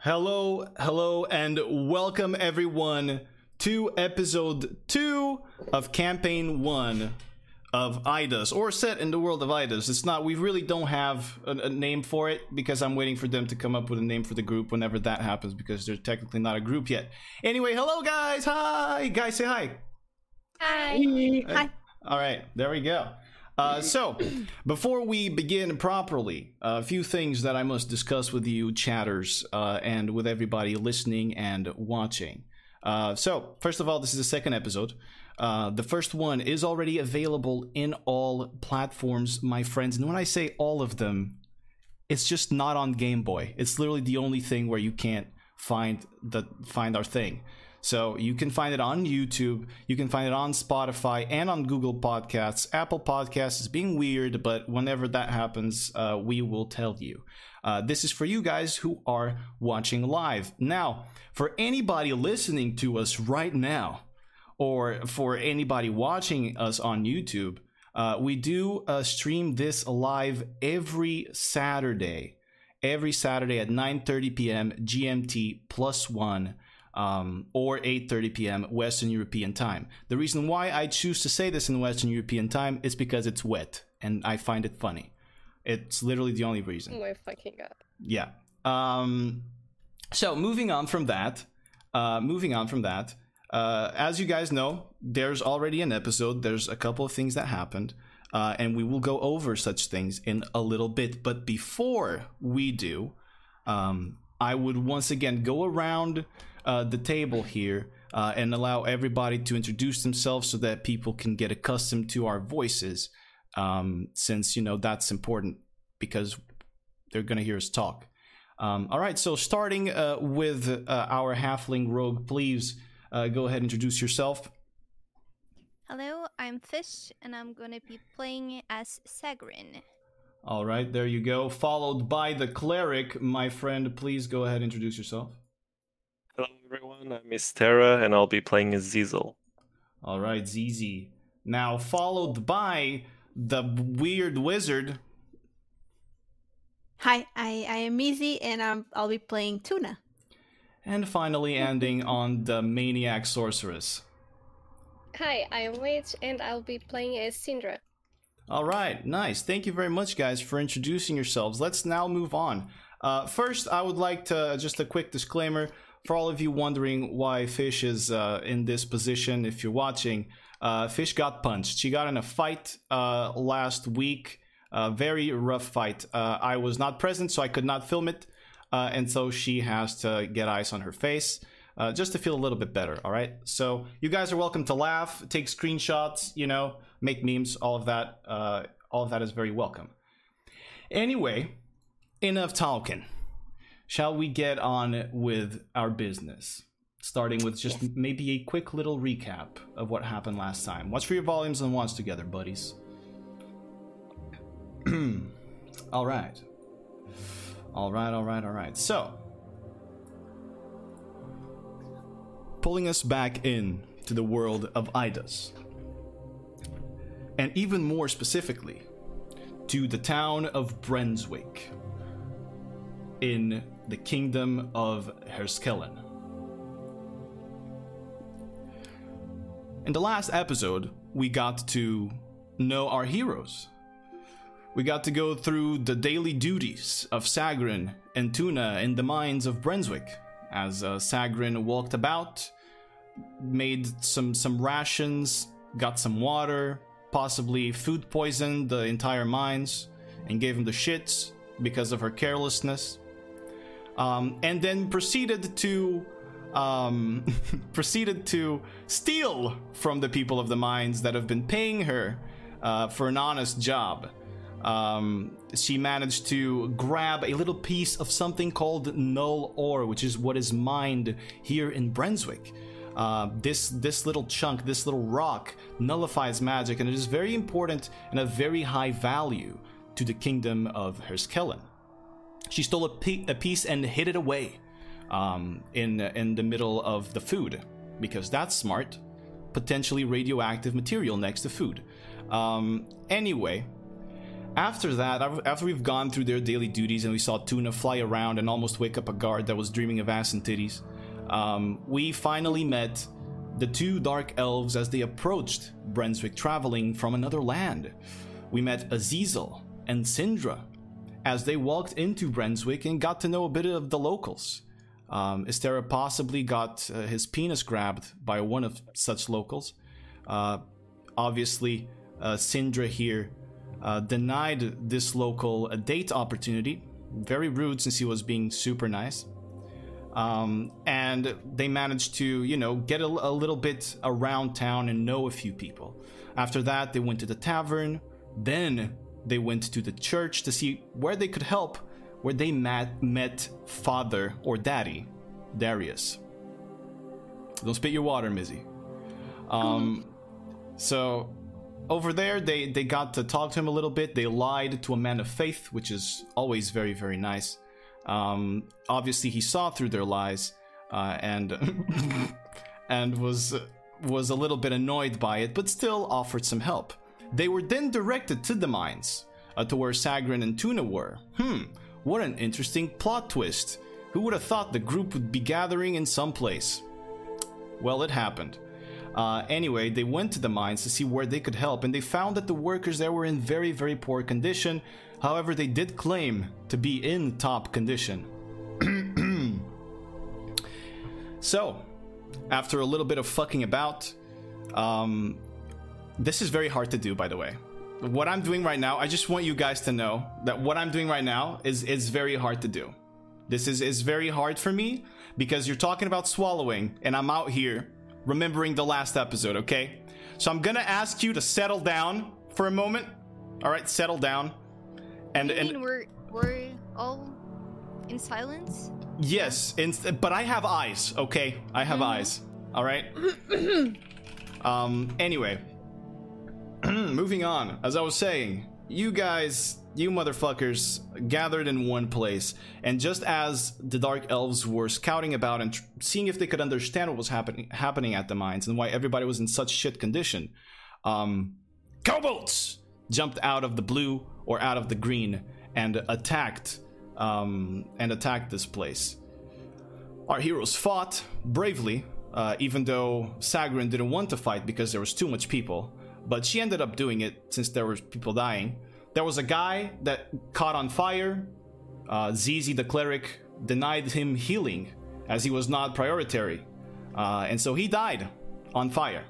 Hello, hello, and welcome everyone to episode two of campaign one of Idas, or set in the world of Idas. It's not, we really don't have a, a name for it because I'm waiting for them to come up with a name for the group whenever that happens because they're technically not a group yet. Anyway, hello guys, hi! Guys, say hi. Hi. Hi. All right, there we go. Uh, so, before we begin properly, a few things that I must discuss with you, chatters, uh, and with everybody listening and watching. Uh, so, first of all, this is the second episode. Uh, the first one is already available in all platforms, my friends. And when I say all of them, it's just not on Game Boy. It's literally the only thing where you can't find the find our thing. So you can find it on YouTube, you can find it on Spotify and on Google Podcasts. Apple Podcasts is being weird, but whenever that happens, uh, we will tell you. Uh, this is for you guys who are watching live. Now, for anybody listening to us right now, or for anybody watching us on YouTube, uh, we do uh, stream this live every Saturday. Every Saturday at 9:30 p.m. GMT plus one um, or 8:30 p.m. Western European time. The reason why I choose to say this in Western European time is because it's wet and I find it funny. It's literally the only reason. Oh my fucking god. Yeah. Um, so moving on from that, uh, moving on from that, uh, as you guys know, there's already an episode. There's a couple of things that happened, uh, and we will go over such things in a little bit. But before we do, um, I would once again go around uh, the table here uh, and allow everybody to introduce themselves so that people can get accustomed to our voices. Um, since you know that's important because they're gonna hear us talk. Um, all right, so starting uh, with uh, our halfling rogue, please uh, go ahead and introduce yourself. Hello, I'm Fish, and I'm gonna be playing as Sagrin. All right, there you go. Followed by the cleric, my friend. Please go ahead and introduce yourself. Hello everyone, I'm Miss Terra and I'll be playing as Zizel. All right, ZZ. Now followed by the weird wizard. Hi, I, I am Mizzy and I'm, I'll be playing Tuna. And finally ending on the maniac sorceress. Hi, I am Wage and I'll be playing as Syndra. All right, nice. Thank you very much, guys, for introducing yourselves. Let's now move on. Uh, first, I would like to just a quick disclaimer for all of you wondering why Fish is uh, in this position. If you're watching, uh, Fish got punched. She got in a fight uh, last week, a very rough fight. Uh, I was not present, so I could not film it, uh, and so she has to get ice on her face. Uh, just to feel a little bit better, all right? So, you guys are welcome to laugh, take screenshots, you know, make memes, all of that. all of that is very welcome. Anyway, enough talking shall we get on with our business? Starting with just yes. maybe a quick little recap of what happened last time. Watch for your volumes and watch together, buddies. all right. All right, all right, all right. So, pulling us back in to the world of Idas. And even more specifically, to the town of Brenswick in the kingdom of Herskellen. In the last episode, we got to know our heroes. We got to go through the daily duties of Sagrin and Tuna in the mines of Brenswick as uh, Sagrin walked about, made some some rations, got some water, possibly food poisoned the entire mines, and gave him the shits because of her carelessness um, and then proceeded to um, proceeded to steal from the people of the mines that have been paying her uh, for an honest job. Um, she managed to grab a little piece of something called null ore, which is what is mined here in Brenswick. Uh, this this little chunk, this little rock, nullifies magic, and it is very important and of very high value to the kingdom of Herskellen. She stole a, pe- a piece and hid it away um, in in the middle of the food because that's smart. Potentially radioactive material next to food. Um, anyway, after that, after we've gone through their daily duties and we saw Tuna fly around and almost wake up a guard that was dreaming of ass and titties, um, we finally met the two dark elves as they approached Brenswick traveling from another land. We met Azizel and Sindra as they walked into Brenswick and got to know a bit of the locals. Um, Estera possibly got uh, his penis grabbed by one of such locals. Uh, obviously, uh, Sindra here uh, denied this local a date opportunity. Very rude since he was being super nice. Um, and they managed to, you know, get a, a little bit around town and know a few people. After that, they went to the tavern. Then they went to the church to see where they could help, where they met, met father or daddy, Darius. Don't spit your water, Mizzy. Um, so over there, they they got to talk to him a little bit. They lied to a man of faith, which is always very very nice. Um, obviously, he saw through their lies uh, and and was was a little bit annoyed by it, but still offered some help. They were then directed to the mines, uh, to where Sagrin and Tuna were. Hmm, what an interesting plot twist. Who would have thought the group would be gathering in some place? Well, it happened. Uh, anyway, they went to the mines to see where they could help, and they found that the workers there were in very, very poor condition. However, they did claim to be in top condition. so, after a little bit of fucking about, um, this is very hard to do, by the way. What I'm doing right now, I just want you guys to know that what I'm doing right now is is very hard to do. This is is very hard for me because you're talking about swallowing, and I'm out here remembering the last episode, okay? So I'm gonna ask you to settle down for a moment. All right, settle down. And I and mean, we're we're all in silence. yes, in, but I have eyes, okay? I have eyes. All right. um. Anyway, moving on. As I was saying, you guys, you motherfuckers, gathered in one place, and just as the dark elves were scouting about and tr- seeing if they could understand what was happening happening at the mines and why everybody was in such shit condition, um, kobolds jumped out of the blue or out of the green and attacked, um, and attacked this place. Our heroes fought bravely, uh, even though Sagrin didn't want to fight because there was too much people. But she ended up doing it since there were people dying. There was a guy that caught on fire. Uh, Zizi the cleric denied him healing as he was not prioritary, uh, and so he died on fire.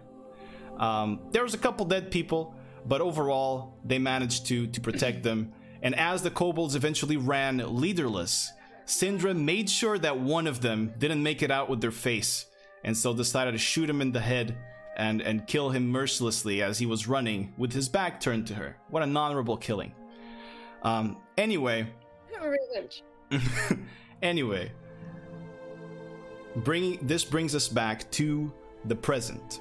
Um, there was a couple dead people, but overall they managed to to protect them. And as the kobolds eventually ran leaderless, Sindra made sure that one of them didn't make it out with their face, and so decided to shoot him in the head and and kill him mercilessly as he was running with his back turned to her. What an honorable killing. Um, anyway, Revenge. anyway, bringing this brings us back to the present.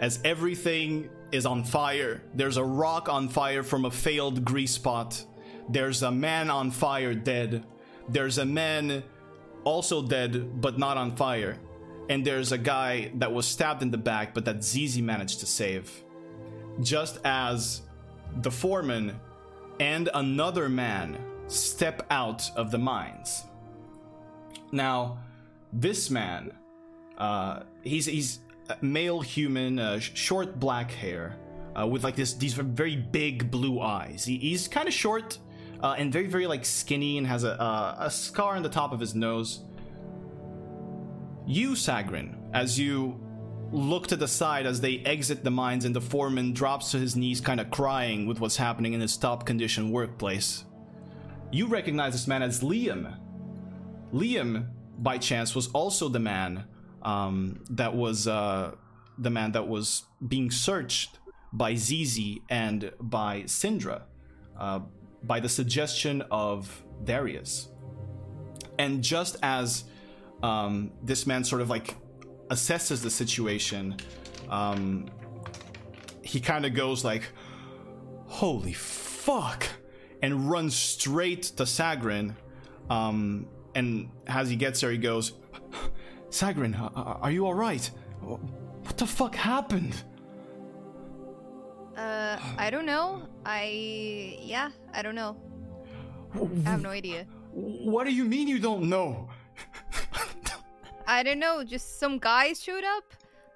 As everything is on fire, there's a rock on fire from a failed grease spot. There's a man on fire dead. There's a man also dead but not on fire. And there's a guy that was stabbed in the back but that Zizi managed to save. Just as the foreman and another man step out of the mines. Now, this man, uh, he's he's a male human, uh, short black hair, uh, with like this these very big blue eyes. He, he's kind of short uh, and very very like skinny and has a uh, a scar on the top of his nose. You, Sagrin, as you look to the side as they exit the mines and the foreman drops to his knees, kind of crying with what's happening in his top condition workplace. You recognize this man as Liam. Liam, by chance, was also the man um, that was uh, the man that was being searched by Zizi and by Sindra uh, by the suggestion of Darius. And just as um, this man sort of like assesses the situation, um, he kind of goes like, "Holy fuck!" and runs straight to Sagrin. Um, and as he gets there, he goes, "Sagrin, a- a- are you all right? What the fuck happened?" Uh, I don't know. I yeah, I don't know. I have no idea. What do you mean you don't know? I don't know. Just some guys showed up.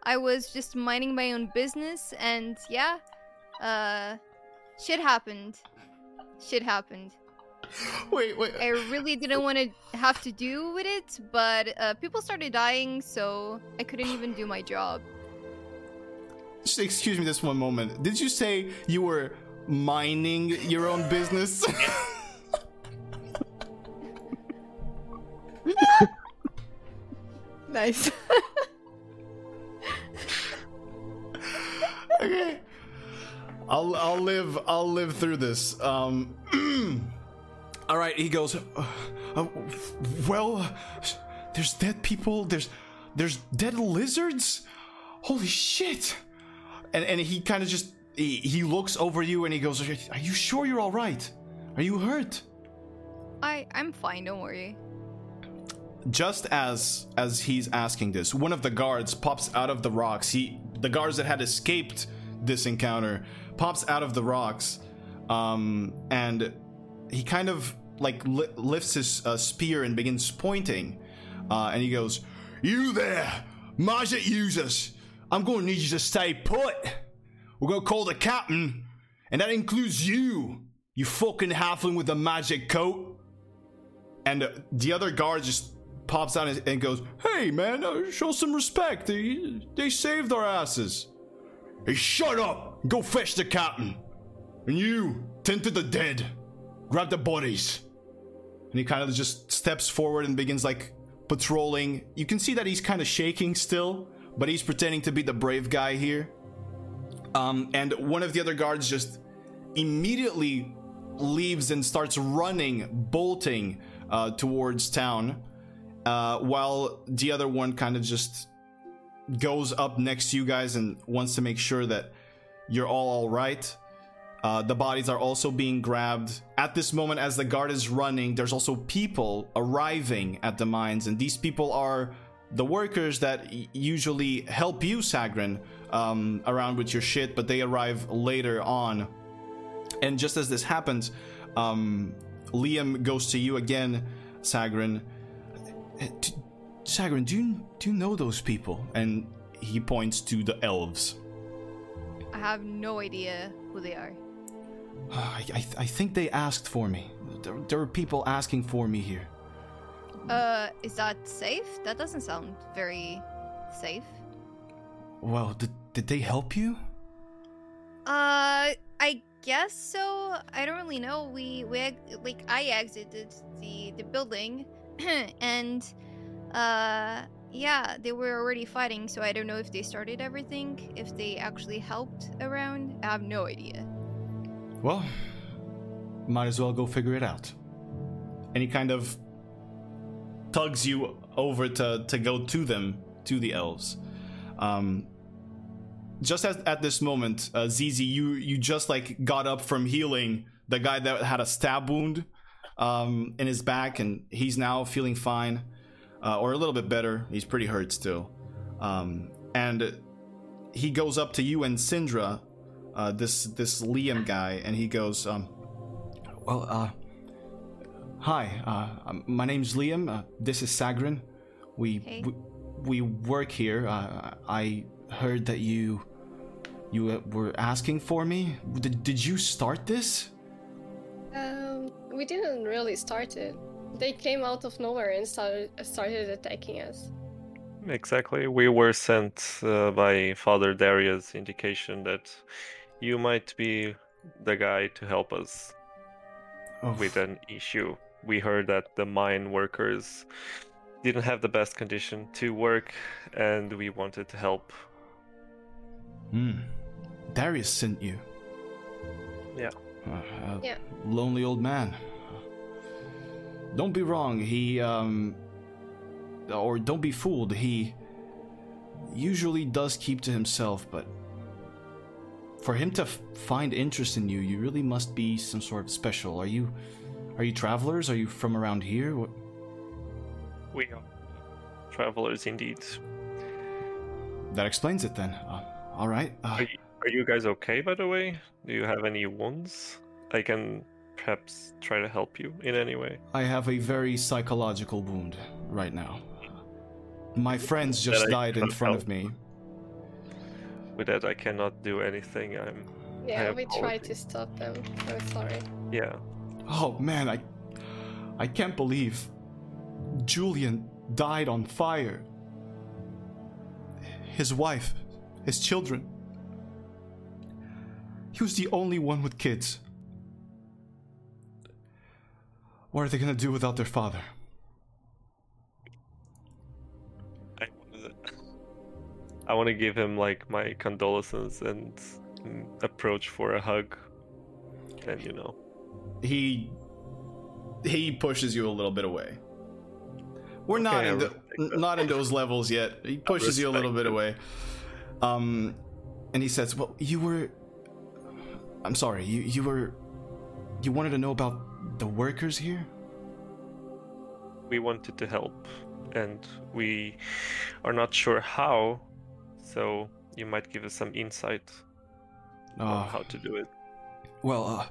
I was just minding my own business, and yeah, uh, shit happened. Shit happened. wait, wait. I really didn't want to have to do with it, but uh, people started dying, so I couldn't even do my job. Just excuse me this one moment. Did you say you were mining your own business? Nice. okay. I'll I'll live I'll live through this. Um All right, he goes, uh, uh, well, there's dead people, there's there's dead lizards. Holy shit. And and he kind of just he, he looks over you and he goes, "Are you sure you're all right? Are you hurt?" I I'm fine. Don't worry. Just as as he's asking this one of the guards pops out of the rocks. He the guards that had escaped this encounter pops out of the rocks um and he kind of like li- lifts his uh, spear and begins pointing uh and he goes you there magic users i'm gonna need you to stay put. We're gonna call the captain and that includes you you fucking halfling with the magic coat. And the other guard just pops out and, goes, "Hey, man, uh, show some respect. They they saved our asses." Hey, shut up! Go fetch the captain. And you, tend to the dead. Grab the bodies. And he kind of just steps forward and begins like patrolling. You can see that he's kind of shaking still, but he's pretending to be the brave guy here. Um, and one of the other guards just immediately leaves and starts running, bolting uh, towards town, uh, while the other one kind of just goes up next to you guys and wants to make sure that you're all all right. Uh, the bodies are also being grabbed. At this moment, as the guard is running, there's also people arriving at the mines, and these people are the workers that usually help you, Sagrin, um, around with your shit, but they arrive later on. And just as this happens, um, Liam goes to you again, Sagrin. D- Sagrin, do you do you know those people? And he points to the elves. I have no idea who they are. I, I, I think they asked for me. There, there were people asking for me here. Uh, is that safe? That doesn't sound very safe. Well, did, did they help you? Uh, I guess so. I don't really know. We we like I exited the the building, and uh yeah, they were already fighting. So I don't know if they started everything, if they actually helped around. I have no idea. Well, might as well go figure it out. He kind of tugs you over to, to go to them, to the elves. Um, just as at this moment, uh, Zizi, you you just like got up from healing the guy that had a stab wound um, in his back, and he's now feeling fine, uh, or a little bit better. He's pretty hurt still, um, and he goes up to you and Syndra, uh, this this Liam guy, and he goes, um, "Well, uh, hi, uh, um, my name's Liam. Uh, this is Sagrin. We, Hey. we we work here. Uh, I heard that you you uh, were asking for me. Did, did you start this? We didn't really start it. They came out of nowhere and started started attacking us. Exactly. We were sent uh, by Father Darius indication that you might be the guy to help us Oh, with an issue. We heard that the mine workers didn't have the best condition to work and we wanted to help. hmm. Darius sent you. Yeah. Uh, a Yeah. Lonely old man. Don't be wrong. He um, or don't be fooled. He usually does keep to himself, but for him to f- find interest in you, you really must be some sort of special. Are you? Are you travelers? Are you from around here? What? We are travelers indeed. That explains it then. Uh, all right. Uh, Are you, Are you guys okay, by the way? Do you have any wounds? I can perhaps try to help you in any way. I have a very psychological wound right now. My friends just That died in front help. of me. With that, I cannot do anything. I'm. Yeah, we tried to stop them. I'm sorry. Yeah. Oh man, I I can't believe Julian died on fire. His wife, his children. He was the only one with kids. What are they gonna do without their father? I I want to give him like my condolences and mm, approach for a hug. And you know, He he pushes you a little bit away. We're not Okay, I in the, not in those levels yet. He pushes you a little bit away. Um and he says, "Well, you were I'm sorry. You you were you wanted to know about the workers here? we wanted to help, and we are not sure how. So you might give us some insight on Uh, how to do it. well, uh,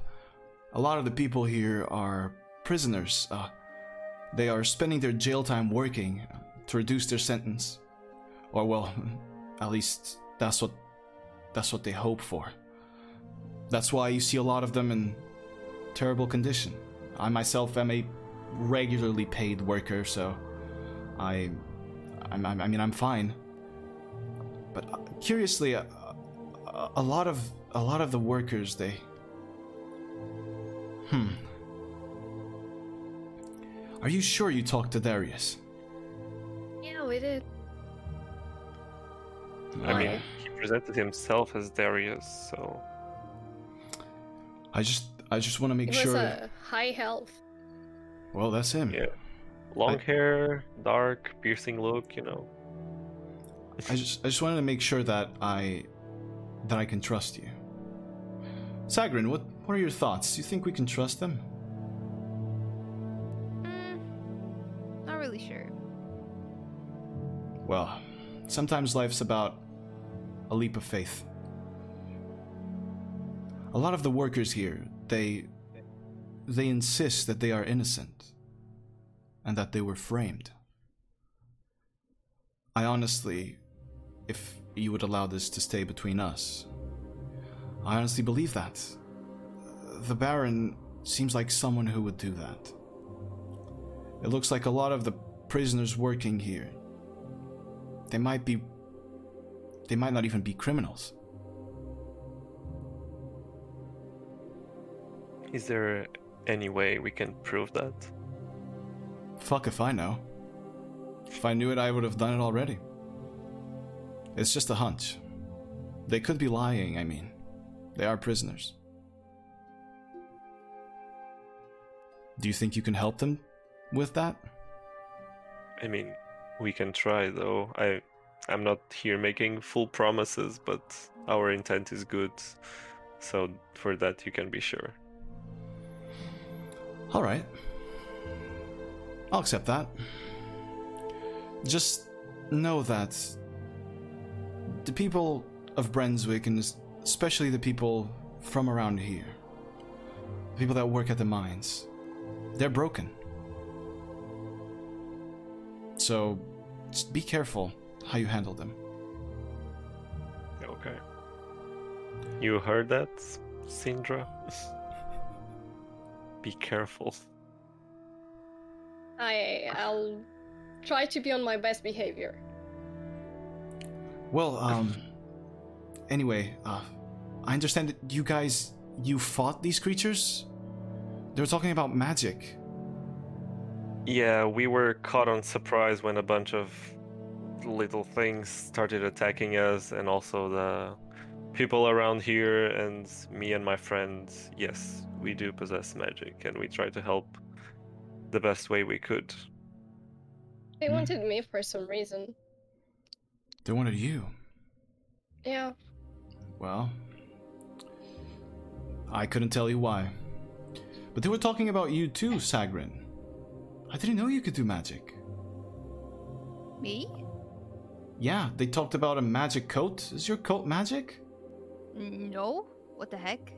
a lot of the people here are prisoners. Uh, they are spending their jail time working to reduce their sentence, or well, at least that's what that's what they hope for. That's why you see a lot of them in terrible condition. I myself am a regularly paid worker, so I, I'm, I'm- I mean, I'm fine. But uh, curiously, a, a, a lot of a lot of the workers they. Hmm. Are you sure you talked to Darius? Yeah, we did. I mean, he presented himself as Darius, so I just I just want to make It was sure. a high health. Well, that's him. yeah. Long I- hair, dark, piercing look, you know. I just I just wanted to make sure that I that I can trust you. Sagrin, what what are your thoughts? Do you think we can trust them? Mm, not really sure. Well, sometimes life's about a leap of faith. A lot of the workers here, they they insist that they are innocent and that they were framed. I honestly if you would allow this to stay between us, I honestly believe that. The Baron seems like someone who would do that. It looks like a lot of the prisoners working here they might be they might not even be criminals Is there any way we can prove that? fuck if i know if i knew it i would have done it already it's just a hunch they could be lying i mean they are prisoners do you think you can help them with that I mean, we can try though. I I'm not here making full promises, but our intent is good. So for that you can be sure. All right. I'll accept that. Just know that the people of Brenswick, and especially the people from around here, the people that work at the mines, they're broken. So just be careful how you handle them. Okay. You heard that, Sindra? be careful. I I'll try to be on my best behavior. Well, um. Anyway, uh, I understand that you guys you fought these creatures. They were talking about magic. Yeah, we were caught on surprise when a bunch of little things started attacking us, and also the people around here, and me and my friends. Yes, we do possess magic, and we try to help the best way we could. They Hmm. wanted me for some reason. They wanted you. Yeah, Well, I couldn't tell you why. But they were talking about you too, Sagrin. I didn't know you could do magic. Me? Yeah, they talked about a magic coat. Is your coat magic? No. What the heck?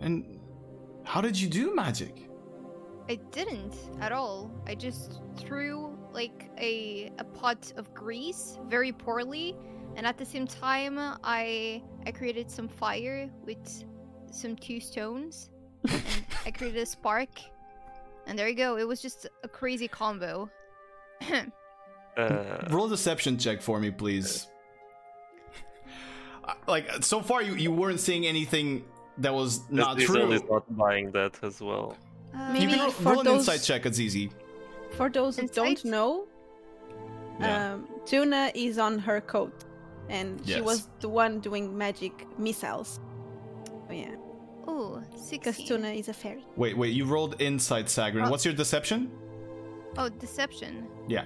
And how did you do magic? I didn't at all. I just threw like a a pot of grease very poorly, and at the same time, I I created some fire with some two stones. and I created a spark, and there you go. It was just a crazy combo. Uh, Roll a deception check for me, please. Like so far, you, you weren't seeing anything that was not Diesel true. is not buying that as well. Uh, You Maybe can ro- for roll an those- insight check. It's easy. For those who don't know, Yeah. um, Tuna is on her coat, and she was the one doing magic missiles. Oh, yeah, oh, because Tuna is a fairy. Wait, wait. You rolled insight, Sagrin. Uh, What's your deception? Oh, deception. Yeah.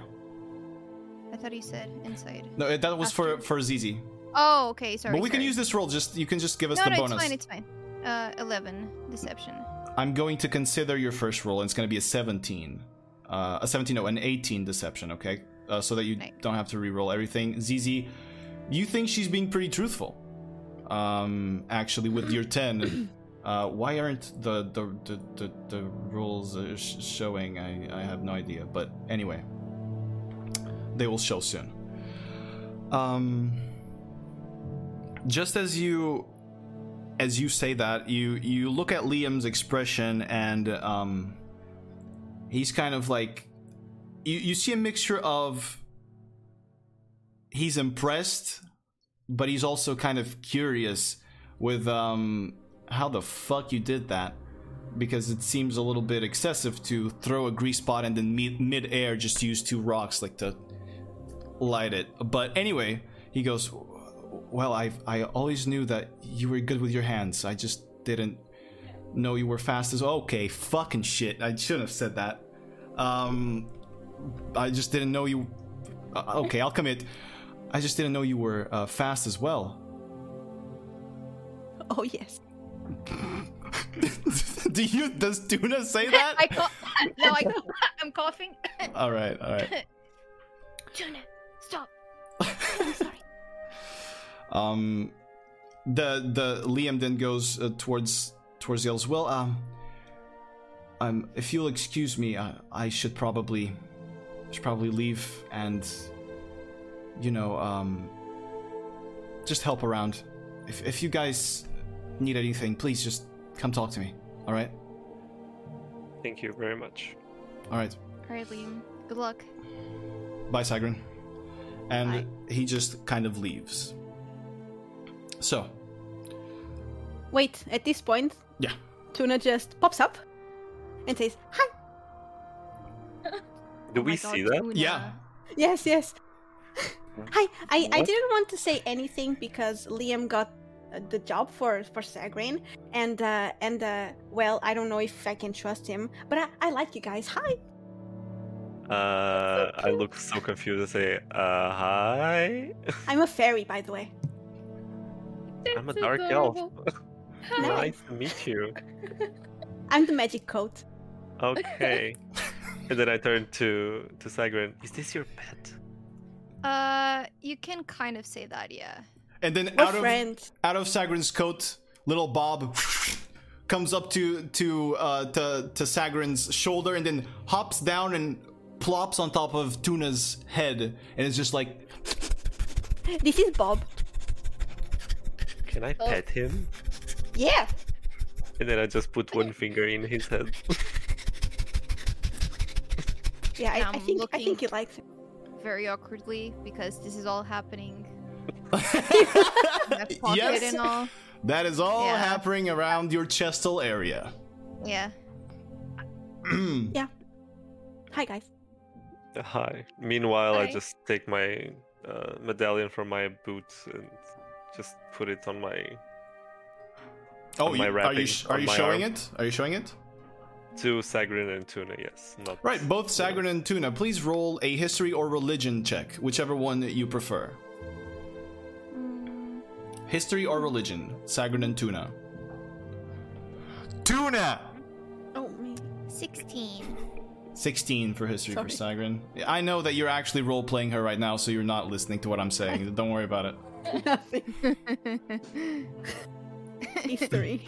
I thought you said inside. No, that was for for Zizi. Oh, okay. Sorry. but we can use this roll. Just you can just give us No, the no, bonus. it's fine. It's fine. Uh, eleven deception. I'm going to consider your first roll, and it's going to be a 17. Uh, a 17, no, an 18 deception, okay? Uh, so that you Right. don't have to re-roll everything. Zizi, you think she's being pretty truthful. Um, actually, with your 10, uh, why aren't the the the the, the rules uh, sh- showing? I I have no idea. But anyway, they will show soon. Um, just as you as you say that, you you look at Liam's expression and um he's kind of like you you see a mixture of he's impressed but he's also kind of curious with um how the fuck you did that because it seems a little bit excessive to throw a grease spot and then mid mid-air just use two rocks like to light it. But anyway, he goes, "Well, I I always knew that you were good with your hands. I just didn't know you were fast as okay. Fucking shit. I shouldn't have said that. Um, I just didn't know you. Uh, okay, I'll commit. I just didn't know you were uh, fast as well. Oh yes. Do you? Does Tuna say that? I no, I, I'm coughing. all right, all right. Tuna, stop. I'm sorry. Um, the the Liam then goes uh, towards towards the elves. Well, um, um, if you'll excuse me, uh, I should probably should probably leave and you know um just help around. If if you guys need anything, please just come talk to me. All right, Thank you very much. all right. All right, Liam. Good luck. Bye, Sagrin. And Bye. he just kind of leaves. So Wait, at this point, yeah. Tuna just pops up and says, "Hi." Do Oh we my see God, that? Tuna. Yeah. Yes, yes. Hi. I, I didn't want to say anything because Liam got uh, the job for for Sagrin, and uh, and uh, well, I don't know if I can trust him, but I, I like you guys. Hi. Uh, I look so confused and say, uh, hi. I'm a fairy, by the way. I'm a That's dark elf. adorable. nice to meet you. I'm the magic coat. Okay. and then I turn to to Sagrin. Is this your pet? Uh, you can kind of say that, yeah. And then We're out of out of Sagrin's coat, little Bob comes up to to uh, to to Sagrin's shoulder and then hops down and plops on top of Tuna's head, and it's just like, This is Bob. Can I Oh. pet him? Yeah. And then I just put one finger in his head. Yeah, I, I I'm think I looking- think he likes it. Very awkwardly because this is all happening. in my pocket yes, and all. that is all Yeah. happening around your chestal area. Yeah. Yeah. Hi guys. Hi. Meanwhile, I just take my uh, medallion from my boot and just put it on my oh, On my you, are you sh- are you showing arm. it? Are you showing it? to Sagrin and Tuna. Yes, not Right, both Sagrin and Tuna, please roll a history or religion check, whichever one you prefer. Mm, History or religion, Sagrin and Tuna. Tuna! Oh me. 16. 16 for history for Sorry. Sagrin. I know that you're actually role playing her right now, so you're not listening to what I'm saying. Don't worry about it. Nothing. History.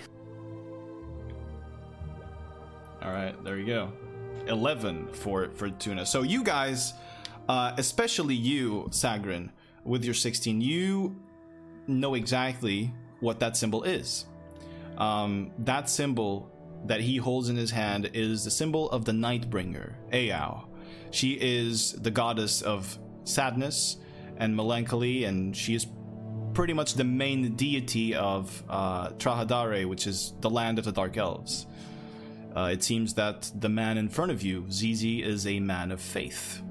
All right, there you go. 11 for for tuna. So you guys, uh, especially you, Sagrin, with your 16, you know exactly what that symbol is. Um, that symbol that he holds in his hand is the symbol of the Nightbringer, Eao. She is the goddess of sadness and melancholy, and she is pretty much the main deity of uh, Trahadare, which is the land of the Dark Elves. Uh, it seems that the man in front of you, Zizi, is a man of faith.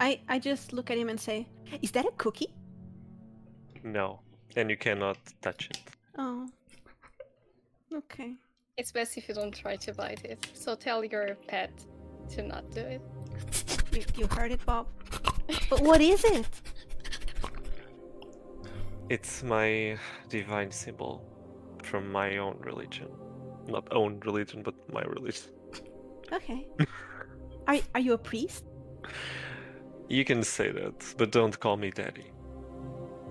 I I just look at him and say, "Is that a cookie?" No, and you cannot touch it. Oh. Okay. It's best if you don't try to bite it. So tell your pet to not do it. You, you heard it, Bob. But what is it? It's my divine symbol from my own religion. Not own religion, but my religion. Okay. are are you a priest? You can say that, but don't call me daddy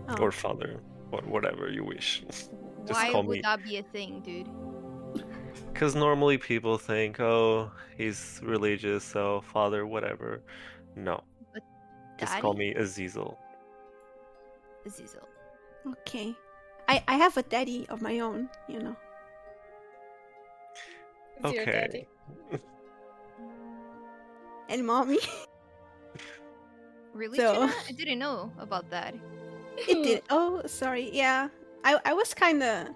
Oh. or father or whatever you wish. Just Why call would me. that be a thing, dude? Because normally people think, oh, he's religious, so father, whatever. No, just call Daddy? me Azizel. Azizel. Okay. I I have a daddy of my own, you know. It's Okay. daddy. And mommy. Really, So- Tuna? I didn't know about that. it did. Oh, sorry. Yeah. I I was kind of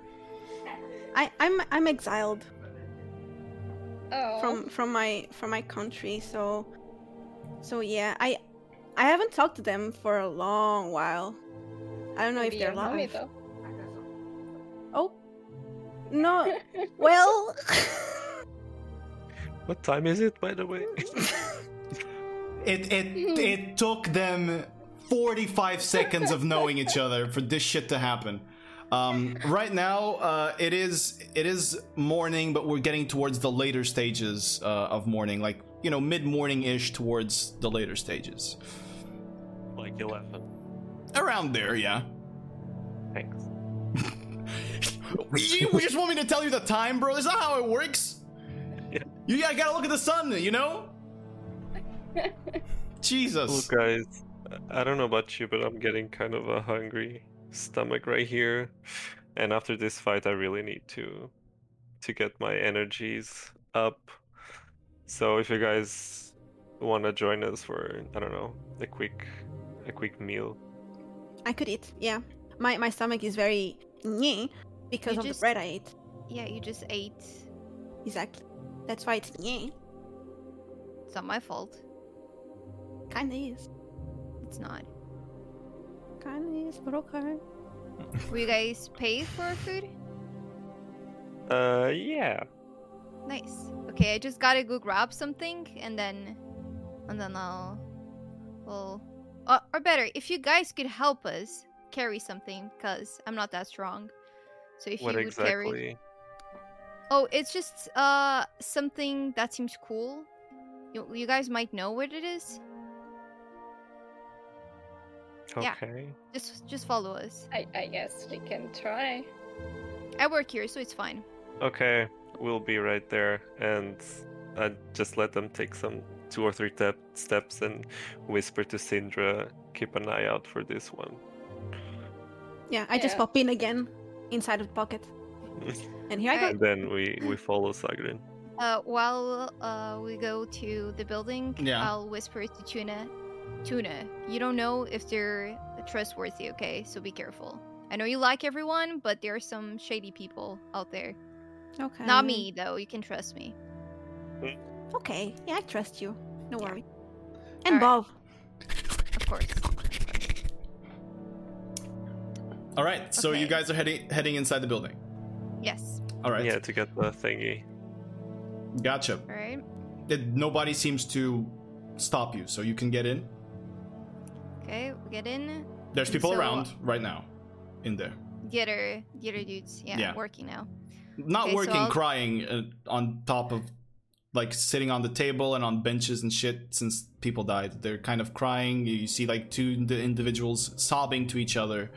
I I'm I'm exiled Oh. from from my from my country, so so yeah. I I haven't talked to them for a long while. I don't know Maybe if they're your mommy, alive. though. Oh. No. well, What time is it, by the way? It it it took them 45 seconds of knowing each other for this shit to happen. Um, right now, uh, it is it is morning, but we're getting towards the later stages uh, of morning, like you know, mid morning ish towards the later stages. like 11. Around there, yeah. Thanks. you just want me to tell you the time, bro? Is that how it works? Yeah. You gotta, gotta look at the sun, you know? Jesus. Look, guys, I don't know about you, but I'm getting kind of a hungry stomach right here. And after this fight, I really need to to get my energies up. So if you guys want to join us for I don't know a quick a quick meal, I could eat. Yeah. My my stomach is very nyeh because You of just- the bread I ate. Yeah, you just ate. Exactly. That's why it's nyeh. It's not my fault. Kinda is. It's not. Kinda is, but okay. Will you guys pay for food? uh, yeah, Nice. Okay, I just gotta go grab something and then, and then I'll, well, uh, or better, if you guys could help us carry something, cause I'm not that strong. So if what you would carry, oh, it's just uh something that seems cool. You, you guys might know what it is. yeah. Okay. Just just follow us. I, I guess we can try. I work here, so it's fine. Okay, we'll be right there, and I just let them take some two or three tep- steps and whisper to Sindra, keep an eye out for this one. Yeah, I just Yeah. pop in again inside of the pocket. And here I go. and then we we follow Sagrin. Uh, while uh, we go to the building, Yeah. I'll whisper to Tuna. Tuna, you don't know if they're trustworthy, okay? So be careful. I know you like everyone, but there are some shady people out there. Okay. Not me, though. You can trust me. Okay. Yeah, I trust you. No Yeah. worry. And Bob. Of course. All right, so you guys are heading heading inside the building. Yes. All right, Yeah, to get the thingy. gotcha. All right. It, nobody seems to stop you, so you can get in. Okay, we get in. There's people So- around right now, in there, The other, the other dudes, yeah, Yeah. working now. not Okay, working, I'll- crying uh, on top of like sitting on the table and on benches and shit since people died. They're kind of crying. You see like two ind- individuals sobbing to each other.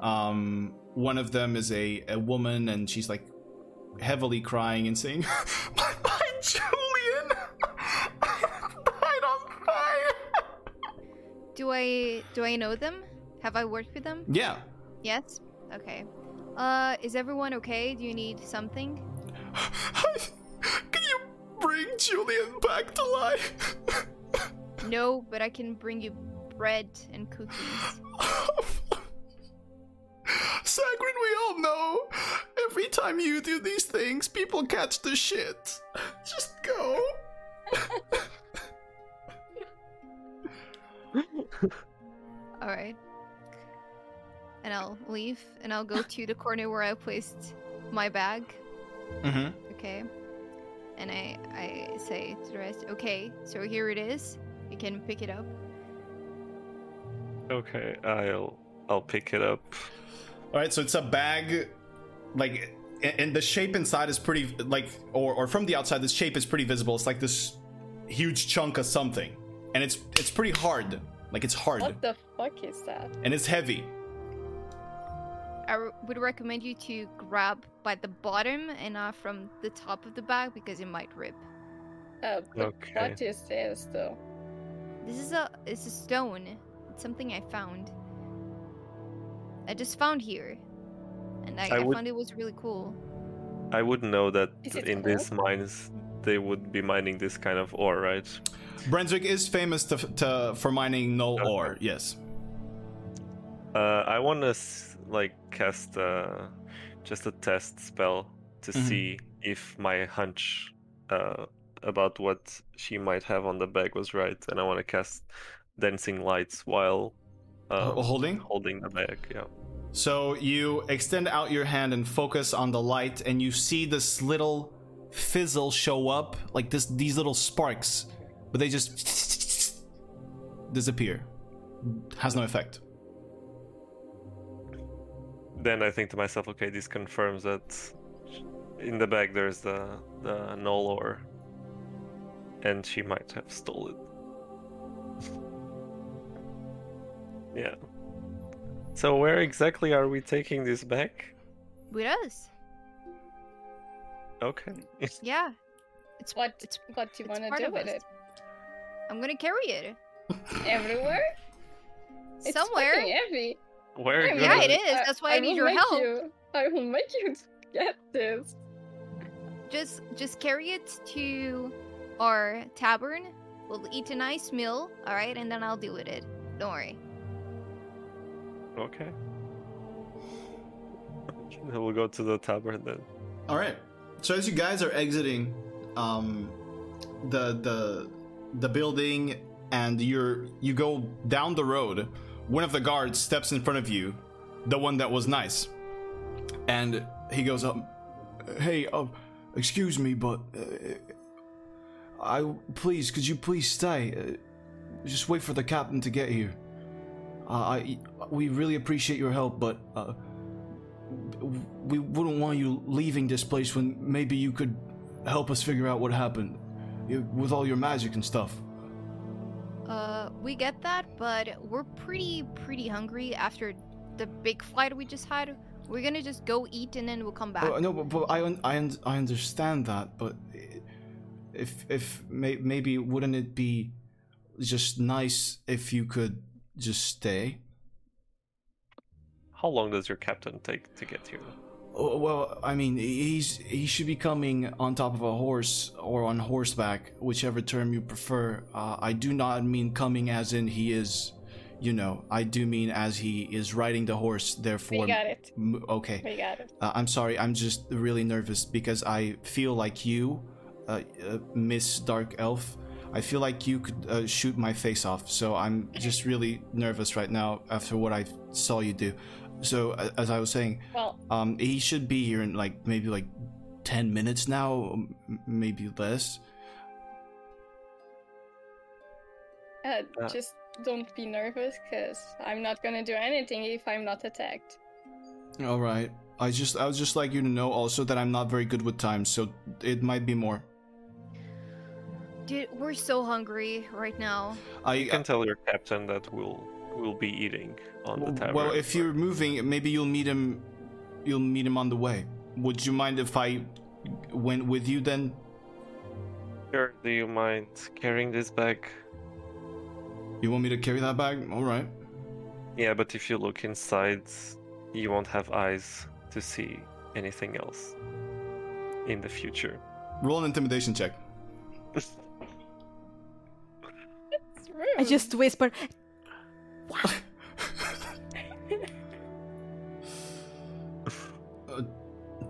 Um, one of them is a, a woman and she's like heavily crying and saying, My, my Julian! died on fire! Do I do I know them? Have I worked with them? Yeah. Yes. Okay. Uh, is everyone okay? Do you need something? Can you bring Julian back to life? No, but I can bring you bread and cookies. Sagrin, we all know every time you do these things, people catch the shit. Just go. All right. And I'll leave, and I'll go to the corner where I placed my bag. Mm-hmm. Okay. And I I say to the rest, okay, so here it is. You can pick it up. Okay, I'll I'll pick it up. All right, so it's a bag, like, and the shape inside is pretty, like, or or from the outside, this shape is pretty visible. It's like this huge chunk of something, and it's it's pretty hard. Like it's hard What the fuck is that? and it's heavy. I r- would recommend you to grab by the bottom and not from the top of the bag because it might rip. Uh, but Okay. what is this though? This is a it's a stone. It's something I found. I just found here, and I, I I, would- found it was really cool. I wouldn't know that Is it in these mines they would be mining this kind of ore, right? Brenswick is famous to, to for mining null Okay. ore. Yes. Uh, I want to like cast uh, just a test spell to Mhm. see if my hunch uh, about what she might have on the bag was right, and I want to cast dancing lights while uh, holding. holding the bag. Yeah. So you extend out your hand and focus on the light, and you see this little fizzle show up, like this these little sparks, but they just disappear. Has no effect. Then I think to myself, okay, this confirms that in the bag there's the the null ore, and she might have stolen. yeah. So where exactly are we taking this back? With us, Okay. yeah. It's What It's what do you want to do with it? I'm gonna carry it Everywhere? It's somewhere. fucking heavy. Where? I Yeah, it is. That's why I need your help. You, I will make you get this. Just just carry it to our tavern. We'll eat a nice meal, all right, and then I'll deal with it. Don't worry. Okay. We'll go to the tavern then. All right. So as you guys are exiting, um, the the the building, and you're you go down the road. One of the guards steps in front of you, the one that was nice, and he goes up. Hey, uh, excuse me, but uh, I please could you please stay? Uh, just wait for the captain to get here. Uh, I we really appreciate your help, but. Uh, we wouldn't want you leaving this place when maybe you could help us figure out what happened with all your magic and stuff. Uh, we get that, but we're pretty pretty hungry after the big fight we just had. We're gonna just go eat and then we'll come back. Uh, no, but, but I, un- I, un- I understand that, but if if may- maybe wouldn't it be just nice if you could just stay? How long does your captain take to get here? Well, I mean, he's he should be coming on top of a horse or on horseback, whichever term you prefer. Uh, I do not mean coming as in he is, you know. I do mean as he is riding the horse. Therefore, We got it. M- okay. We got it. Uh, I'm sorry. I'm just really nervous because I feel like you, uh, uh, Miss Dark Elf. I feel like you could uh, shoot my face off. So I'm just really nervous right now after what I saw you do. So as I was saying, Well, um, he should be here in like maybe like ten minutes now, maybe less. uh, Uh, just don't be nervous, cause I'm not gonna do anything if I'm not attacked. All right. I just I would just like you to know also that I'm not very good with time, so it might be more. Dude, we're so hungry right now. I, You can tell your captain that we'll we'll be eating on the tavern. well, if you're moving, maybe you'll meet him. You'll meet him on the way. Would you mind if I went with you then? Sure, do you mind carrying this bag? You want me to carry that bag? All right. Yeah, but if you look inside, you won't have eyes to see anything else in the future. Roll an intimidation check. I just whisper,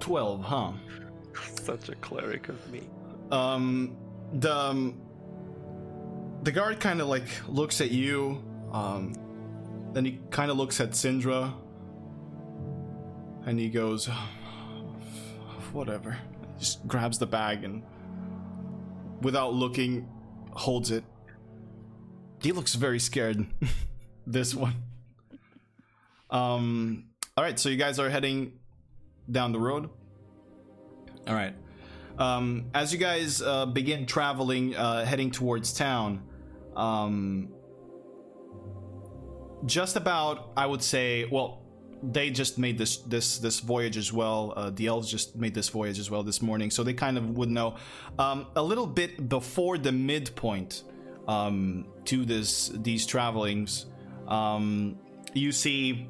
Twelve, huh? Such a cleric of me. Um, the um, the guard kind of like looks at you. Um, then he kind of looks at Syndra, and he goes, "Whatever." Just grabs the bag and, without looking, holds it. He looks very scared. this one. Um. All right, so you guys are heading down the road. All right. Um, as you guys uh, begin traveling, uh, heading towards town, um, just about, I would say, well, they just made this this this voyage as well. Uh, the elves just made this voyage as well this morning, so they kind of would know. Um, a little bit before the midpoint um, to this these travelings, um, you see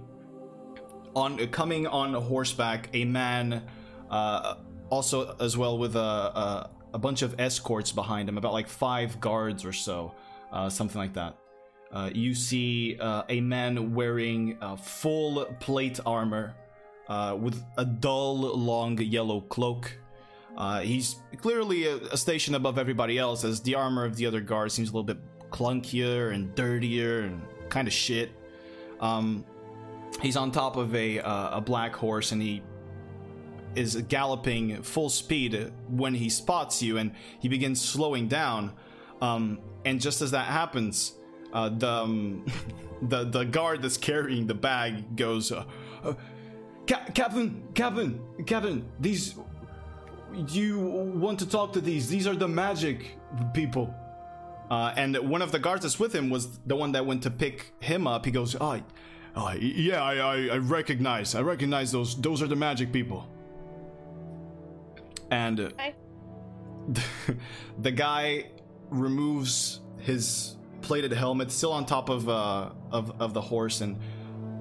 on coming on horseback a man uh, also as well with a, a, a bunch of escorts behind him about like five guards or so uh, something like that. Uh, you see uh, a man wearing uh, full plate armor uh, with a dull long yellow cloak. Uh, he's clearly a, a station above everybody else as the armor of the other guards seems a little bit clunkier and dirtier and kind of shit. Um, he's on top of a uh, a black horse and he is galloping full speed when he spots you and he begins slowing down. Um, and just as that happens uh, the, um, the the guard that's carrying the bag goes uh, uh, Ca- captain captain captain these you want to talk to these these are the magic people uh, and one of the guards that's with him was the one that went to pick him up he goes oh Oh, yeah, I, I, I recognize. I recognize those. Those are the magic people. And uh, the guy removes his plated helmet, still on top of uh of, of the horse, and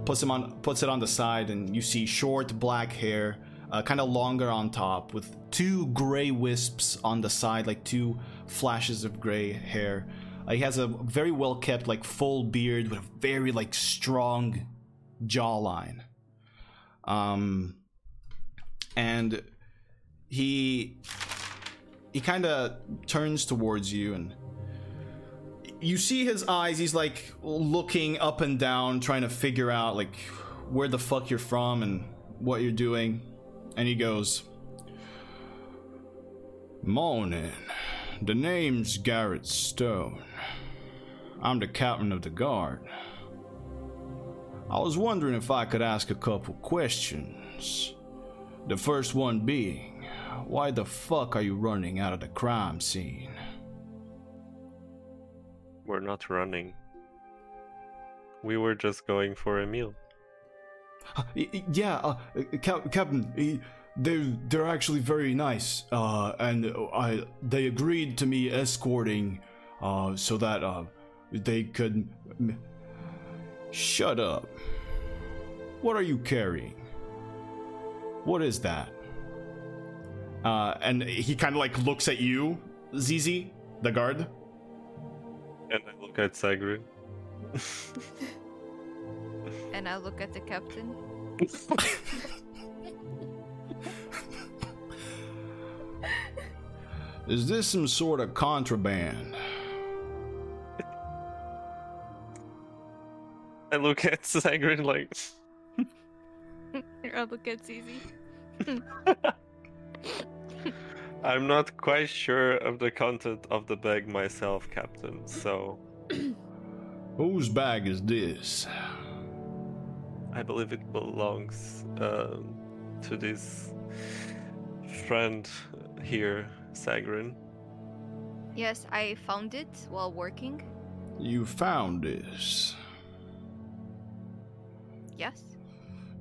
puts him on puts it on the side. And you see short black hair, uh, kind of longer on top, with two gray wisps on the side, like two flashes of gray hair. Uh, he has a very well kept, like full beard with a very like strong jawline. Um, and he he kind of turns towards you and you see his eyes he's like looking up and down trying to figure out like where the fuck you're from and what you're doing and he goes morning. The name's garrett stone. I'm the captain of the guard. I was wondering if i could ask a couple questions. The first one being why the fuck are you running out of the crime scene? We're not running. We were just going for a meal. Uh, yeah, uh, Cap- Captain, he- they're they're actually very nice, uh, and I they agreed to me escorting, uh, so that uh, they could. Shut up. What are you carrying? What is that? Uh, and he kind of like looks at you, Zizi, the guard. And I look at Sagrin. And I look at the captain. Is this some sort of contraband? I look at Sagrin like, I look at Zizi. I'm not quite sure of the content of the bag myself, Captain, so Whose bag is this? I believe it belongs um, to this friend here, Sagrin. Yes, I found it while working. You found this. Yes.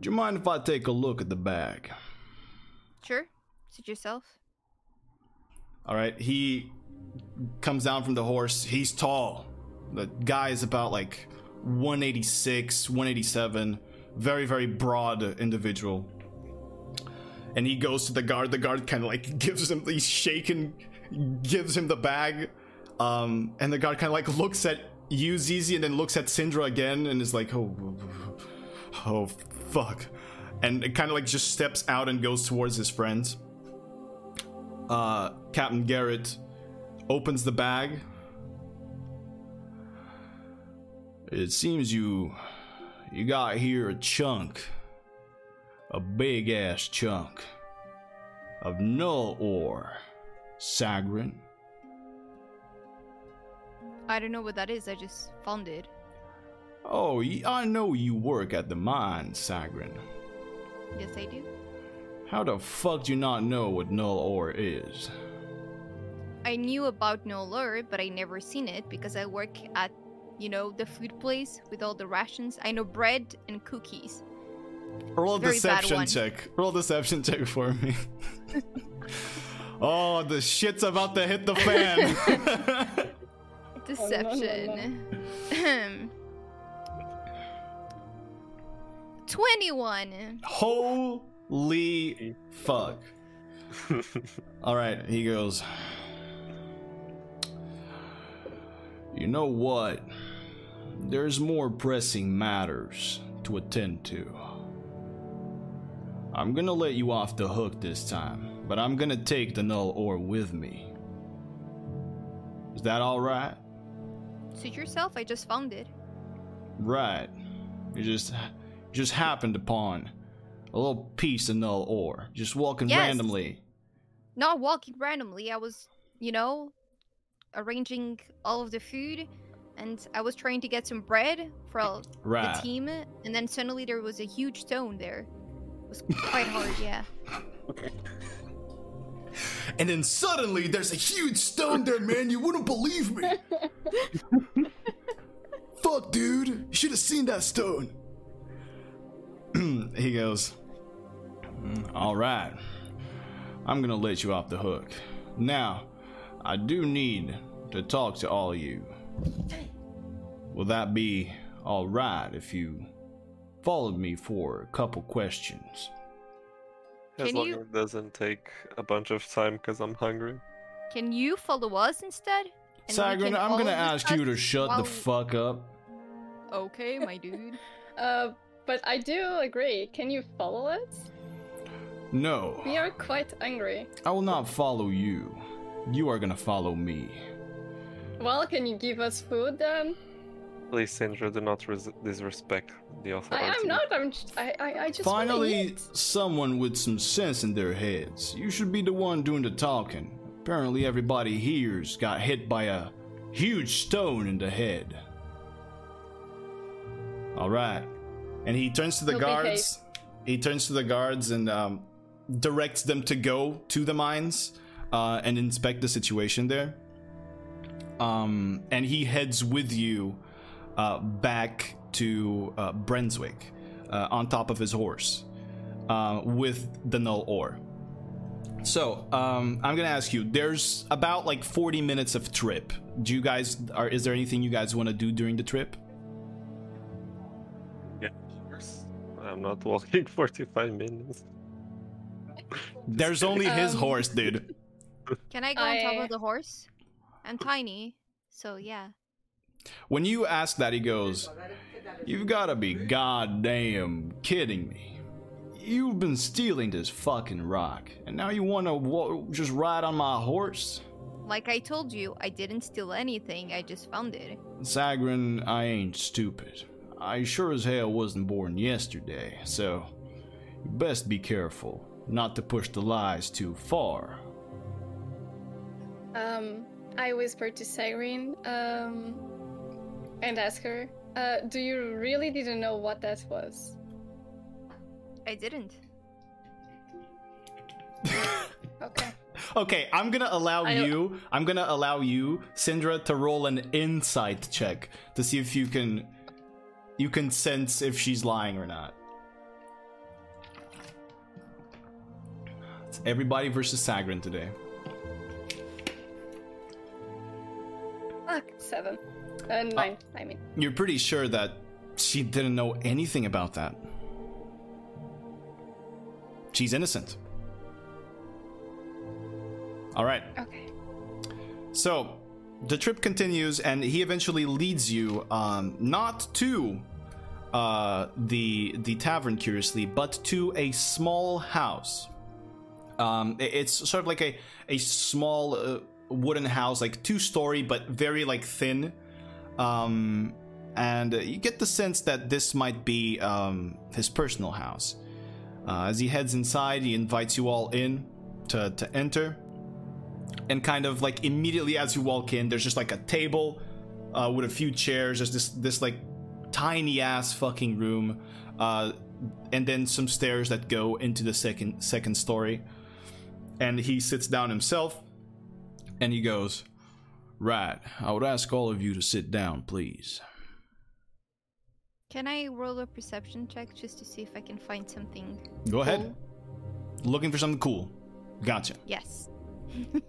Do you mind if I take a look at the bag? Sure. Sit yourself. All right. He comes down from the horse. He's tall. The guy is about like 186, 187. Very, very broad individual. And he goes to the guard. The guard kind of like gives him, he's shaking, gives him the bag. Um, and the guard kind of like looks at you, Zizi, and then looks at Syndra again and is like, oh, oh, fuck. And it kind of like just steps out and goes towards his friends uh, Captain Garrett opens the bag. It seems you you got here a chunk, a big ass chunk of null ore, Sagrin. I don't know what that is. I just found it. Oh, I know you work at the mine, Sagrin. Yes, I do. How the fuck do you not know what null ore is? I knew about null ore, but I never seen it because I work at, you know, the food place with all the rations. I know bread and cookies. Roll a Very deception check. Roll a deception check for me. oh, the shit's about to hit the fan. Oh, no, no, no. Deception. Twenty-one. Holy fuck. All right, he goes. You know what? There's more pressing matters to attend to. I'm gonna let you off the hook this time, but I'm gonna take the null ore with me. Is that alright? Suit yourself. I just found it. Right. You just just happened upon a little piece of null ore, just walking Yes. randomly. Not walking randomly. I was, you know, arranging all of the food, and I was trying to get some bread for all Right. the team, and then suddenly there was a huge stone there. It was quite hard, yeah. And then suddenly there's a huge stone there, man. You wouldn't believe me. Fuck, dude. You should have seen that stone. he goes, "Mm, All right. I'm going to let you off the hook. Now, I do need to talk to all of you. Will that be all right if you followed me for a couple questions? As Can long you- as it doesn't take a bunch of time because I'm hungry. Can you follow us instead? And Sagrin, I'm going to ask you to shut while the we- fuck up. Okay, my dude. Uh, but I do agree. Can you follow us? No. We are quite angry. I will not follow you. You are gonna follow me. Well, can you give us food then? Please, Sindra, do not res- disrespect the authority. I, I'm not. I'm. j- I. I, I just. wanna Finally, eat. someone with some sense in their heads. You should be the one doing the talking. Apparently, everybody here's got hit by a huge stone in the head. All right. And he turns to the He'll behave. guards. He turns to the guards and um, directs them to go to the mines uh, and inspect the situation there. Um, and he heads with you uh, back to uh, Brenswick uh, on top of his horse uh, with the null ore. So um, I'm gonna ask you. There's about like 40 minutes of trip. Do you guys are? Is there anything you guys want to do during the trip? Yeah. I'm not walking 45 minutes. There's only his Um, horse, dude. Can I go on top of the horse? I'm tiny, so yeah. When you ask that, he goes, "You've got to be goddamn kidding me." You've been stealing this fucking rock, and now you want to wa- just ride on my horse? Like I told you, I didn't steal anything. I just found it. Sagrin, I ain't stupid. I sure as hell wasn't born yesterday, so you best be careful not to push the lies too far. Um, I whispered to Cyrene, um, and asked her, uh, "Do you really didn't know what that was?" I didn't. Okay. okay, I'm gonna allow I- you. I'm gonna allow you, Syndra, to roll an insight check to see if you can, you can sense if she's lying or not. It's everybody versus Sagrin today. Fuck, seven. Uh, nine, I mean. You're pretty sure that she didn't know anything about that. She's innocent. All right. Okay. So the trip continues, and he eventually leads you um, not to uh, the the tavern, curiously, but to a small house. Um, it's sort of like a a small uh, wooden house, like two story, but very like thin. Um, and you get the sense that this might be um, his personal house. Uh, as he heads inside, he invites you all in to to enter and kind of like immediately as you walk in there's just like a table uh, with a few chairs there's this this like tiny ass fucking room uh, and then some stairs that go into the second second story and he sits down himself and he goes right i would ask all of you to sit down please Can I roll a perception check just to see if I can find something? go ahead looking for something cool gotcha Yes.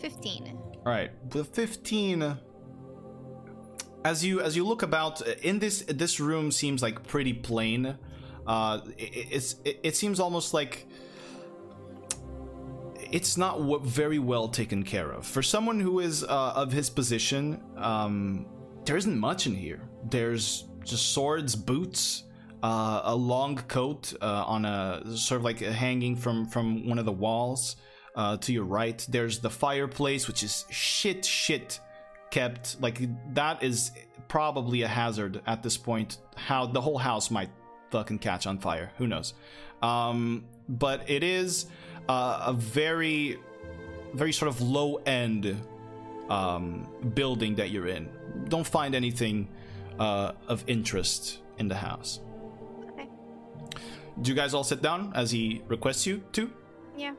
15. All right, with 15 as you as you look about in this this room seems like pretty plain. Uh it, it's it, it seems almost like it's not w- very well taken care of. For someone who is uh, of his position, um there isn't much in here. There's just swords, boots, uh, a long coat uh, on a sort of like hanging from from one of the walls. Uh, to your right, there's the fireplace, which is shit, shit kept. Like that is probably a hazard at this point. How the whole house might fucking catch on fire. Who knows? Um, but it is uh, a very, very sort of low end um, building that you're in. Don't find anything uh, of interest in the house. Okay. Do you guys all sit down as he requests you to? Yeah.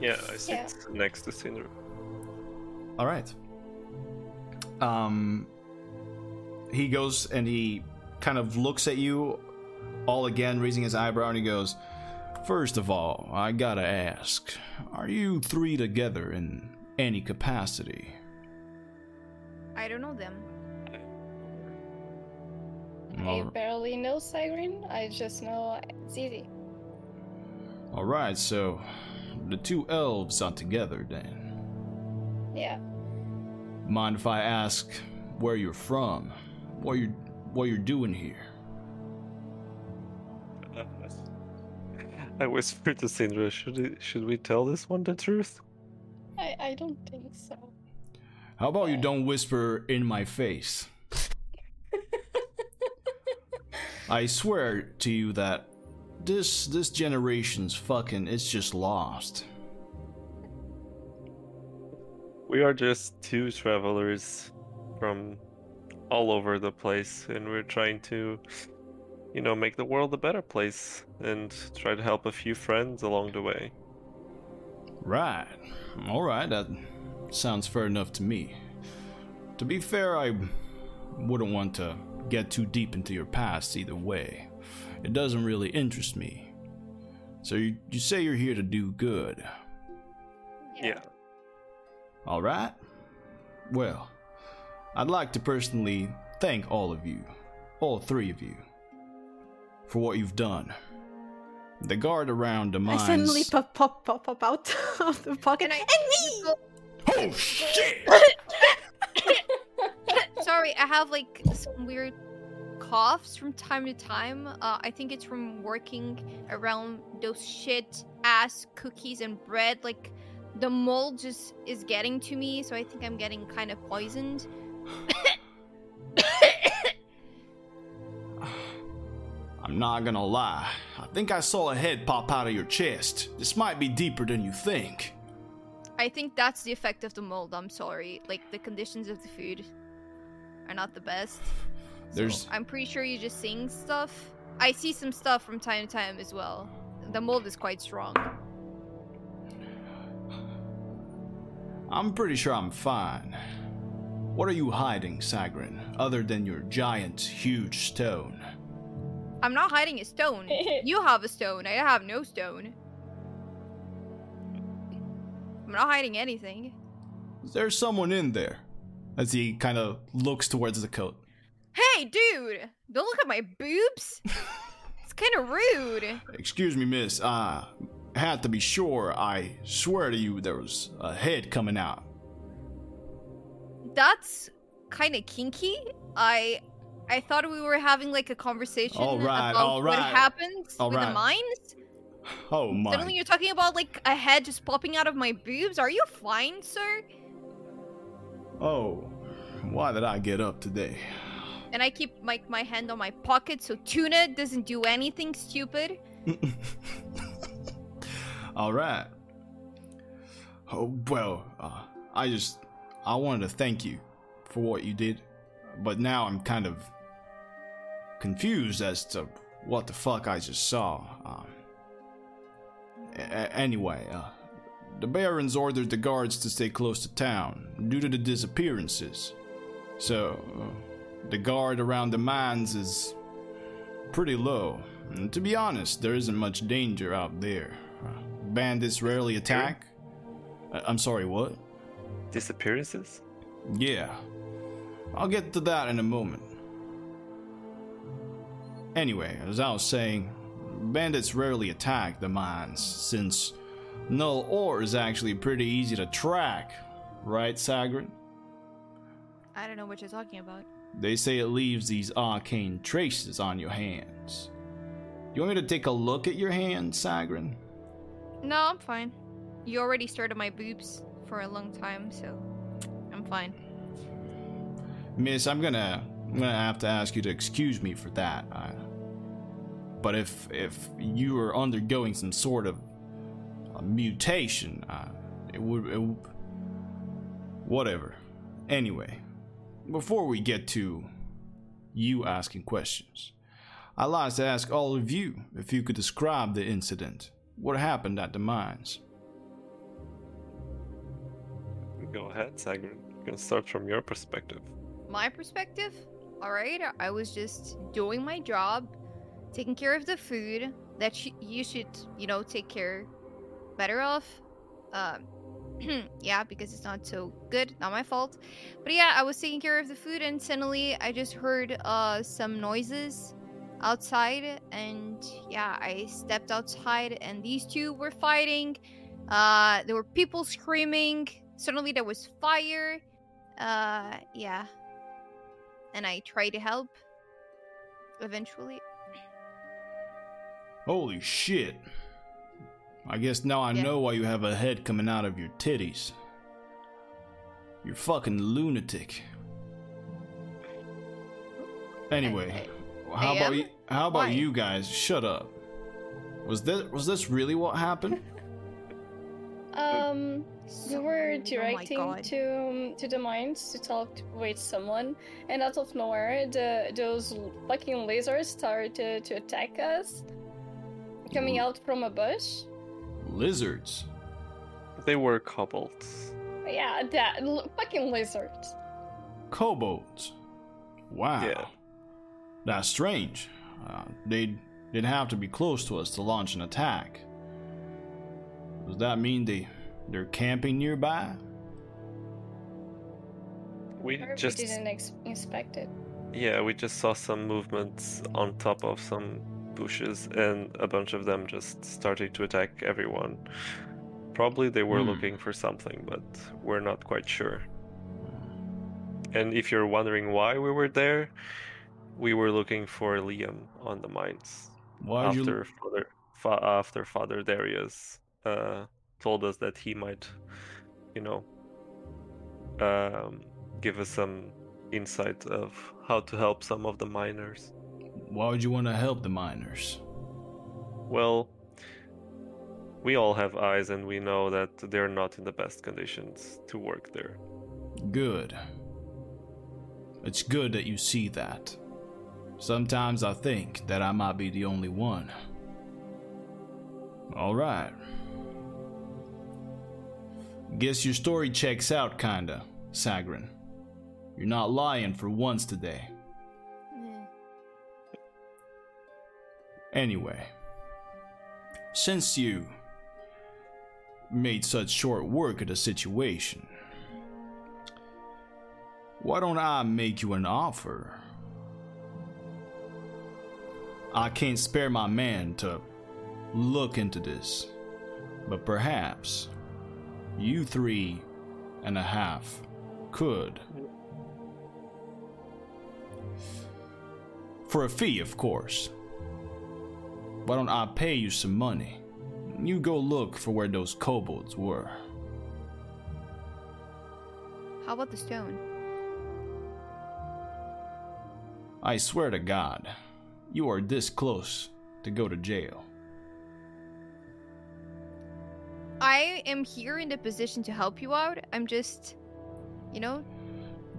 Yeah, I sit Yeah. next to Cinder. All right. Um, he goes and he kind of looks at you all again, raising his eyebrow, and he goes, First of all, I gotta ask, are you three together in any capacity? I don't know them. I barely know Siren. I just know it's easy. all right, so the two elves are together then. Yeah. Mind if I ask where you're from? What you're what you're doing here? I whispered to Sindra, should we, should we tell this one the truth? I, I don't think so. How about you don't whisper in my face? I swear to you that this this generation's fucking it's just lost. We are just two travelers from all over the place, and we're trying to, you know, make the world a better place and try to help a few friends along the way. Right. All right, that sounds fair enough to me. To be fair, I wouldn't want to get too deep into your past either way. It doesn't really interest me. So you, you say you're here to do good. Yeah. All right. Well, I'd like to personally thank all of you, all three of you, for what you've done. The guard around the I suddenly pop pop pop pop out of the pocket. Can I- And me! Oh shit! Sorry, I have like some weird coughs from time to time. Uh, I think it's from working around those shit ass cookies and bread. Like the mold just is getting to me, so I think I'm getting kind of poisoned. I'm not gonna lie. I think I saw a head pop out of your chest. This might be deeper than you think. I think that's the effect of the mold. I'm sorry. Like the conditions of the food are not the best. So There's- I'm pretty sure you're just seeing stuff. I see some stuff from time to time as well. the mold is quite strong. I'm pretty sure I'm fine. What are you hiding, Sagrin, other than your giant, huge stone? I'm not hiding a stone. you have a stone. I have no stone. I'm not hiding anything. There's someone in there. As he kind of looks towards the coat. Hey, dude! Don't look at my boobs. it's kind of rude. Excuse me, miss. I had to be sure. I swear to you, there was a head coming out. That's kind of kinky. I I thought we were having like a conversation All right, about all what right, happens all with the mines. Oh my. Suddenly you're talking about like a head just popping out of my boobs. Are you fine, sir? Oh, why did I get up today? And I keep my my hand on my pocket so Tuna doesn't do anything stupid. All right. Oh well, uh, I just I wanted to thank you for what you did, but now I'm kind of confused as to what the fuck I just saw. Um, a- anyway, uh, the barons ordered the guards to stay close to town due to the disappearances. So, uh, the guard around the mines is pretty low. And to be honest, there isn't much danger out there. Uh, bandits rarely attack. Uh, I'm sorry, what? Disappearances? Yeah. I'll get to that in a moment. Anyway, as I was saying, bandits rarely attack the mines since null ore is actually pretty easy to track. Right, Sagrin? I don't know what you're talking about. They say it leaves these arcane traces on your hands. You want me to take a look at your hands, Sagrin? No, I'm fine. You already started my boobs for a long time, so I'm fine. Miss, I'm gonna I'm gonna have to ask you to excuse me for that. I, but if if you are undergoing some sort of a mutation, uh, it would it, would- whatever. Anyway, before we get to you asking questions, I'd like to ask all of you if you could describe the incident. What happened at the mines? Go ahead, Sagrin. You can start from your perspective. My perspective? Alright, I was just doing my job, taking care of the food that sh- you should, you know, take care better of. Um, yeah, because it's not so good, not my fault. But yeah, I was taking care of the food and suddenly I just heard uh some noises outside and yeah, I stepped outside and these two were fighting. Uh there were people screaming. Suddenly there was fire. Uh yeah. And I tried to help eventually. Holy shit. I guess now I Yeah. know why you have a head coming out of your titties. You're fucking lunatic. Anyway, how I about you how about Why? you guys? Shut up. Was this was this really what happened? Um, we were Oh directing God. to to the mines to talk with someone, and out of nowhere, the those fucking lasers started to attack us, coming out from a bush. Lizards. They were kobolds. Yeah, that l- fucking lizards. Kobolds. Wow. Yeah. That's strange. Uh, they'd, they'd have to be close to us to launch an attack. Does that mean they, they're camping nearby? We Or just we didn't ex- inspect it. yeah, we just saw some movements on top of some bushes, and a bunch of them just started to attack everyone. Probably they were Hmm. looking for something, but we're not quite sure. And if you're wondering why we were there, we were looking for Liam on the mines Why after you? Father fa- after Father Darius uh, told us that he might, you know, um, give us some insight of how to help some of the miners. Why would you want to help the miners? Well, we all have eyes, and we know that they're not in the best conditions to work there. Good. It's good that you see that. Sometimes I think that I might be the only one. All right. Guess your story checks out, kinda, Sagrin. You're not lying for once today. Anyway, since you made such short work of the situation, why don't I make you an offer? I can't spare my man to look into this, but perhaps you three and a half could. For a fee, of course. Why don't I pay you some money? You go look for where those kobolds were. How about the stone? I swear to God, you are this close to go to jail. I am here in the position to help you out. I'm just, you know,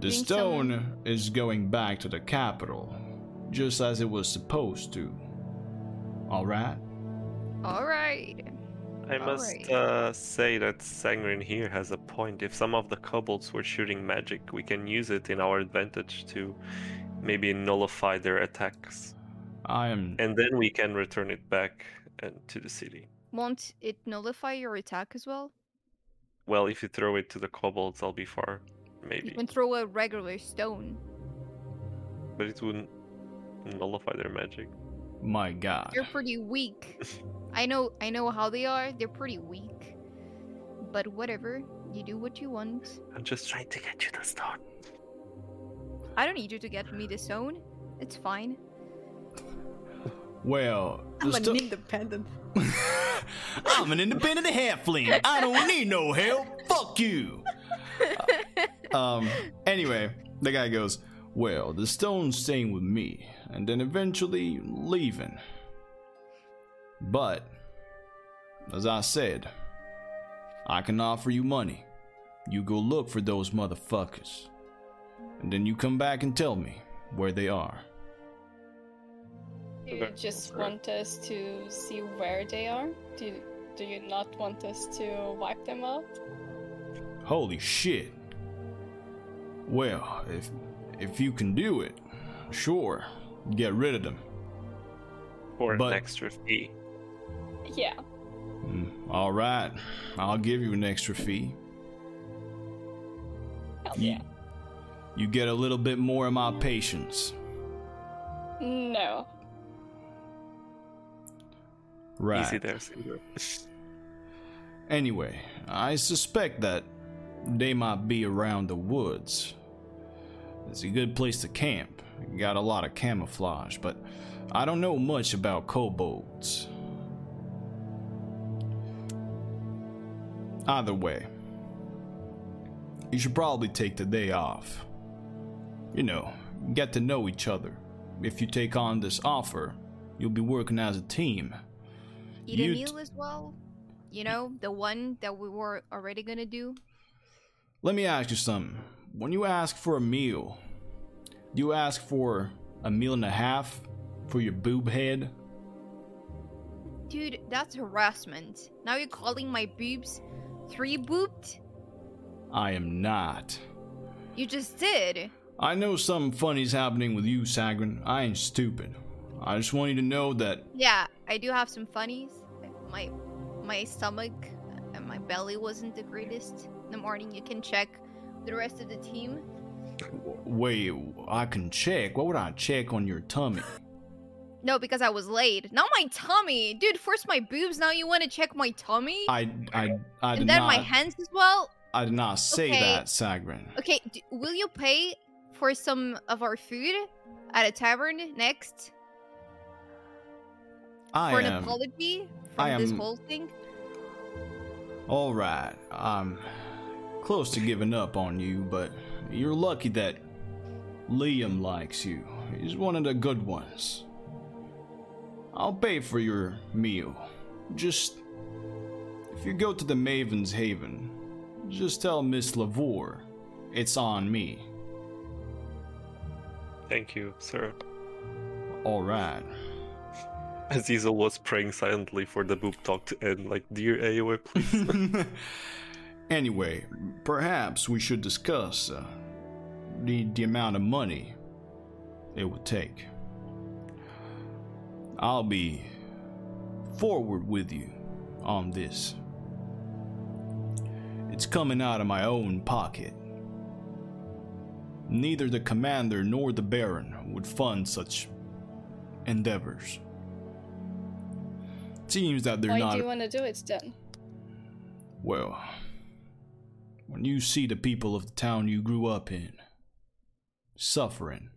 The stone is going back to the capital, just as it was supposed to. Alright? all right. I must Alright. uh, say that Sagrin here has a point. If some of the kobolds were shooting magic, we can use it in our advantage to maybe nullify their attacks. I am. And then we can return it back uh, to the city. Won't it nullify your attack as well? Well, if you throw it to the kobolds, I'll be far. Maybe. You Maybe. can throw a regular stone. But it wouldn't nullify their magic. My God. They're pretty weak. I know I know how they are. They're pretty weak. But whatever. You do what you want. I'm just trying to get you the stone. I don't need you to get me the stone. It's fine. Well, I'm an sto- independent. I'm an independent halfling. I don't need no help. Fuck you. Um. Anyway, the guy goes, "Well, the stone's staying with me, and then eventually leaving. But, as I said, I can offer you money. You go look for those motherfuckers, and then you come back and tell me where they are." Do you just want us to see where they are? Do you, do you not want us to wipe them out? Holy shit. Well, if if you can do it, sure, get rid of them. For But- an extra fee. Yeah. Mm, all right, I'll give you an extra fee. Hell yeah. you get a little bit more of my patience. No. Right. Easy there, Anyway, I suspect that they might be around the woods. It's a good place to camp. Got a lot of camouflage, but I don't know much about kobolds. Either way, you should probably take the day off. You know, get to know each other. If you take on this offer, you'll be working as a team. Eat You a meal as well. You know, the one that we were already gonna do. Let me ask you something. When you ask for a meal, you ask for a meal and a half for your boob head? Dude, that's harassment. Now you're calling my boobs three booped? I am not. You just did. I know something funny's happening with you, Sagrin. I ain't stupid. I just want you to know that Yeah, I do have some funnies. My my stomach and my belly wasn't the greatest in the morning. You can check the rest of the team. Wait, I can check. What would I check on your tummy? No, because I was late. Not my tummy. Dude, first my boobs, now you want to check my tummy? I I I did and then not my hands as well? I did not say Okay. that, Sagrin. Okay, d- will you pay for some of our food at a tavern next? I for an apology from I this whole thing? All right, I'm close to giving up on you, but you're lucky that Liam likes you. He's one of the good ones. I'll pay for your meal. Just if you go to the Maven's Haven, just tell Miss Lavore it's on me. Thank you, sir. All right. Azizel was praying silently for the boob talk to end. Like, dear AOA, please. anyway, perhaps we should discuss uh, the, the amount of money it would take. I'll be forward with you on this. It's coming out of my own pocket. Neither the commander nor the baron would fund such endeavors. Seems that they're Why not do you want to do it then? well, when you see the people of the town you grew up in suffering,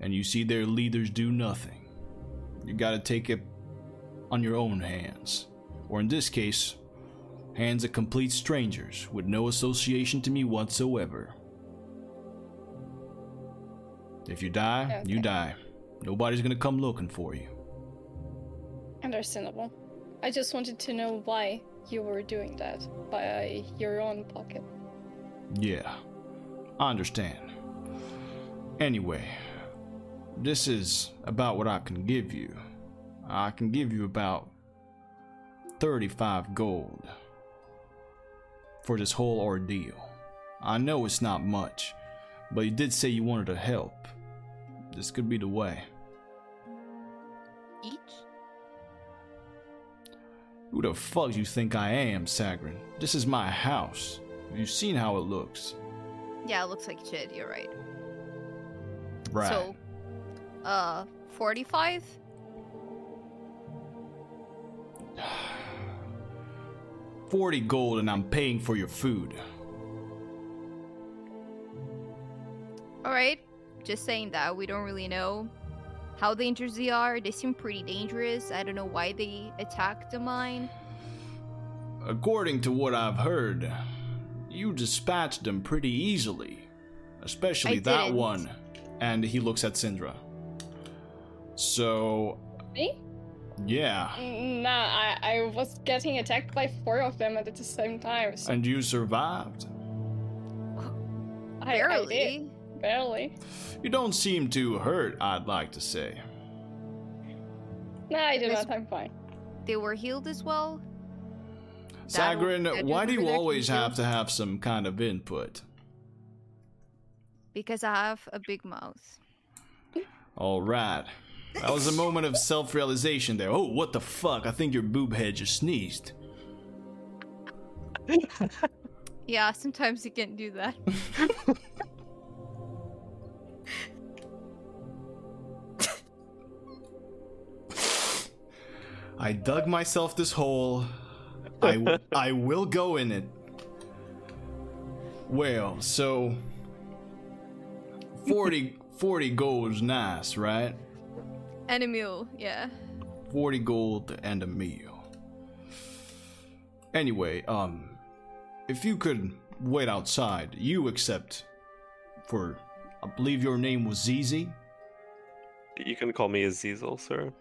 and you see their leaders do nothing, you gotta take it on your own hands. Or in this case, hands of complete strangers with no association to me whatsoever. If you die, you die. Nobody's gonna come looking for you. Understandable. I just wanted to know why you were doing that by your own pocket. Yeah, I understand. Anyway, this is about what I can give you. I can give you about 35 gold for this whole ordeal. I know it's not much, but you did say you wanted to help. This could be the way. Each? Who the fuck do you think I am, Sagrin? This is my house. Have you seen how it looks? Yeah, it looks like shit. You're right. Right. So, uh, 45? Forty gold, and I'm paying for your food. Alright. Just saying that. We don't really know how dangerous they are. They seem pretty dangerous. I don't know why they attacked the mine. According to what I've heard, you dispatched them pretty easily. Especially I that didn't. one. And he looks at Syndra. So, Me? yeah. Mm, Nah, I, I was getting attacked by four of them at the same time. So And you survived. I, I Barely. did. Barely. You don't seem too hurt, I'd like to say. Nah, I did Miss- not. I'm fine. They were healed as well. That'll- Sagrin, why do you always have to have some kind of input? Because I have a big mouth. Alright. That was a moment of self realization there. Oh, what the fuck? I think your boob head just sneezed. Yeah, sometimes you can't do that. I dug myself this hole. I, I will go in it. Well, so 40, 40 gold is nice, right? And a meal, yeah. 40 gold and a meal. Anyway, um, if you could wait outside, you accept for, I believe your name was Zizi? you can call me Azizel, sir.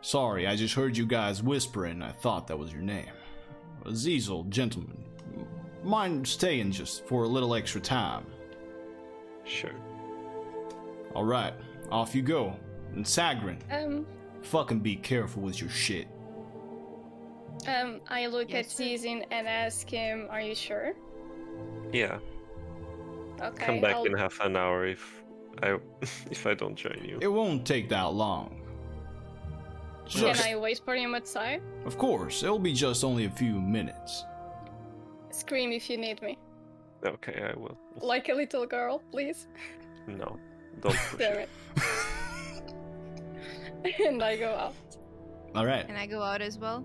Sorry, I just heard you guys whispering. I thought that was your name. Azizel, gentlemen. Mind staying just for a little extra time. Sure. Alright, off you go. And Sagrin, Um, fucking be careful with your shit. um, I look Yes, at sir. Season and ask him, "Are you sure?" Yeah. Okay. Come back I'll- in half an hour if I if I don't join you. It won't take that long. Can I wait for him outside? of course, it'll be just only a few minutes. Scream if you need me, Okay, I will. like a little girl, please. No, don't push Damn it. it. and I go out. Alright, And I go out as well.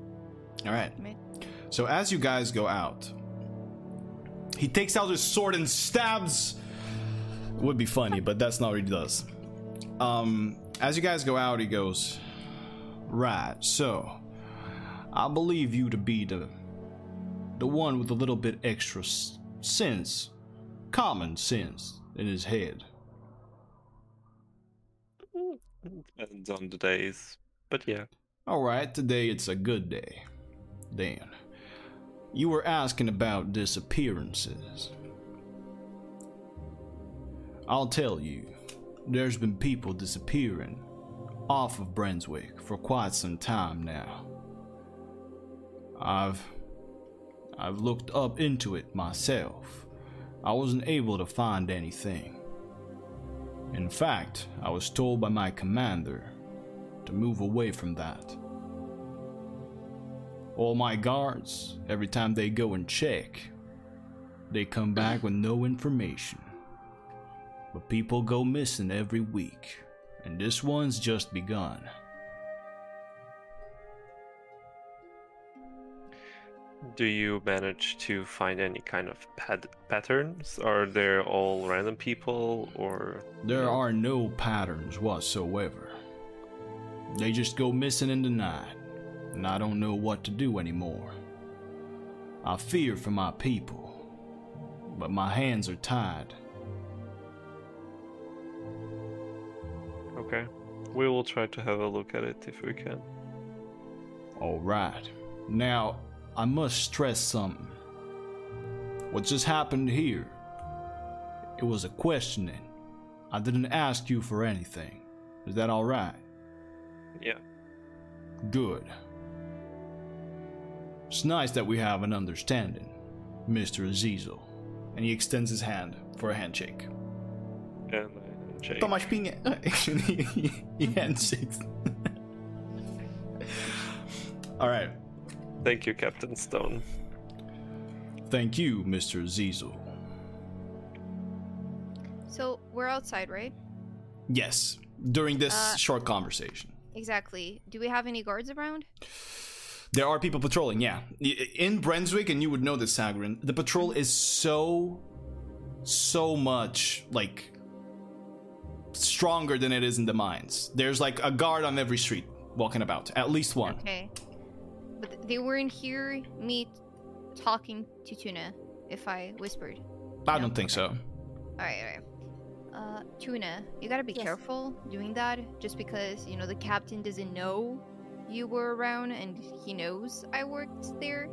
alright. So as you guys go out, he takes out his sword and stabs. Would be funny, but that's not what he does. Um, as you guys go out, he goes, "Right, so I believe you to be the the one with a little bit extra s- sense, common sense in his head." Depends on the days, but yeah. All right, today it's a good day. Dan, you were asking about disappearances. I'll tell you, there's been people disappearing off of Brenswick for quite some time now. I've I've looked up into it myself. I wasn't able to find anything. In fact, I was told by my commander to move away from that. All my guards, every time they go and check, they come back with no information. But people go missing every week, and this one's just begun. Do you manage to find any kind of pat- patterns? Are they all random people or There are no patterns whatsoever. They just go missing in the night, and I don't know what to do anymore. I fear for my people, but my hands are tied. Okay. We will try to have a look at it if we can. Alright. Now, I must stress something. What just happened here? It was a questioning. I didn't ask you for anything. Is that alright? Yeah. Good. It's nice that we have an understanding, Mr. Azizel. And he extends his hand for a handshake. And Jake. Tomasz Pinha. Actually, he handshakes. Alright. Thank you, Captain Stone. Thank you, Mr. Azizel. So we're outside, right? Yes, during this Uh, short conversation. Exactly. Do we have any guards around? There are people patrolling, yeah. In Brenswick, and you would know this, Sagrin, the patrol is so, so much, like, stronger than it is in the mines. There's, like, a guard on every street walking about, at least one. Okay. But they weren't here me talking to Tuna if I whispered. I No? don't think so. Alright, alright. Uh, Tuna, you gotta be Yes. careful doing that just because, you know, the captain doesn't know you were around and he knows I worked there.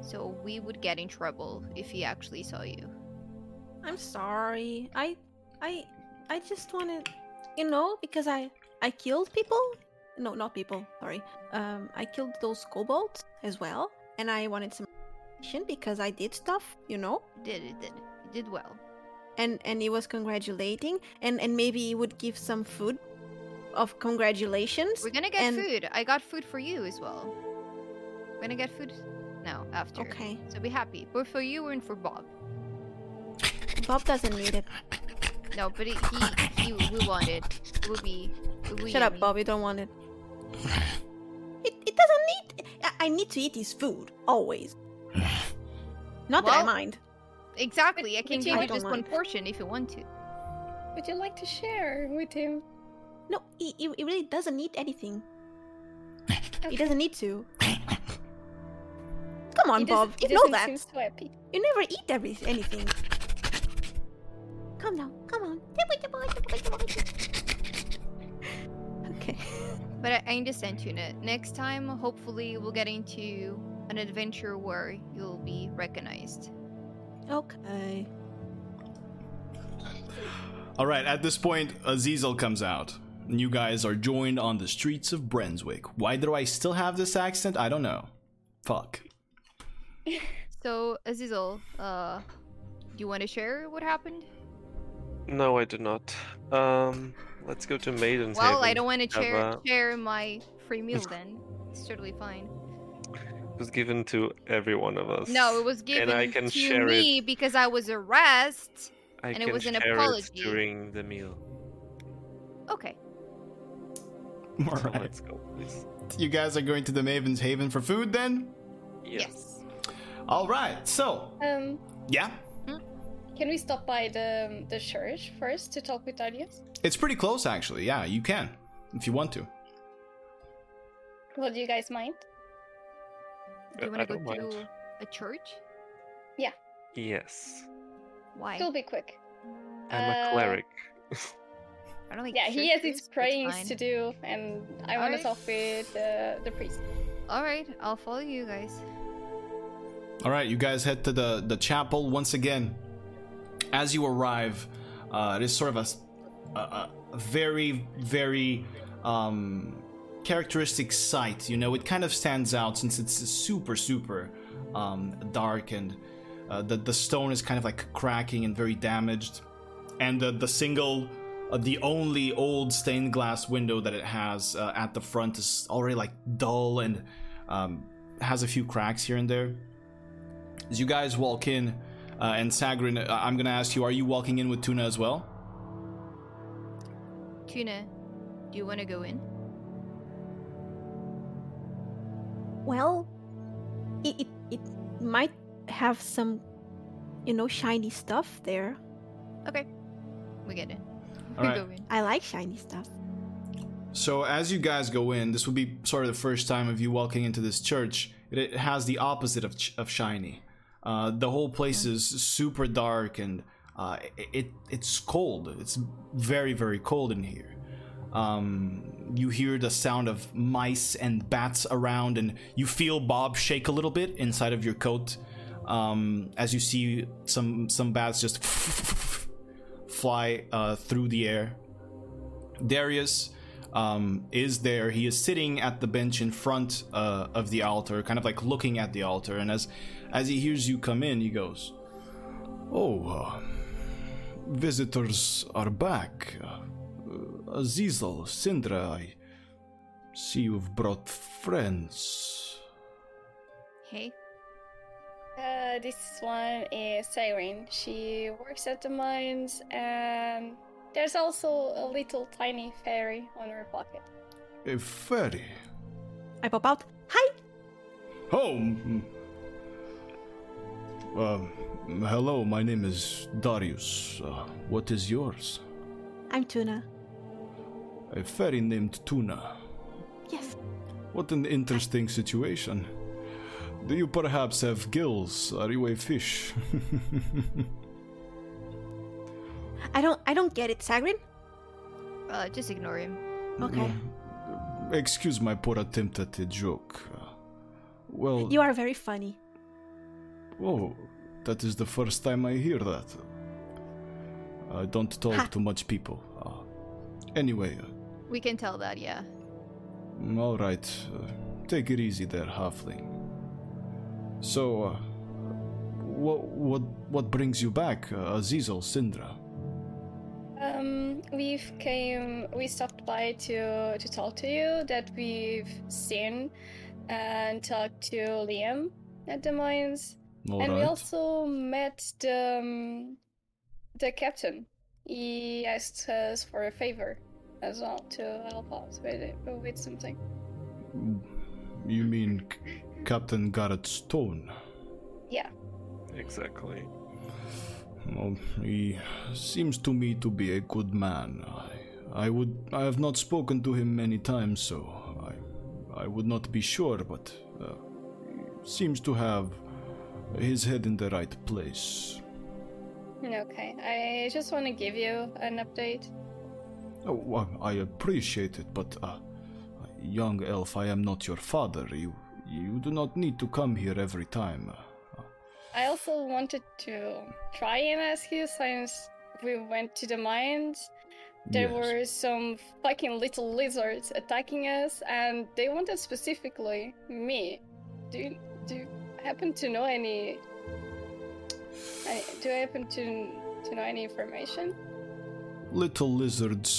So we would get in trouble if he actually saw you. I'm sorry. I, I, I just wanted, you know, because I, I killed people. No, not people. Sorry. Um, I killed those kobolds as well, and I wanted some because I did stuff, you know. Did it did. You did well. And and he was congratulating, and and maybe he would give some food of congratulations. We're gonna get and- food. I got food for you as well. We're gonna get food now after. Okay. So be happy. Both for you and for Bob. Bob doesn't need it. No, but he, he, he we want it. It would be. It Shut up, yummy. Bob. You don't want it. It, it doesn't need. I, I need to eat his food always. Not that I mind. Exactly. I But can you- give I you don't just one portion if you want to. Would you like to share with him? No, he, he he really doesn't need anything. He doesn't need to. Come on, He Bob. You know that. so. You never eat every anything. Come now. Come on. Okay. But I, I understand, Tuna. Next time, hopefully, we'll get into an adventure where you'll be recognized. Okay. All right, at this point, Azizel comes out. And you guys are joined on the streets of Brenswick. Why do I still have this accent? I don't know. Fuck. So, Azizel, uh, do you want to share what happened? No, I do not. Um, let's go to Maiden's Well, I don't want to share a- share my free meal then. It's totally fine. It was given to every one of us. No, it was given and I can to share me because I was arrested. I and it was an share apology. It during the meal. Okay. All So right. let's go, please. You guys are going to the Maven's Haven for food then? Yes. All right, so, Um, yeah. Can we stop by the the church first to talk with Darius? It's pretty close, actually. Yeah, you can, if you want to. Well, do you guys mind? Do you Uh, want to go mind. to a church? Yeah. Yes. Why? It'll be quick. I'm Uh, a cleric. I don't like Yeah, he has his but it's prayings to do, and I want to talk with uh, the priest. All right, I'll follow you guys. All right, you guys head to the the chapel once again. As you arrive, uh, it is sort of a very very um, characteristic sight. You know, it kind of stands out since it's super, super um, dark and uh, the the stone is kind of like cracking and very damaged, and the the single. Uh, the only old stained glass window that it has uh, at the front is already like dull and um, has a few cracks here and there. As you guys walk in, uh, and Sagrin, uh, I'm gonna ask you: Are you walking in with Tuna as well? Tuna, do you want to go in? Well, it, it it might have some, you know, shiny stuff there. Okay, we get it. All we right. go in. I like shiny stuff. So as you guys go in, this will be sort of the first time of you walking into this church. It, it has the opposite of ch- of shiny. Uh, the whole place is super dark and uh, it, it it's cold. It's very very cold in here. Um, you hear the sound of mice and bats around, and you feel Bob shake a little bit inside of your coat um, as you see some some bats just fly uh, through the air. Darius um, is there. He is sitting at the bench in front uh, of the altar, kind of like looking at the altar. And as as he hears you come in, he goes, "Oh, uh, visitors are back. Uh, Azizel, Sindra, I see you've brought friends. Hey, Uh, this one is Siren. She works at the mines, and there's also a little tiny fairy on her pocket. A fairy. I pop out. Hi. Oh, um, hello. My name is Darius. Uh, what is yours? I'm Tuna. A fairy named Tuna. Yes. What an interesting situation. Do you perhaps have gills? Are you a fish? I don't. I don't get it, Sagrin. uh, just ignore him. Okay. Excuse my poor attempt at a joke. Uh, well, You are very funny. Oh, that is the first time I hear that. I don't talk Ha. to much people. Uh, anyway, We can tell that, yeah. uh, all right. Uh, take it easy there, halfling. So, uh, what what what brings you back, uh, Azizel Sindra? Um, we've came, we stopped by to to talk to you. That we've seen and talked to Liam at the mines, All and we also met the um, the captain. He asked us for a favor as well to help out with it, with something. You mean C- Captain Garrett Stone? Yeah. Exactly. Well, he seems to me to be a good man. I, I would. I have not spoken to him many times, so I, I would not be sure. But uh, he seems to have his head in the right place. Okay. I just want to give you an update. Oh, well, I appreciate it, but uh, young elf, I am not your father. You, you do not need to come here every time. I also wanted to try and ask you since we went to the mines. There yes. were some fucking little lizards attacking us, and they wanted specifically me. Do you, do you happen to know any? Do I happen to to know any information? little lizards.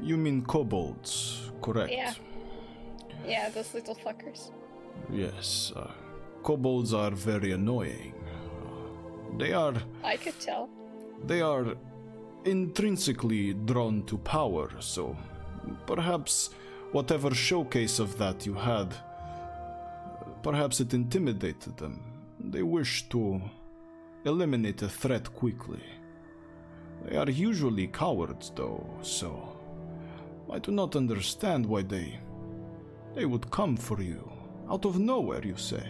You mean kobolds, correct? Yeah. Yeah, those little fuckers. Yes, uh, kobolds are very annoying. They are I could tell. they are intrinsically drawn to power, so perhaps whatever showcase of that you had, perhaps it intimidated them. They wish to eliminate a threat quickly. They are usually cowards, though, so I do not understand why they they would come for you out of nowhere. You say?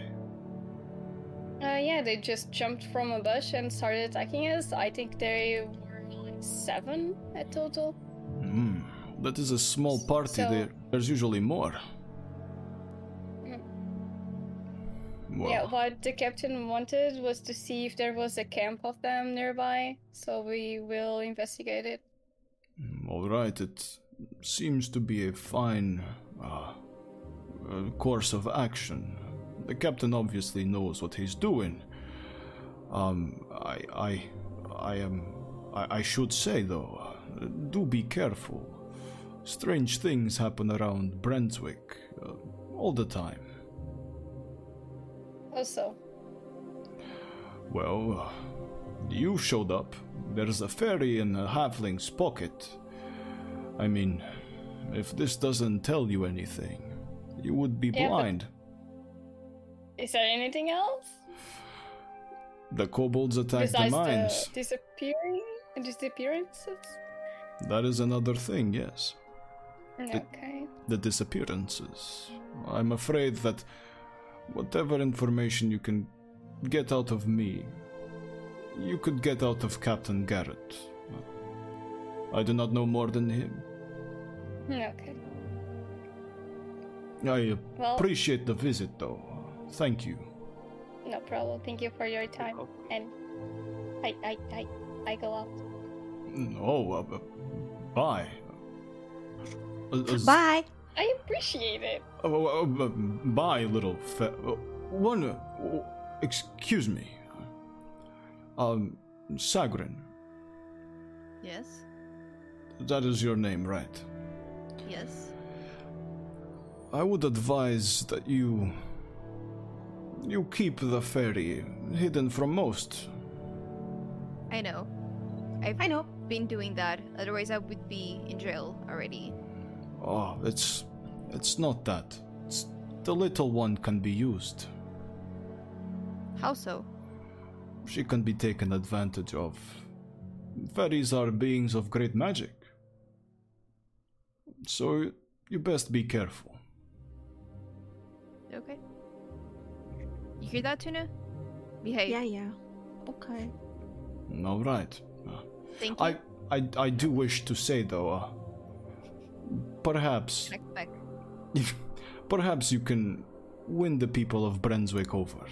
Uh, yeah, they just jumped from a bush and started attacking us. I think they were like seven at total. Hmm, that is a small party. So- there, there's usually more. Well, Yeah, what the captain wanted was to see if there was a camp of them nearby, so we will investigate it. mm, all right. It seems to be a fine uh, uh, course of action. The captain obviously knows what he's doing. Um, I, I, I am. I, I should say though, uh, do be careful. Strange things happen around Brenswick uh, all the time. Also, Well, uh, you showed up. There's a fairy in a halfling's pocket. I mean, if this doesn't tell you anything, you would be Yeah, blind. is there anything else The kobolds attack the mines. the disappearing disappearances? That is another thing, yes. Okay. The disappearances. I'm afraid that whatever information you can get out of me, you could get out of Captain Garrett. I do not know more than him. Okay. I Well, appreciate the visit, though. Thank you. no problem. Thank you for your time. And I, I, I, I go out. Oh, uh, uh, bye. Uh, uh, Bye. I appreciate it. uh, uh, uh, bye, little fe- uh, one. Uh, excuse me. Um, Sagrin. Yes. That is your name, right? Yes. I would advise that you. You keep the fairy hidden from most. I know. I've I know. been doing that. Otherwise, I would be in jail already. Oh, it's. It's not that. It's, the little one can be used. How so? She can be taken advantage of. Fairies are beings of great magic. So, you best be careful. Okay. You hear that, Tuna? Behave. Yeah, yeah. Okay. Alright. Thank you. I, I, I do wish to say, though, uh, perhaps. Perhaps you can win the people of Brenswick over.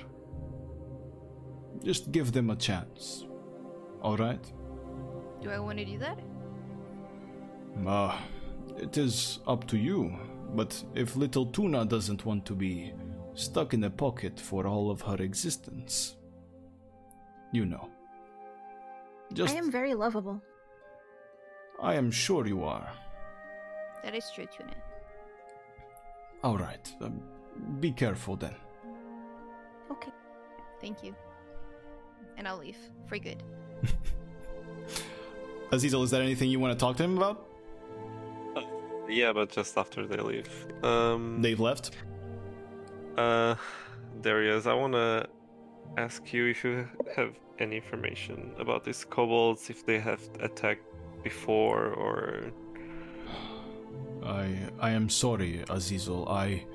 Just give them a chance. Alright? Do I want to do that? Uh, it is up to you. But if little Tuna doesn't want to be stuck in a pocket for all of her existence, you know. Just, I am very lovable. I am sure you are. That is true, Tuna. Alright, um, be careful then. Okay. Thank you. And I'll leave for good. Azizel, is that anything you want to talk to him about? Yeah, but just after they leave. Um, They've left. uh, Darius, I want to ask you if you have any information about these kobolds, if they have attacked before or. I I am sorry, Azizel. I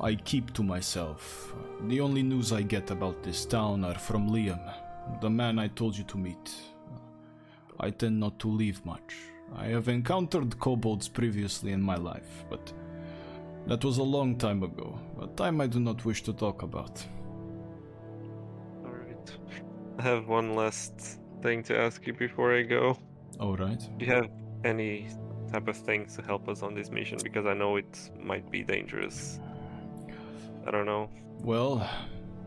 I keep to myself. The only news I get about this town are from Liam, the man I told you to meet. I tend not to leave much. I have encountered kobolds previously in my life, but that was a long time ago, a time I do not wish to talk about. Alright. I have one last thing to ask you before I go. All right. Do you have any type of things to help us on this mission? Because I know it might be dangerous. I don't know. Well,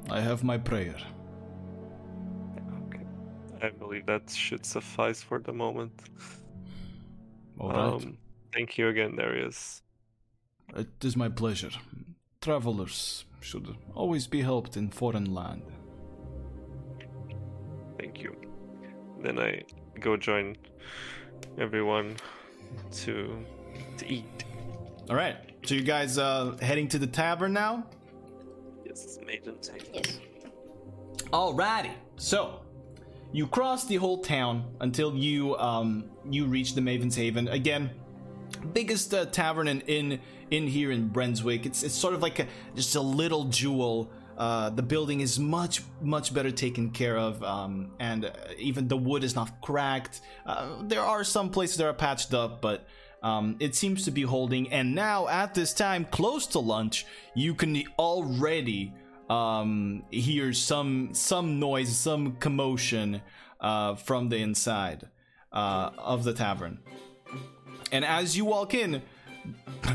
I have my prayer. Okay. I believe that should suffice for the moment. All right. Um, thank you again, Darius. It is my pleasure. Travelers should always be helped in foreign land. Thank you. Then I go join everyone to to eat. All right. So you guys uh, heading to the tavern now? Yes, maiden table. Yes. Alrighty. So you cross the whole town until you um you reach the Maven's Haven again. Biggest uh, tavern in, in in here in Brenswick. It's it's sort of like a just a little jewel. Uh, the building is much much better taken care of, um, and uh, even the wood is not cracked. Uh, there are some places that are patched up, but um, it seems to be holding. And now at this time, close to lunch, you can already um, hear some some noise, some commotion uh, from the inside uh, of the tavern. and as you walk in,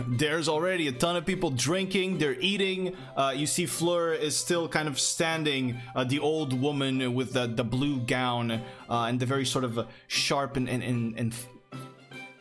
there's already a ton of people drinking. They're eating. Uh, you see, Fleur is still kind of standing. Uh, the old woman with the, the blue gown uh, and the very sort of sharp and and, and, and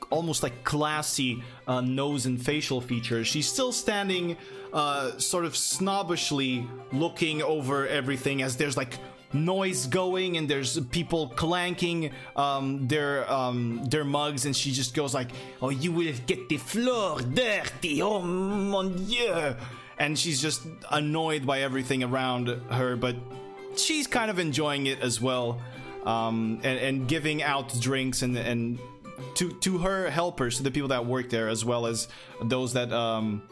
almost like classy uh, nose and facial features. She's still standing, uh, sort of snobbishly looking over everything as there's like noise going and there's people clanking um, their um, their mugs, and she just goes like, "Oh, you will get the floor dirty, oh mon dieu!" And she's just annoyed by everything around her, but she's kind of enjoying it as well, um, and, and giving out drinks and and to to her helpers, to the people that work there, as well as those that um,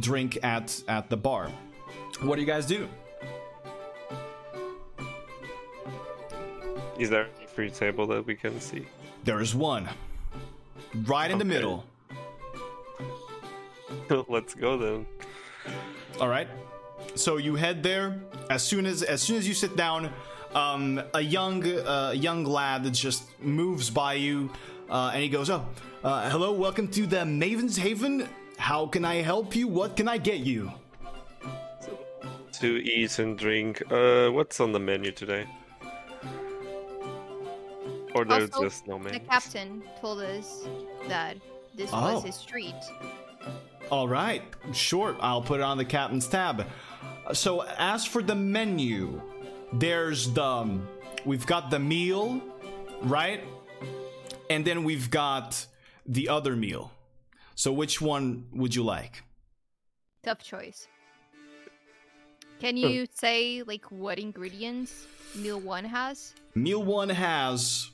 drink at at the bar. What do you guys do? Is there a free table that we can see? There is one, right in the Okay. middle. Let's go then. All right. So you head there. As soon as as soon as you sit down, um, a young uh, young lad that just moves by you, uh, and he goes, "Oh, uh, hello, welcome to the Maven's Haven. How can I help you? What can I get you?" To eat and drink. Uh, what's on the menu today? Or there's Also, just no The captain told us that this Oh. was his street. All right, sure. I'll put it on the captain's tab. So, as for the menu, there's the um, we've got the meal, right? And then we've got the other meal. So, which one would you like? Tough choice. Can you say like what ingredients meal one has? Meal one has.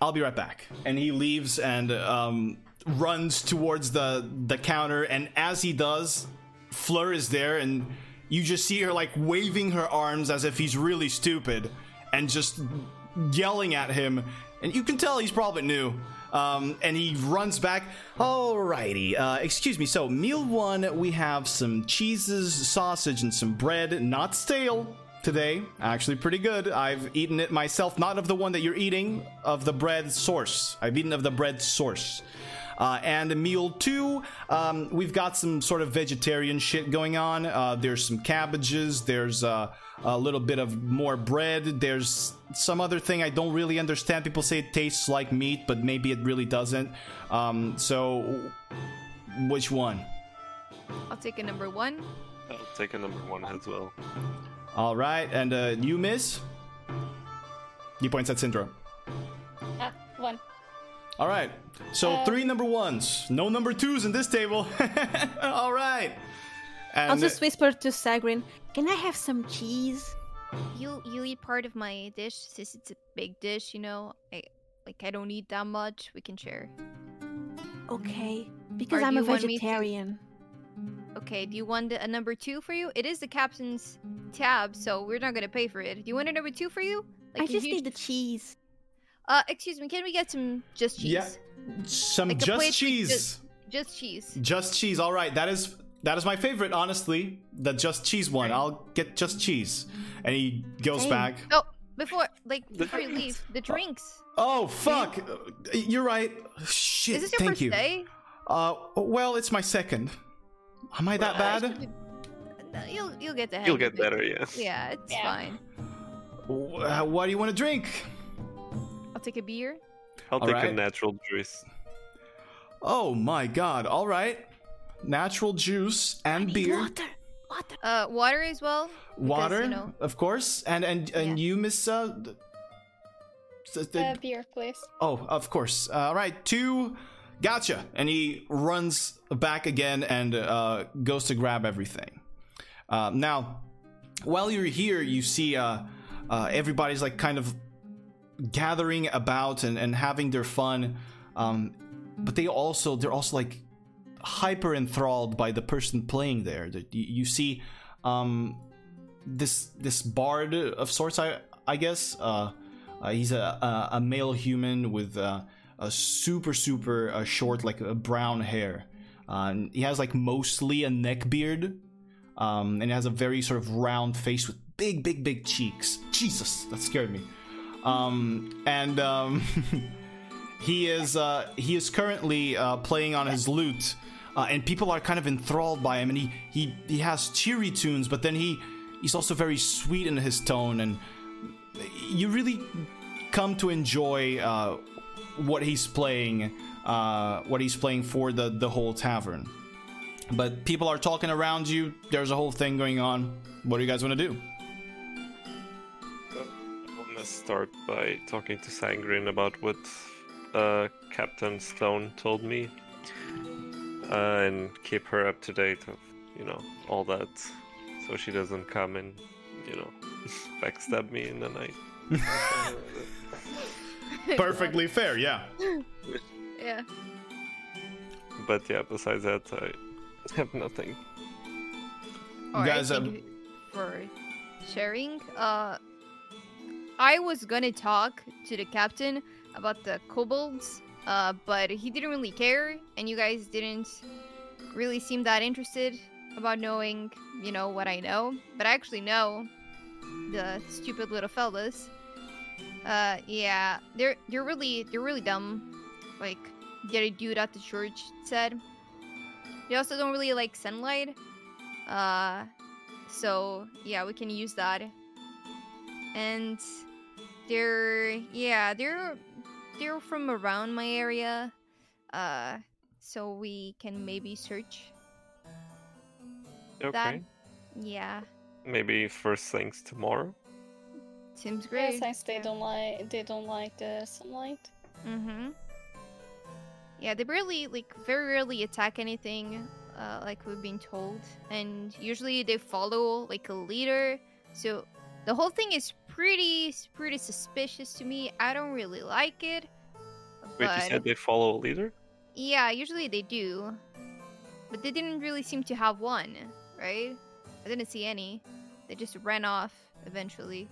I'll be right back. And he leaves and um, runs towards the the counter. And as he does, Fleur is there, and you just see her like waving her arms as if he's really stupid, and just yelling at him. And you can tell he's probably new. Um, and he runs back. Alrighty, uh, excuse me. So, meal one, we have some cheeses, sausage, and some bread, not stale today. Actually, pretty good. I've eaten it myself, not of the one that you're eating, of the bread source. I've eaten of the bread source. Uh, and a meal two, um, we've got some sort of vegetarian shit going on. Uh, there's some cabbages. There's uh, a little bit of more bread. There's some other thing I don't really understand. People say it tastes like meat, but maybe it really doesn't. Um, so, which one? I'll take a number one. I'll take a number one as well. All right, and uh, you miss. You points at Syndra. Ah, one. All right. So Uh, three number ones, no number twos in this table. All right. And I'll just whisper to Sagrin, "Can I have some cheese?" You you eat part of my dish since it's a big dish, you know. I like I don't eat that much. We can share. Okay, because Or I'm a you want me to- vegetarian. Okay, do you want a number two for you? It is the captain's tab, so we're not gonna pay for it. Do you want a number two for you? I just huge- need the cheese. Uh, excuse me, can we get some just cheese? Yeah. some like just cheese. just- Just cheese. Just cheese. All right. That is that is my favorite, honestly. The just cheese one. I'll get just cheese. And he goes Same. back. Oh, before like before you leave, the drinks. Oh fuck! Uh, You're right. Shit. Is this your thank first you. day? Uh, well, it's my second. Am I that bad? No, You'll you'll get the You'll of get it. better, yeah. Yeah, it's Yeah. fine. Wh- uh, What do you want to drink? I'll take a beer. I'll take a natural juice. Oh my god! All right. Natural juice and Need beer. Water, water. Uh, water as well. because, Water, you know- of course, and and and you, Miss. Uh, th- th- th- Uh, beer, please. oh, of course. Uh, all right, two. Gotcha. And he runs back again and uh, goes to grab everything. Uh, now, while you're here, you see uh, uh, everybody's like kind of gathering about and, and having their fun. Um, but they also they're also like hyper enthralled by the person playing there. That you, see um, this this bard of sorts, I I guess. Uh, uh, he's a, a a male human with a super super uh, short like uh, brown hair. Uh, he has like mostly a neck beard, um, and he has a very sort of round face with big big big cheeks. Jesus, that scared me. Um, and um, he is uh, he is currently uh, playing on his lute, uh, and people are kind of enthralled by him. And he he he has cheery tunes, but then he he's also very sweet in his tone, and you really come to enjoy uh, what he's playing, uh, what he's playing for the the whole tavern. But people are talking around you. There's a whole thing going on. What do you guys want to do? I'm gonna start by talking to Sagrin about what uh, Captain Stone told me, uh, and keep her up to date of you know all that, so she doesn't come and you know backstab me in the night. Perfectly fair, yeah. Yeah. But yeah, besides that, I have nothing. All right, guys, thank um, you for sharing. Uh, I was gonna talk to the captain about the kobolds, uh, but he didn't really care, and you guys didn't really seem that interested about knowing, you know, what I know. But I actually know the stupid little fellas. Uh, yeah, they're they're really they're really dumb. Like the dude at the church said. They also don't really like sunlight. Uh, so yeah, we can use that. And they're yeah, they're they're from around my area. Uh, so we can maybe search. Okay, That- Yeah, maybe first things tomorrow. Seems Yeah, great. since they don't like they don't like the sunlight. Mm-hmm. Yeah, they barely like very rarely attack anything, uh, like we've been told, and usually they follow like a leader. So the whole thing is pretty pretty suspicious to me. I don't really like it. Wait, but you said they follow a leader? yeah, usually they do, but they didn't really seem to have one, right? I didn't see any. They just ran off eventually.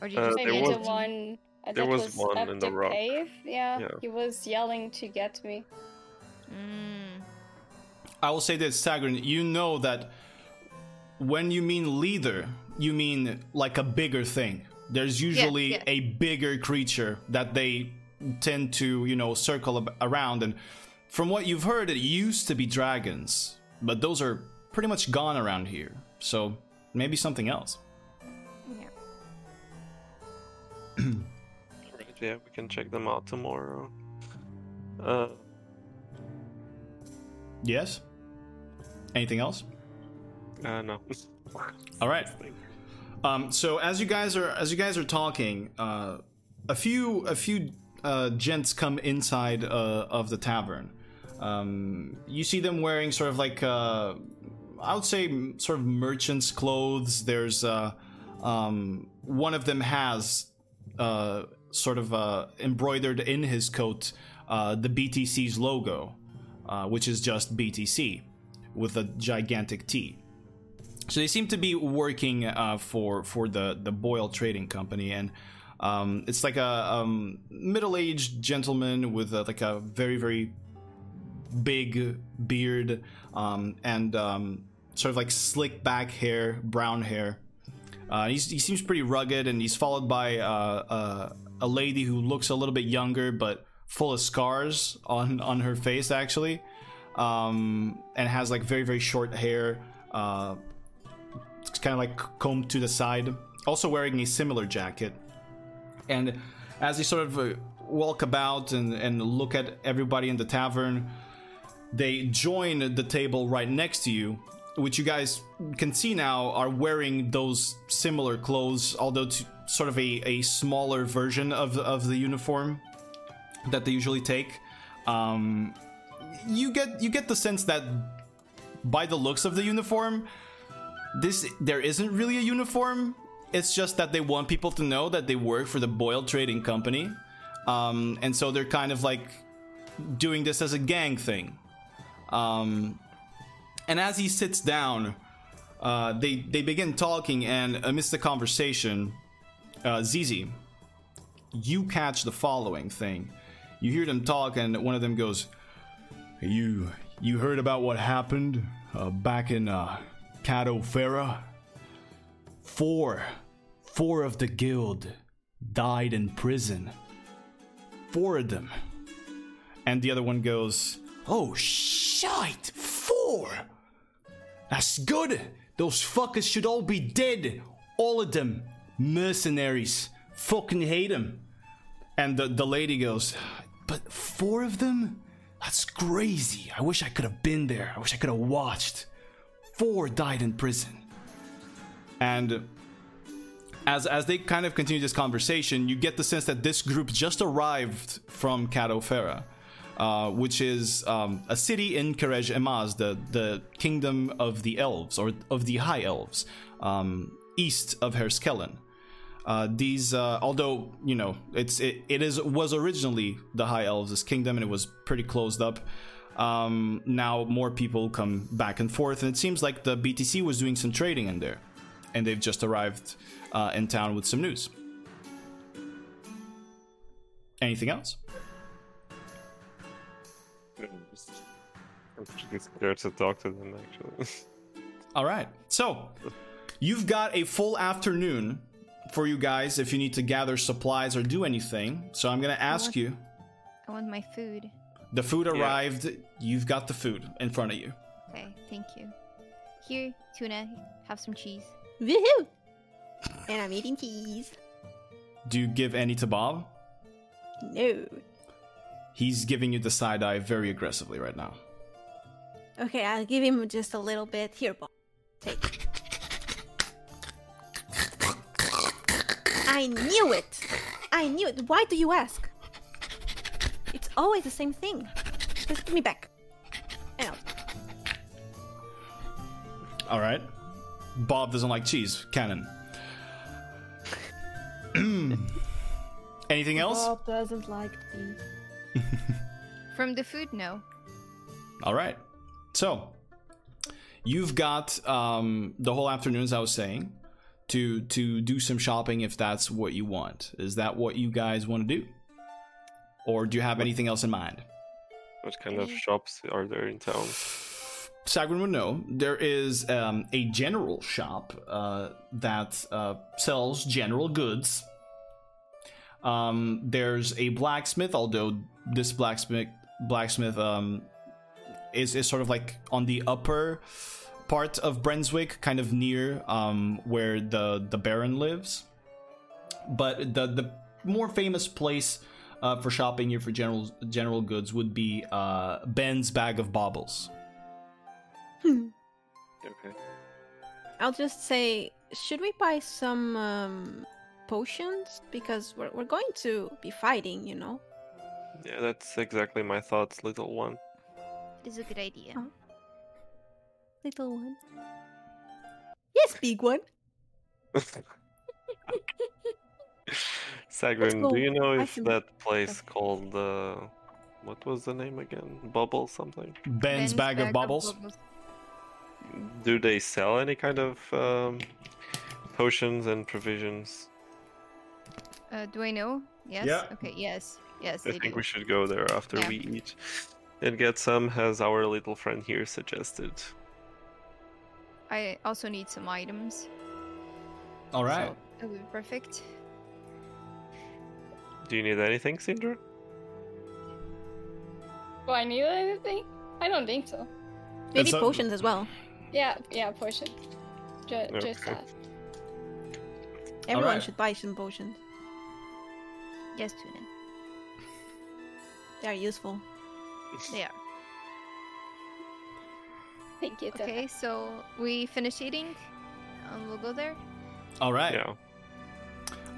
Or did you Uh, see there Maybe any? the was- one uh, there that was was, one up in the the rock. cave. Yeah, Yeah. he was yelling to get me. Mm. I will say this, Sagrin, you know that when you mean leader, you mean like a bigger thing. There's usually yeah. a bigger creature that they tend to, you know, circle ab- around. And from what you've heard, it used to be dragons, but those are pretty much gone around here. So maybe something else. Right, yeah, we can check them out tomorrow. Uh, Yes? Anything else? uh no. All right. Um, so as you guys are as you guys are talking, uh, a few a few uh, gents come inside uh, of the tavern. Um, you see them wearing sort of like uh, I would say sort of merchants' clothes. There's uh, um, one of them has uh, sort of uh, embroidered in his coat uh, the BTC's logo, uh, which is just BTC with a gigantic T. So they seem to be working uh, for for the the Boyle Trading Company, and um, it's like a um, middle-aged gentleman with a, like a very very big beard um, and um, sort of like slick back hair, brown hair. Uh, he seems pretty rugged, and he's followed by uh, uh, a lady who looks a little bit younger but full of scars on on her face actually, um, and has like very very short hair. Uh, it's kind of like combed to the side. Also wearing a similar jacket. And as they sort of uh, walk about and, and look at everybody in the tavern, they join the table right next to you, which you guys can see now are wearing those similar clothes, although sort of a, a smaller version of of the uniform that they usually take. Um, you get you get the sense that by the looks of the uniform, this there isn't really a uniform. It's just that they want people to know that they work for the Boyle Trading Company, um, and so they're kind of like doing this as a gang thing. Um, and as he sits down, uh, they they begin talking, and amidst the conversation, uh, Zizi, you catch the following thing. You hear them talk, and one of them goes, "You you heard about what happened uh, back in uh? Four, four of the guild died in prison. four of them. And the other one goes, Oh, shite, four! That's good! Those fuckers should all be dead! All of them! Mercenaries! Fucking hate them! And the, the lady goes, But four of them? That's crazy. I wish I could have been there. I wish I could have watched. Four died in prison. And as as they kind of continue this conversation, you get the sense that this group just arrived from Cadofera, uh, which is um, a city in Karej Emaz, the the kingdom of the elves or of the high elves, um, east of Herskellen. Uh, these, uh, although you know, it's it, it is was originally the High Elves' kingdom, and it was pretty closed up. Um, now more people come back and forth, and it seems like the BTC was doing some trading in there, and they've just arrived uh, in town with some news. Anything else? I'm pretty scared to talk to them actually. All right. So, you've got a full afternoon for you guys if you need to gather supplies or do anything. So, I'm going to ask What? you. I want my food. The food arrived. You've got the food in front of you. Okay, thank you. Here, tuna, have some cheese. Woohoo! And I'm eating cheese. Do you give any to Bob? No. He's giving you the side eye very aggressively right now. Okay, I'll give him just a little bit. Here, Bob. Take. I knew it! I knew it. Why do you ask? It's always the same thing. Just give me back. And out. All right. Bob doesn't like cheese. Canon. Anything else? Bob doesn't like cheese. From the food, no. All right. So, you've got um, the whole afternoon, as I was saying, to to do some shopping if that's what you want. Is that what you guys want to do, or do you have anything else in mind? what kind of shops are there in town? Sagrin would know. There is um, a general shop uh, that uh, sells general goods. Um, there's a blacksmith, although this blacksmith blacksmith um, is is sort of like on the upper part of Brenswick, kind of near um, where the the Baron lives. But the the more famous place uh, for shopping here for general general goods would be uh, Ben's Bag of Baubles. Okay. I'll just say, should we buy some um, potions? Because we're, we're going to be fighting, you know? Yeah, that's exactly my thoughts, little one. It is a good idea. Oh. Little one. Yes, big one. Sagrin, do you know if can- that place called uh, what was the name again? Bubble something? Ben's, bag, of bubbles. Do they sell any kind of um, potions and provisions? Uh, do I know? Yes. Yeah. Okay. Yes. Yes, I think do. we should go there after Yeah. we eat and get some, as our little friend here suggested. I also need some items. All right. So that would be perfect. Do you need anything, Syndra? Do I need anything? I don't think so. Maybe so- potions as well. Yeah, yeah, potion. Ju- Just Okay. that. Everyone Alright. should buy some potions. Yes, tuna. They are useful. They are. Thank you. Tana. Okay, so we finish eating, and we'll go there. All right. Yeah.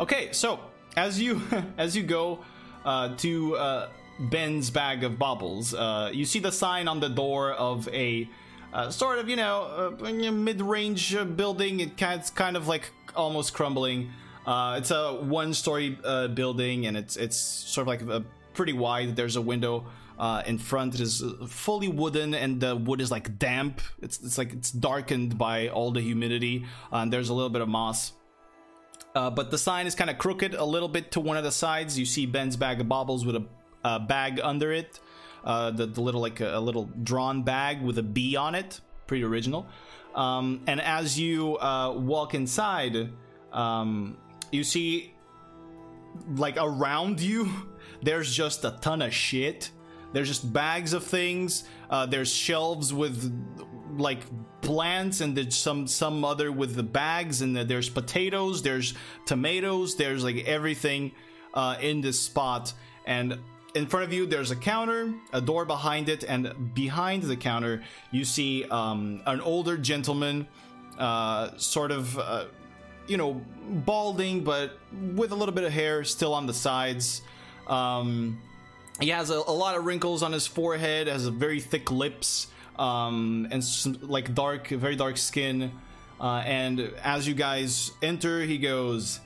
Okay, so as you as you go uh, to uh, Ben's bag of baubles, uh, you see the sign on the door of a uh, sort of you know uh, mid-range uh, building. It kind it's kind of like almost crumbling. Uh, it's a one-story uh, building, and it's it's sort of like a pretty wide. There's a window uh, in front. It is uh, fully wooden, and the wood is like damp. It's it's like it's darkened by all the humidity, uh, and there's a little bit of moss. Uh, but the sign is kind of crooked a little bit to one of the sides. You see Ben's bag of baubles with a, a bag under it, uh, the, the little like a, a little drawn bag with a B on it, pretty original. Um, and as you uh, walk inside, um, you see like around you, there's just a ton of shit. There's just bags of things. Uh, there's shelves with like plants, and there's some some other with the bags, and there's potatoes. There's tomatoes. There's like everything uh, in this spot, and in front of you there's a counter a door behind it and behind the counter you see um, an older gentleman uh, sort of uh, you know balding but with a little bit of hair still on the sides um, he has a, a lot of wrinkles on his forehead has very thick lips um, and some, like dark very dark skin uh, and as you guys enter he goes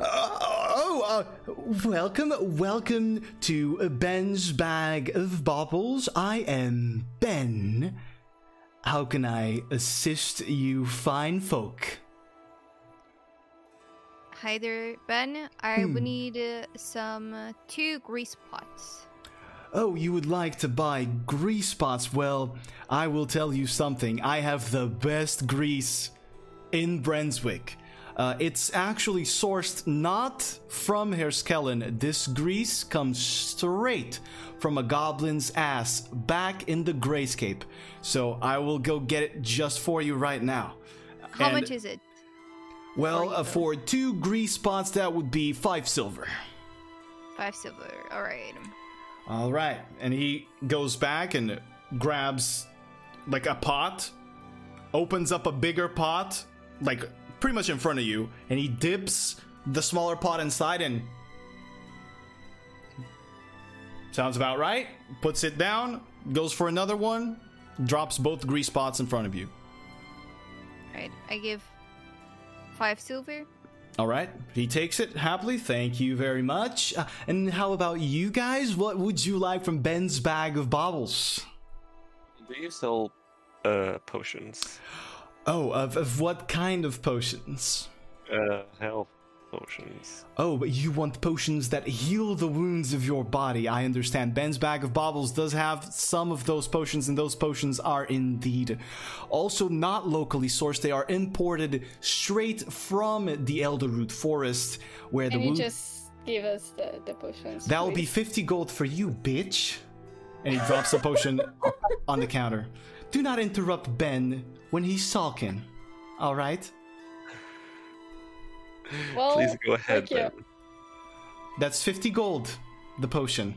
oh, uh, welcome, welcome to Ben's Bag of Baubles. I am Ben. How can I assist you, fine folk? Hi there, Ben. I Hmm. would need uh, some uh, two grease pots. Oh, you would like to buy grease pots? Well, I will tell you something. I have the best grease in Brenswick. Uh, it's actually sourced not from Herskellen. This grease comes straight from a goblin's ass back in the Grayscape. So I will go get it just for you right now. How And- much is it? Well, uh, for two grease spots, that would be five silver. Five silver. All right. All right. And he goes back and grabs like a pot, opens up a bigger pot, like pretty much in front of you, and he dips the smaller pot inside and sounds about right. Puts it down, goes for another one, drops both grease pots in front of you. All right. I give five silver. All right. He takes it happily. Thank you very much. Uh, and how about you guys? What would you like from Ben's bag of baubles? Do you sell uh, potions? Oh, of, of what kind of potions? Uh, health potions. Oh, but you want potions that heal the wounds of your body. I understand. Ben's Bag of Baubles does have some of those potions, and those potions are indeed also not locally sourced. They are imported straight from the Elderroot Forest, where the Can you wound. just give us the, the potions? That will be 50 gold for you, bitch. And he drops the potion on the counter. Do not interrupt Ben when he's sulking. All right? Well, Please go ahead, thank you. That's 50 gold, the potion.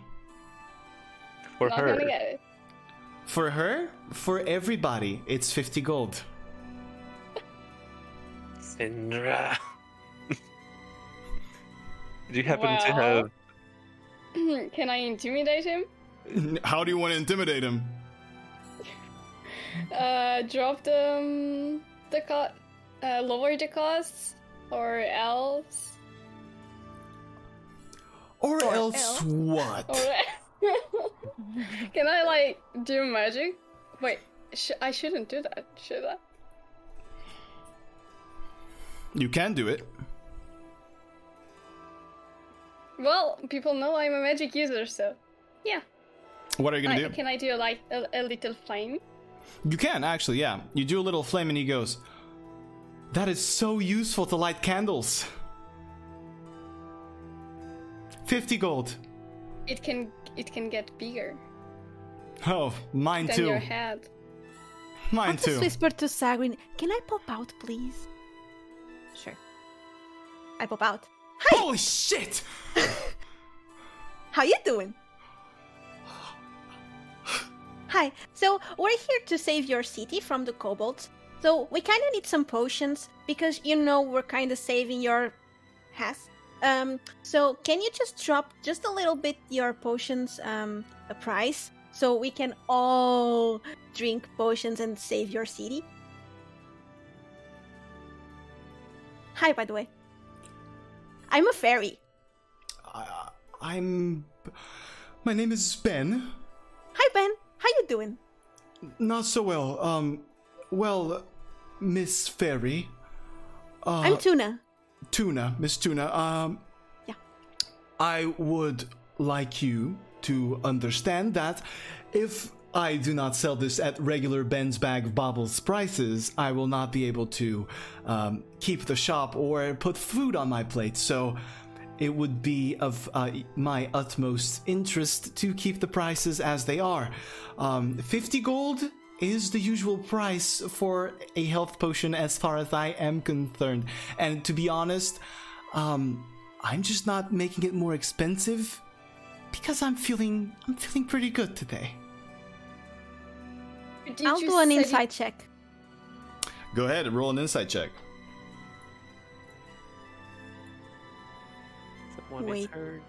For Not her. gonna get it. For her, for everybody, it's 50 gold. Syndra. Do you happen to have Can I intimidate him? How do you want to intimidate him? Uh, drop the um, the co- uh, lower the costs or else Or, Or else, else. what? can I like do magic? Wait, sh- I shouldn't do that, should I? You can do it. Well, people know I'm a magic user, so yeah. What are you gonna do? can I do like a, a little flame? You can, actually, yeah. You do a little flame and he goes, That is so useful to light candles. 50 gold. It can it can get bigger Oh, mine than too. your head. Mine I'll just too. whisper to Sagrin, can I pop out, please? Sure. I pop out. Hi. Holy shit! How you doing? Hi. So we're here to save your city from the kobolds. So we kind of need some potions because you know we're kind of saving your ass. Um. So can you just drop just a little bit your potions um a price so we can all drink potions and save your city? Hi, by the way. I'm a fairy. I, I'm. My name is Ben. Hi, Ben. How you doing? Not so well. Um, well, Miss Fairy. Uh, I'm Tuna. Tuna, Miss Tuna. Um, Yeah. I would like you to understand that if I do not sell this at regular Ben's Bag of Baubles prices, I will not be able to um, keep the shop or put food on my plate. So, it would be of uh, my utmost interest to keep the prices as they are. Um, 50 gold is the usual price for a health potion as far as I am concerned. And to be honest, um, I'm just not making it more expensive because I'm feeling I'm feeling pretty good today. Did I'll do an say- insight check. Go ahead and roll an insight check. Someone is Wait. Wait,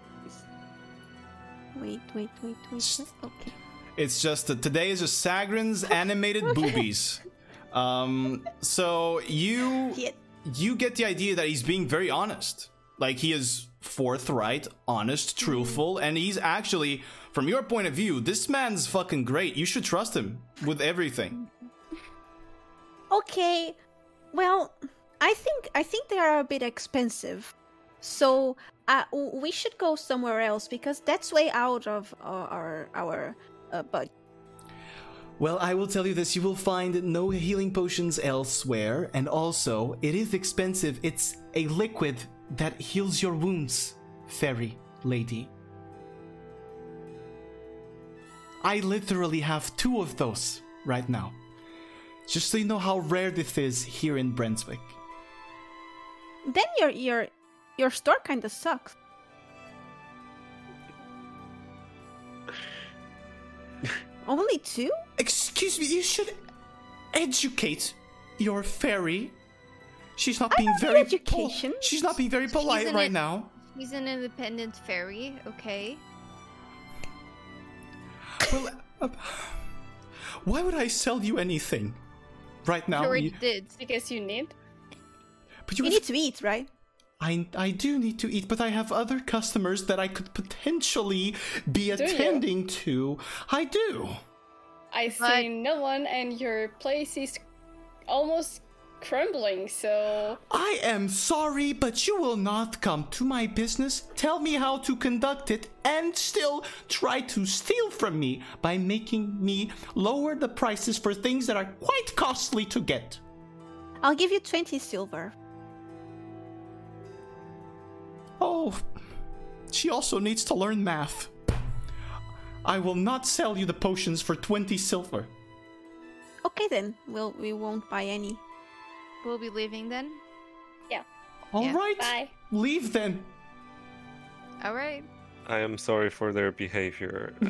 wait, wait, wait. wait. Okay. It's just that today is just Sagrin's animated boobies. Um, so you you get the idea that he's being very honest. Like he is forthright, honest, truthful, and he's actually, from your point of view, this man's fucking great. You should trust him with everything. Okay. Well, I think I think they are a bit expensive. So uh, we should go somewhere else because that's way out of our our, our uh, budget. Well, I will tell you this: you will find no healing potions elsewhere, and also it is expensive. It's a liquid that heals your wounds, fairy lady. I literally have two of those right now. Just so you know how rare this is here in Brenswick. Then your your your store kind of sucks. Only two? Excuse me, you should educate your fairy. She's not being very education. she's not being very polite right it- now. He's an independent fairy, okay? Well, uh, why would I sell you anything right You now? already You- did. Because you need. but you You have- need to eat, right? I I do need to eat, but I have other customers that I could potentially be you? attending to. I do. I see But- no one, and your place is almost crumbling. So I am sorry, but you will not come to my business, tell me how to conduct it, and still try to steal from me by making me lower the prices for things that are quite costly to get. I'll give you 20 silver. Oh, she also needs to learn math. I will not sell you the potions for 20 silver. Okay then. We'll we won't buy any. We'll be leaving then. All Yeah. right, bye. leave then. All right. I am sorry for their behavior.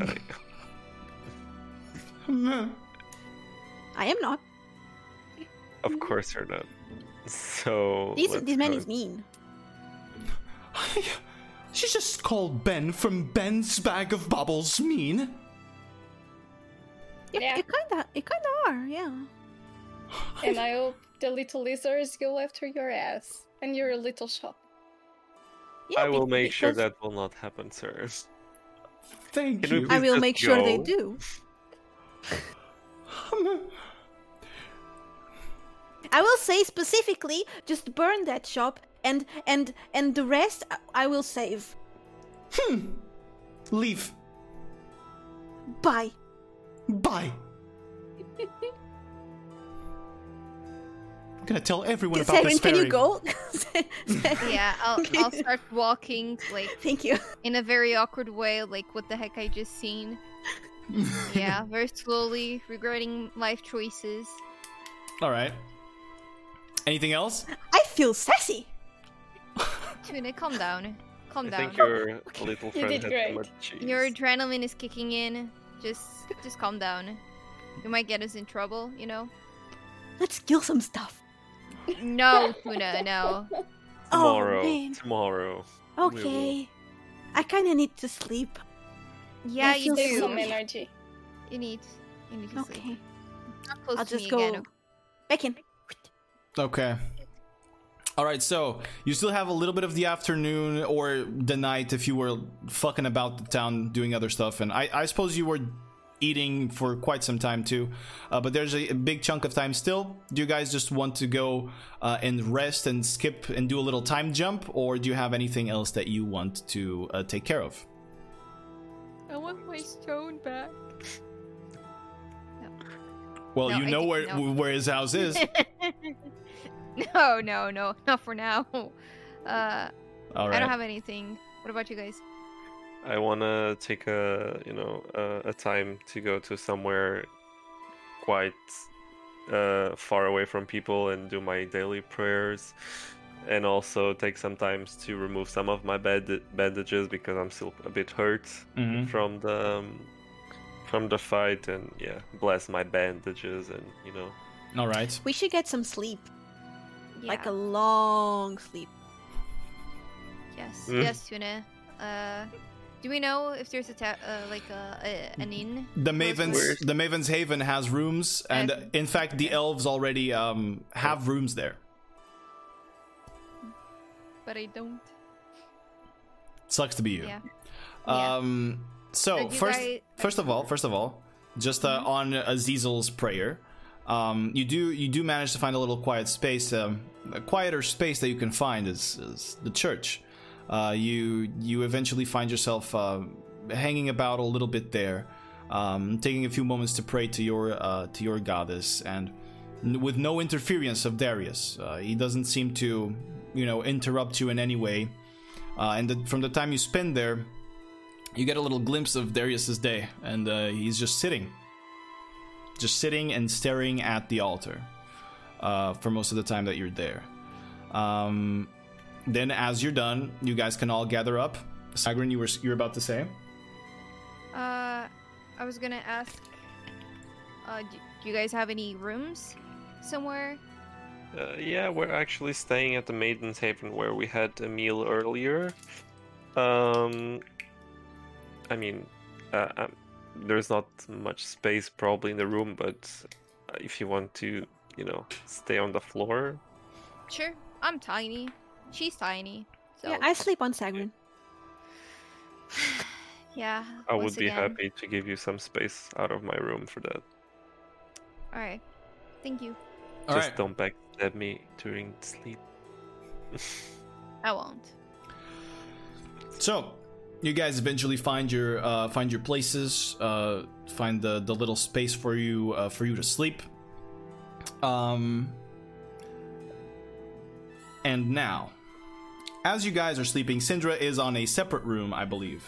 I-. Am not. of course you're not. So These, let's this man go. is mean. She just called Ben from Ben's Bag of Bubbles mean. You, Yeah. it kinda it kinda are, yeah. And I hope the little lizards go after your ass and your little shop. yeah I will be- make sure that will not happen, sir. Thank Can you. I will just make sure they do. I will say specifically, just burn that shop, and and and the rest I- I will save. Hmm. Leave. Bye. Bye. I'm gonna tell everyone about Seven, this can you go? Yeah, I'll I'll start walking like Thank you. in a very awkward way, like what the heck I just seen. Yeah, very slowly, regretting life choices. All right. Anything else? I feel sassy. Tuna, calm down. Calm I down. think your little You friend did had great. too cheese. Your adrenaline is kicking in. Just just calm down. You might get us in trouble, you know? Let's kill some stuff. No, Tuna, no. Oh, tomorrow. Oh, man. tomorrow. We Okay. I kind of need to sleep. Yeah, I you feel Save do. some energy. You need you need to sleep. Okay. Not close I'll to just go again. back in. Okay. All right, so you still have a little bit of the afternoon or the night if you were fucking about the town doing other stuff, and I, I suppose you were eating for quite some time too. Uh, but there's a, a big chunk of time still. Do you guys just want to go uh, and rest and skip and do a little time jump, or do you have anything else that you want to uh, take care of? I want my stone back. Well, No, you know think- where no. where his house is. no, no, no, not for now. Uh, All right. I don't have anything. What about you guys? I wanna take a you know a, a time to go to somewhere quite uh, far away from people and do my daily prayers, and also take some time to remove some of my band- bandages because I'm still a bit hurt Mhm. from the um, from the fight, and yeah, bless my bandages and you know All right. We should get some sleep, like a long sleep. Yes, Mm. yes, Tuna. Uh, do we know if there's a ta- uh, like a, a an inn? The Mavens, Where's- the Mavens Haven has rooms, and Okay. in fact, the elves already um, have rooms there. But I don't. Sucks to be you. Yeah. Yeah. Um. So And first, guys- first of all, first of all, just uh, on Azizel's prayer, um, you do you do manage to find a little quiet space. Um, a quieter space that you can find is, is the church. Uh, you you eventually find yourself uh, hanging about a little bit there, um, taking a few moments to pray to your uh, to your goddess, and with no interference of Darius. Uh, he doesn't seem to, you know, interrupt you in any way. Uh, and the, from the time you spend there, you get a little glimpse of Darius's day, and uh, he's just sitting, just sitting and staring at the altar uh, for most of the time that you're there. Um, then, as you're done, you guys can all gather up. Sagrin, you were you're about to say? Uh, I was gonna ask. Uh, do, do you guys have any rooms somewhere? Uh, yeah, we're actually staying at the Maiden's Haven where we had a meal earlier. Um, I mean, uh, um, there's not much space probably in the room, but uh, if you want to, you know, stay on the floor, Sure. I'm tiny. She's tiny. So Yeah, I sleep on Sagrin. yeah. I would be again. happy to give you some space out of my room for that. All right. Thank you. All Just right. don't backstab me during sleep. I won't. So, you guys eventually find your uh, find your places, uh, find the the little space for you uh, for you to sleep. Um, and now, as you guys are sleeping, Syndra is on a separate room, I believe.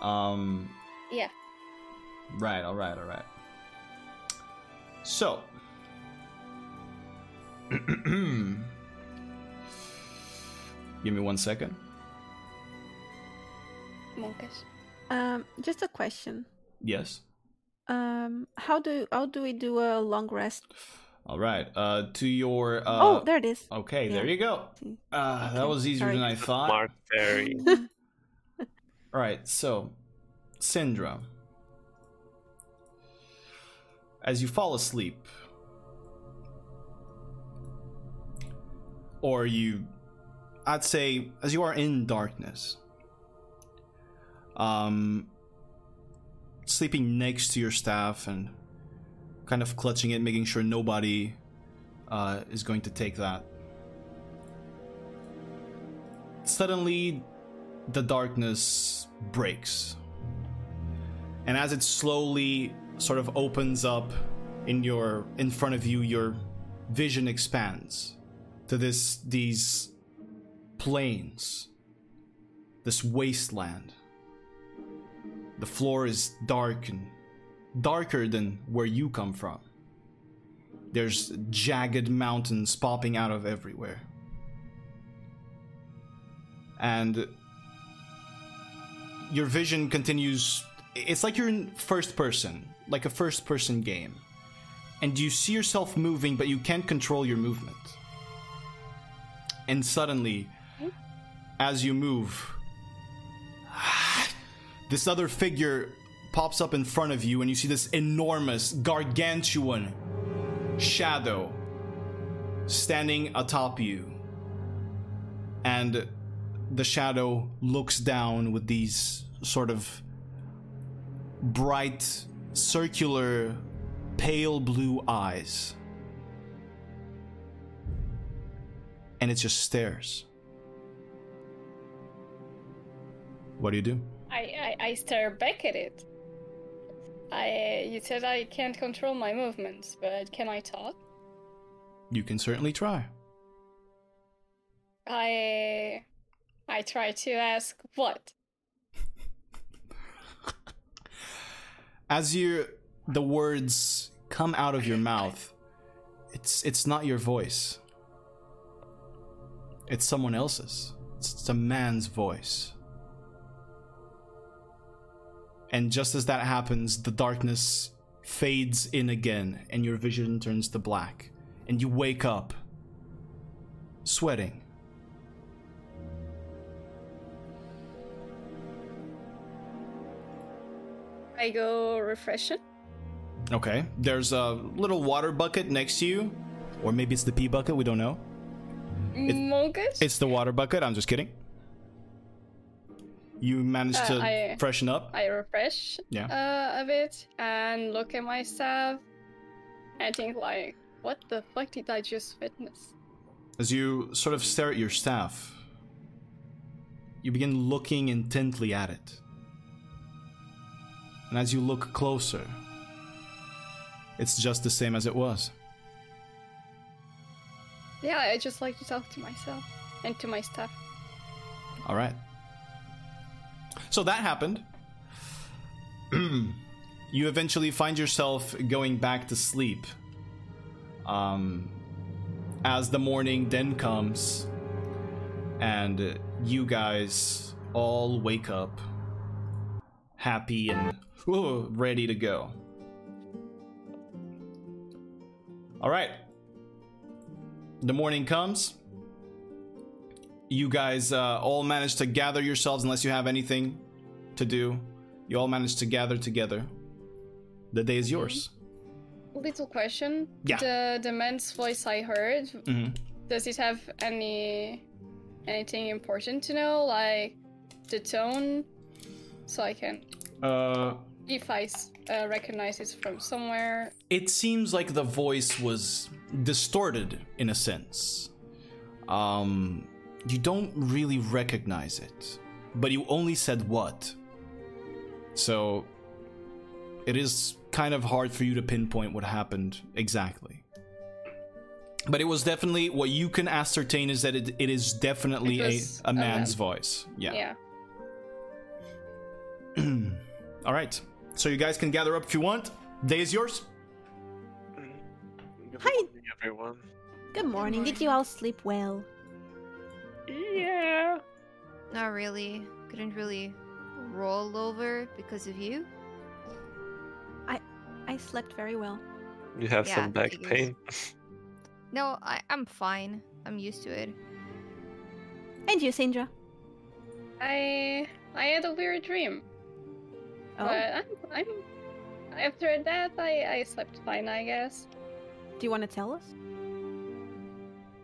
Um, Yeah. Right, all right, all right. So. Give me one second. Monkish. Um, just a question. Yes. Um, how do how do we do a long rest? All right. Uh, to your. Uh, oh, there it is. Okay, Yeah. there you go. See. Uh, That was easier sorry. than I thought. Smart fairy. All right, so Syndra, as you fall asleep, or you, I'd say, as you are in darkness, um, sleeping next to your staff and kind of clutching it, making sure nobody uh, is going to take that. Suddenly, the darkness breaks. And as it slowly sort of opens up in your in front of you, your vision expands to this these plains, this wasteland. The floor is dark and darker than where you come from. There's jagged mountains popping out of everywhere. And your vision continues it's like you're in first person like a first person game and you see yourself moving but you can't control your movement and suddenly as you move this other figure pops up in front of you and you see this enormous gargantuan shadow standing atop you and the shadow looks down with these sort of bright, circular, pale blue eyes. And it just stares. What do you do? I, stare back at it. I uh, you said I can't control my movements, but can I talk? You can certainly try. I I try to ask what. As you the words come out of your mouth, it's it's not your voice. It's someone else's. It's, it's a man's voice. And just as that happens, the darkness fades in again, and your vision turns to black. And you wake up, sweating. I go refresh it. Okay. There's a little water bucket next to you. Or maybe it's the pee bucket, we don't know. Mongus? It's the water bucket, I'm just kidding. You managed Uh, to I- freshen up. I refresh Yeah. uh, a bit and look at myself I think like, what the fuck did I just witness? As you sort of stare at your staff, you begin looking intently at it. And as you look closer, it's just the same as it was. Yeah, I just like to talk to myself and to my staff. All right. So that happened. you eventually find yourself going back to sleep. Um, as the morning then comes, and you guys all wake up happy and ooh, ready to go. All right. The morning comes you guys uh, all manage to gather yourselves unless you have anything to do you all manage to gather together the day is yours Little question. Yeah. The the man's voice I heard, Mhm. does it have any anything important to know, like the tone, so I can, uh if I uh, recognize it from somewhere. it seems like the voice was distorted in a sense um you don't really recognize it but you only said what so it is kind of hard for you to pinpoint what happened exactly but it was definitely what you can ascertain is that it, it is definitely It a, was a a man's man. voice yeah. Yeah. all right so you guys can gather up if you want day is yours Good Hi. morning, everyone. Good morning. Did you all sleep well? Yeah. Not really. Couldn't really roll over because of you. I I slept very well. You have Yeah, some back figures. pain. No, I, I'm fine. I'm used to it. And you, Syndra? I I had a weird dream, Oh, but I'm, I'm after that I I slept fine, I guess. do you want to tell us?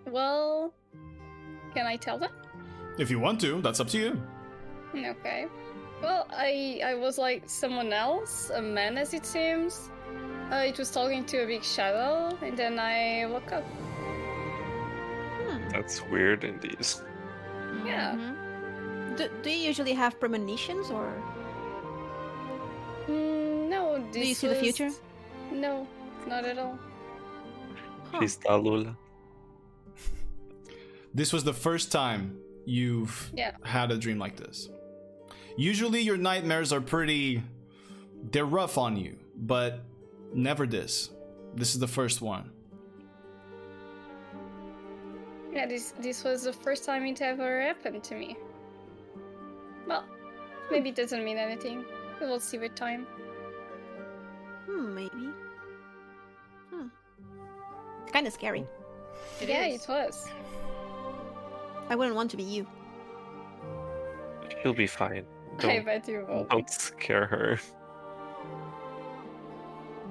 Well, can I tell them? if you want to that's up to you Okay. Well, I I was like someone else, a man as it seems. Uh, it was talking to a big shadow, and then I woke up. Hmm. That's weird indeed. Yeah. Mhm. Do, do you usually have premonitions or? Mm, no, this Do you see the future? No, not at all. Huh. She's Talula. This was the first time you've Yeah. had a dream like this. Usually your nightmares are pretty they're rough on you, but never this. This is the first one. Yeah, this this was the first time it ever happened to me. Well, maybe it doesn't mean anything. We will see with time. Hmm, maybe. Hmm. Kind of scary. It yeah, is. it was. I wouldn't want to be you. She'll be fine. Don't, bet you will. don't scare her.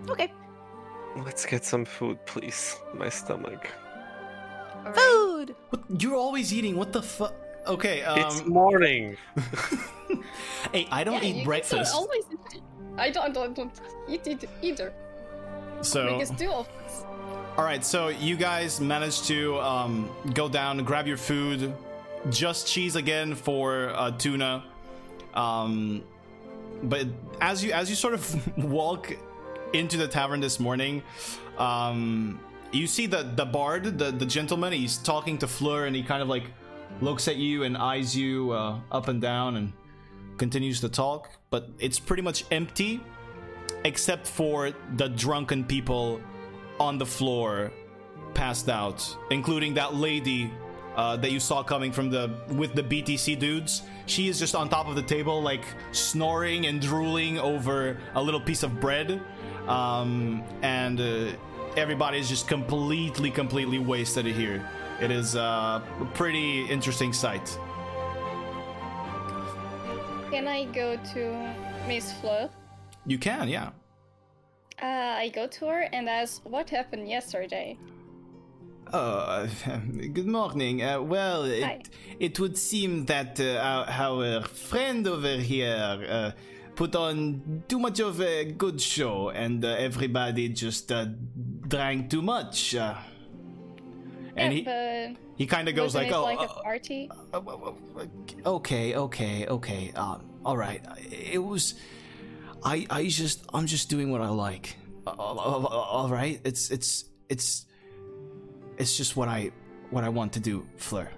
Okay. Let's get some food, please. My stomach. Alright. Food. What you're always eating. What the fuck? Okay, it's um morning. Hey, I don't Yeah, eat you breakfast. Don't always eat. I don't, don't don't eat it either. So Because two of us. All right, so you guys managed to um, go down, grab your food, just cheese again for uh, tuna. Um, but as you as you sort of walk into the tavern this morning, um, you see the the bard, the the gentleman. He's talking to Fleur, and he kind of like looks at you and eyes you uh, up and down and continues to talk, but it's pretty much empty except for the drunken people on the floor passed out, including that lady uh, that you saw coming from the with the BTC dudes. She is just on top of the table, like snoring and drooling over a little piece of bread, um, and uh, everybody is just completely, completely wasted here. It is uh, a pretty interesting sight. Can I go to Miss Fleur? You can, yeah. Uh, I go to her and ask what happened yesterday. Oh, good morning. Uh, well, it, it would seem that uh, our, our friend over here uh, put on too much of a good show, and uh, everybody just uh, drank too much. Uh, and he, yeah, he kind of goes like, "Oh, like a party? uh, uh, uh, okay, okay, okay. Um, all right. It was. I I just I'm just doing what I like. Uh, all- all- all right. It's it's it's it's just what I what I want to do, Fleur.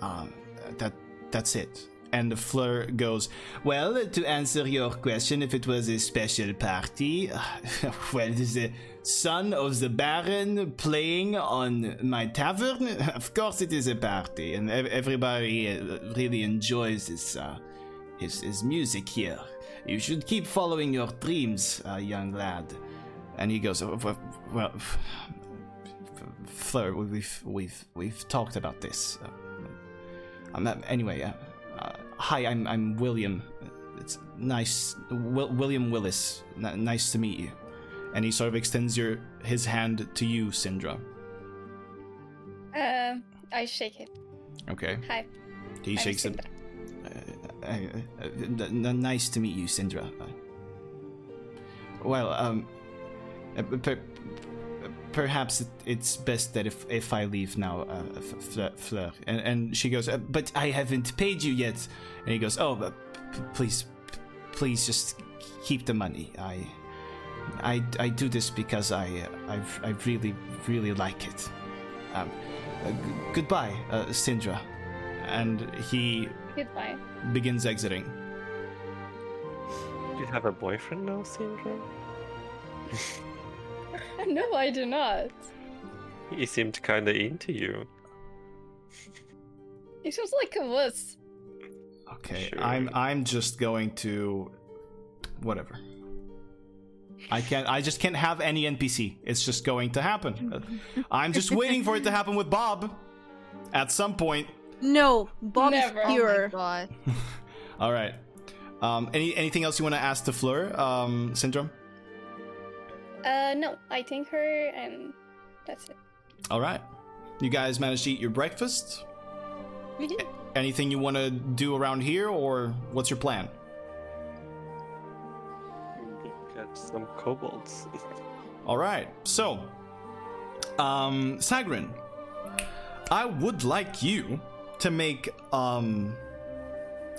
Um, that that's it. And Fleur goes, Well, to answer your question, if it was a special party, well, the son of the Baron playing on my tavern, of course it is a party, and everybody uh, really enjoys his, uh, his, his music here. You should keep following your dreams, uh, young lad. And he goes, "Oh, well, Fleur, we've we've we've talked about this. Uh, um, uh, anyway, uh, uh, hi, I'm I'm William. It's nice, Wil- William Willis. N- nice to meet you. And he sort of extends your his hand to you, Syndra. Uh, I shake it. Okay. Hi. He I'm shakes it. Syndra. N- nice to meet you, Syndra. Uh, well, um, uh, per- perhaps it's best that if if I leave now, uh, Fleur, Fleur. And, and she goes, uh, but I haven't paid you yet. And he goes, oh, but please, please just keep the money. I, I, I do this because I, uh, I, I really, really like it. Um, uh, g- goodbye, uh, Syndra. And he Goodbye. begins exiting. Do you have a boyfriend now, Syndra? No, I do not. He seemed kinda into you. It was like a wuss. Okay, Sure. I'm I'm just going to whatever. I can't I just can't have any NPC. It's just going to happen. I'm just waiting for it to happen with Bob at some point. No, Bob Never. is Oh pure. Oh my god. All right. Um any anything else you want to ask the Fleur? Um Syndrome? Uh, no, I thank her and that's it. All right. You guys managed to eat your breakfast? We did. Anything you want to do around here or what's your plan? Catch some kobolds. All right. So, um, Sagrin, I would like you to make um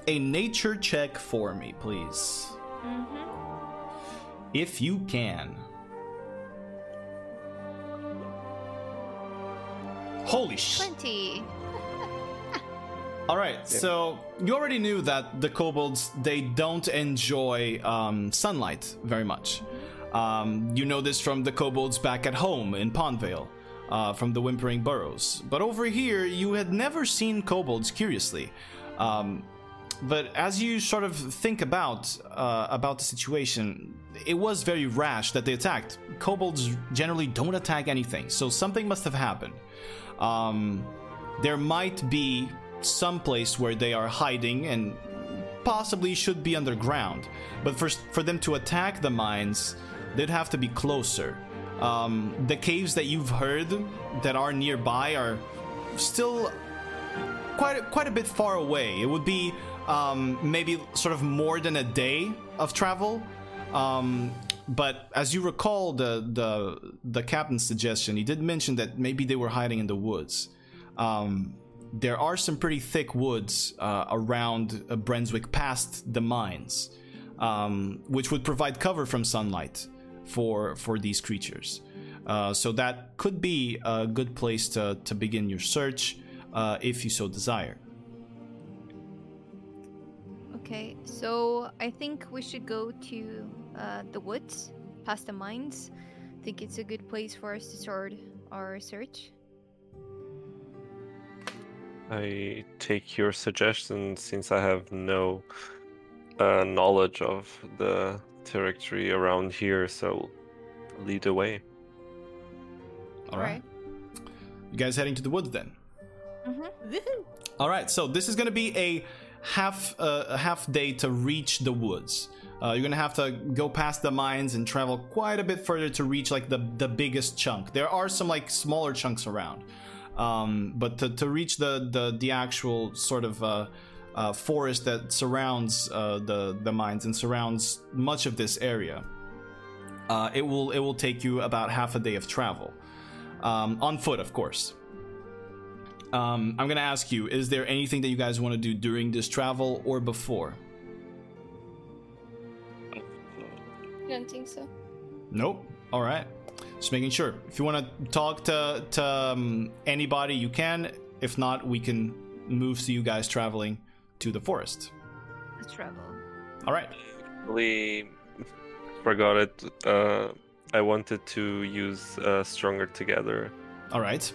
a nature check for me, please, Mm-hmm. if you can. Holy sh! 20. All right, so you already knew that the kobolds they don't enjoy um, sunlight very much. Um, you know this from the kobolds back at home in Pondvale, uh, from the Whimpering Burrows. But over here, you had never seen kobolds. Curiously, um, but as you sort of think about uh, about the situation, it was very rash that they attacked. Kobolds generally don't attack anything, so something must have happened. Um, there might be some place where they are hiding and possibly should be underground. But for for them to attack the mines, they'd have to be closer. Um, the caves that you've heard that are nearby are still quite a, quite a bit far away. It would be um, maybe sort of more than a day of travel. Um, but as you recall, the the the captain's suggestion, he did mention that maybe they were hiding in the woods. Um, there are some pretty thick woods uh, around uh, Brenswick past the mines, um, which would provide cover from sunlight for for these creatures. Uh, so that could be a good place to to begin your search. uh, if you so desire. Okay, so I think we should go to uh, the woods, past the mines. think it's a good place for us to start our search. I take your suggestion since I have no uh, knowledge of the territory around here, so lead the way. All right. You guys heading to the woods then? Mm-hmm. All right, so this is going to be a half uh, a half day to reach the woods. Uh, you're gonna have to go past the mines and travel quite a bit further to reach like the the biggest chunk. There are some like smaller chunks around, um, but to, to reach the the the actual sort of uh, uh, forest that surrounds uh, the the mines and surrounds much of this area, uh, it will it will take you about half a day of travel, um, on foot, of course. Um, I'm gonna ask you: Is there anything that you guys want to do during this travel or before? I don't think so. Nope. All right. Just making sure. If you want to talk to to um, anybody, you can. If not, we can move to you guys traveling to the forest. Let's travel. All right. We forgot it. Uh, I wanted to use uh, Stronger Together. All right.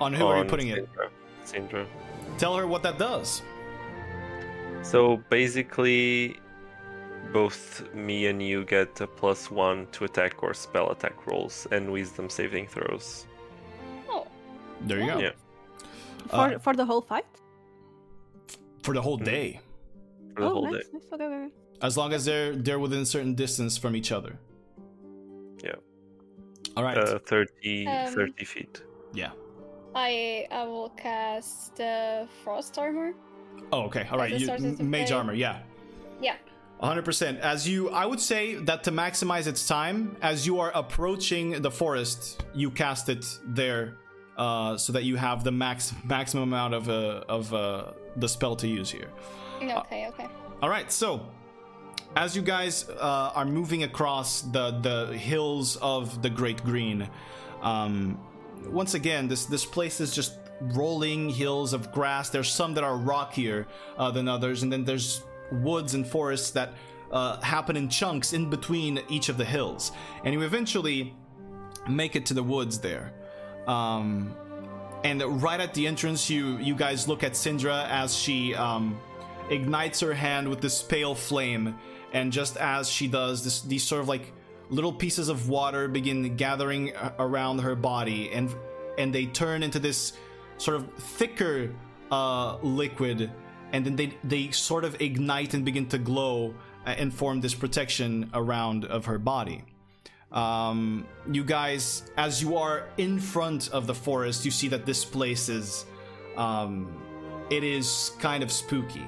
On who are you on putting it? Syndra. Syndra. Tell her what that does. So basically, both me and you get a plus one to attack or spell attack rolls and wisdom saving throws. Oh, There you go. Yeah. For Uh, for the whole fight. For the whole Mm. day, For the oh, whole nice, day. nice. Okay, okay, okay. as long as they're they're within a certain distance from each other. Yeah. All right. Uh, 30, Um, 30 feet. yeah. I I will cast uh, frost armor. Oh, okay. All right. As it You, mage play. armor. Yeah. Yeah. 100%. As you, I would say that to maximize its time, as you are approaching the forest, you cast it there, uh, so that you have the max maximum amount of uh, of uh, the spell to use here. Okay, okay. All right, so as you guys uh, are moving across the the hills of the Great Green, um, once again, this this place is just rolling hills of grass. There's some that are rockier uh, than others, and then there's woods and forests that uh, happen in chunks in between each of the hills, and you eventually make it to the woods there. Um, and right at the entrance, you you guys look at Syndra as she um, ignites her hand with this pale flame, and just as she does, this these sort of like little pieces of water begin gathering around her body, and and they turn into this sort of thicker uh, liquid, and then they they sort of ignite and begin to glow uh, and form this protection around of her body um, you guys, as you are in front of the forest, you see that this place is, um, it is kind of spooky.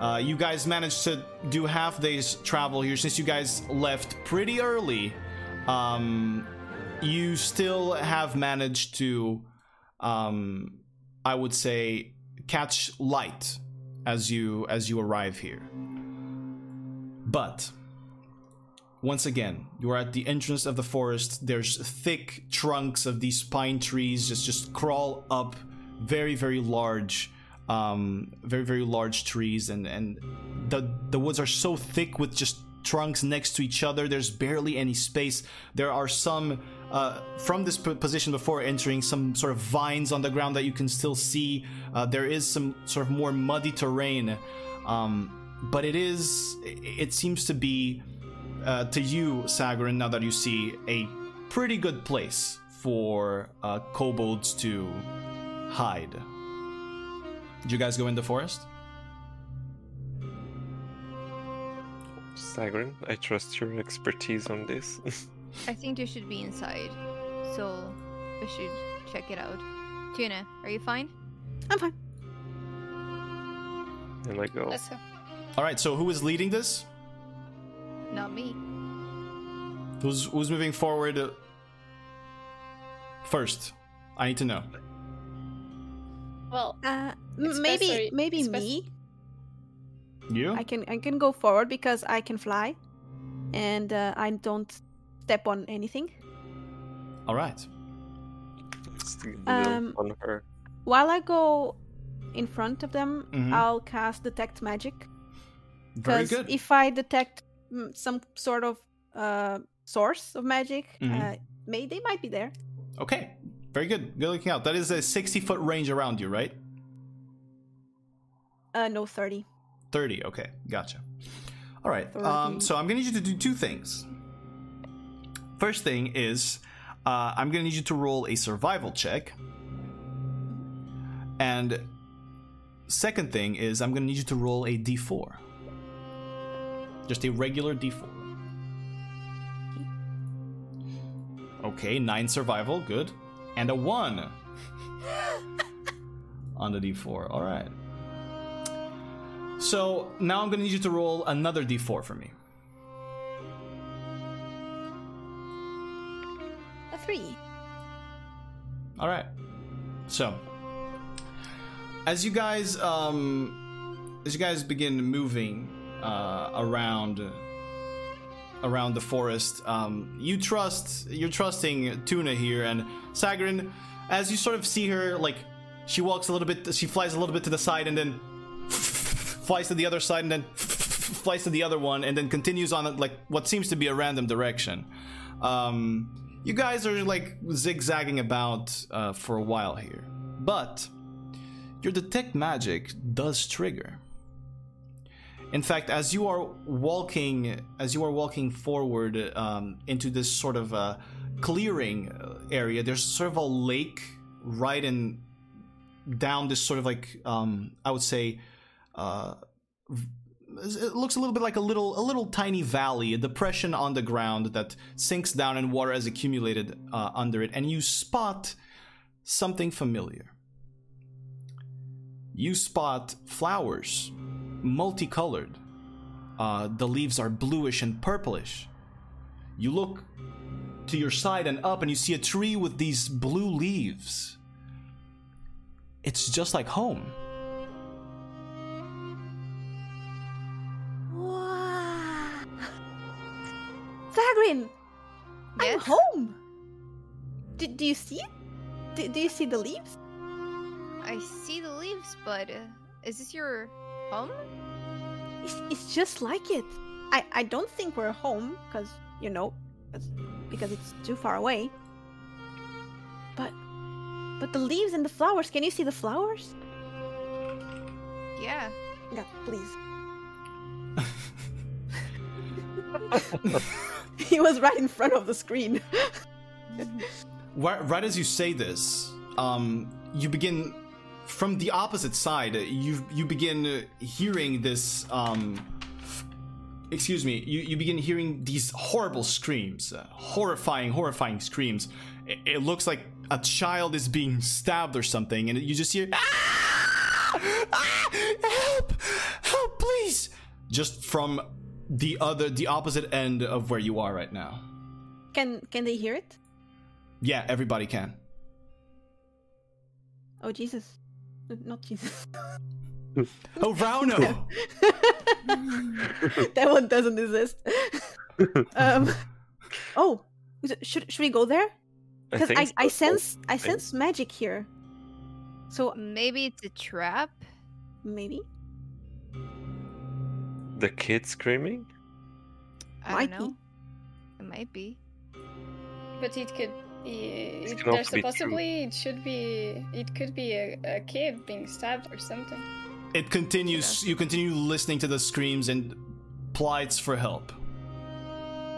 Uh, you guys managed to do half day's travel here since you guys left pretty early. Um, you still have managed to, um, I would say, catch light as you as you arrive here. But once again, you are at the entrance of the forest. There's thick trunks of these pine trees just just crawl up, very very large, um, very very large trees, and and the the woods are so thick with just trunks next to each other. There's barely any space. There are some uh, from this position before entering some sort of vines on the ground that you can still see. Uh, there is some sort of more muddy terrain, um, but it is it seems to be uh, to you, Sagrin, now that you see a pretty good place for uh, kobolds to hide. Did you guys go in the forest? Sagrin, I trust your expertise on this. I think you should be inside, so we should check it out. Tuna, are you fine? I'm fine. and I go. Let's go. All right. So who is leading this? Not me. Who's who's moving forward uh, first? I need to know. Well, Uh, maybe better- maybe best- me. You? I can I can go forward because I can fly, and uh, I don't step on anything. All right. Um, on her. While I go in front of them, Mhm. I'll cast detect magic. Very Because good. if I detect some sort of uh, source of magic, Mhm. uh, may they might be there. Okay, very good. Good looking out. That is a 60 foot range around you, right? Uh, no, thirty. 30. Okay, gotcha. All right. Um, so I'm gonna need you to do two things. First thing is, uh, I'm gonna need you to roll a survival check, and second thing is, I'm gonna need you to roll a d4. Just a regular d4. Okay, nine survival, good, and a one on the d4. All right. So now I'm gonna need you to roll another d4 for me. A three. All right. So as you guys um as you guys begin moving uh around around the forest, um you trust you're trusting Tuna here and Sagrin as you sort of see her like she walks a little bit she flies a little bit to the side and then flies to the other side and then flies to the other one and then continues on like what seems to be a random direction. Um, you guys are like zigzagging about uh, for a while here, but your detect magic does trigger. In fact, as you are walking, as you are walking forward um, into this sort of uh, clearing uh, area, there's sort of a lake right in down this sort of like um, I would say uh, it looks a little bit like a little a little tiny valley, a depression on the ground that sinks down and water has accumulated uh, under it, and you spot something familiar. You spot flowers, multicolored. Uh, the leaves are bluish and purplish. You look to your side and up, and you see a tree with these blue leaves. It's just like home. Wow. Sagrin, I'm home. Do, do you see it? Do, do you see the leaves? I see the leaves, but uh, is this your home? It's, it's just like it. I, I don't think we're home because you know, 'cause- because it's too far away. But but the leaves and the flowers. Can you see the flowers? Yeah. Yeah, please. he was right in front of the screen. right, right as you say this, um, you begin from the opposite side. You you begin hearing this. Um, excuse me. You you begin hearing these horrible screams, uh, horrifying, horrifying screams. It, it looks like a child is being stabbed or something, and you just hear. "Ah! Ah! Help! Help! Please! Just from the other, the opposite end of where you are right now. Can can they hear it? Yeah, everybody can. Oh Jesus, not Jesus. Oh, Rauno! that one doesn't exist. um. Oh, should should we go there? Because I, I, so. sense I sense magic here. So Maybe it's a trap. maybe the kid screaming. I Might don't be. know. It might be. But it could. i- This It, there's be a true. it should be. It could be a, a kid being stabbed or something. It continues. You continue listening to the screams and plights for help.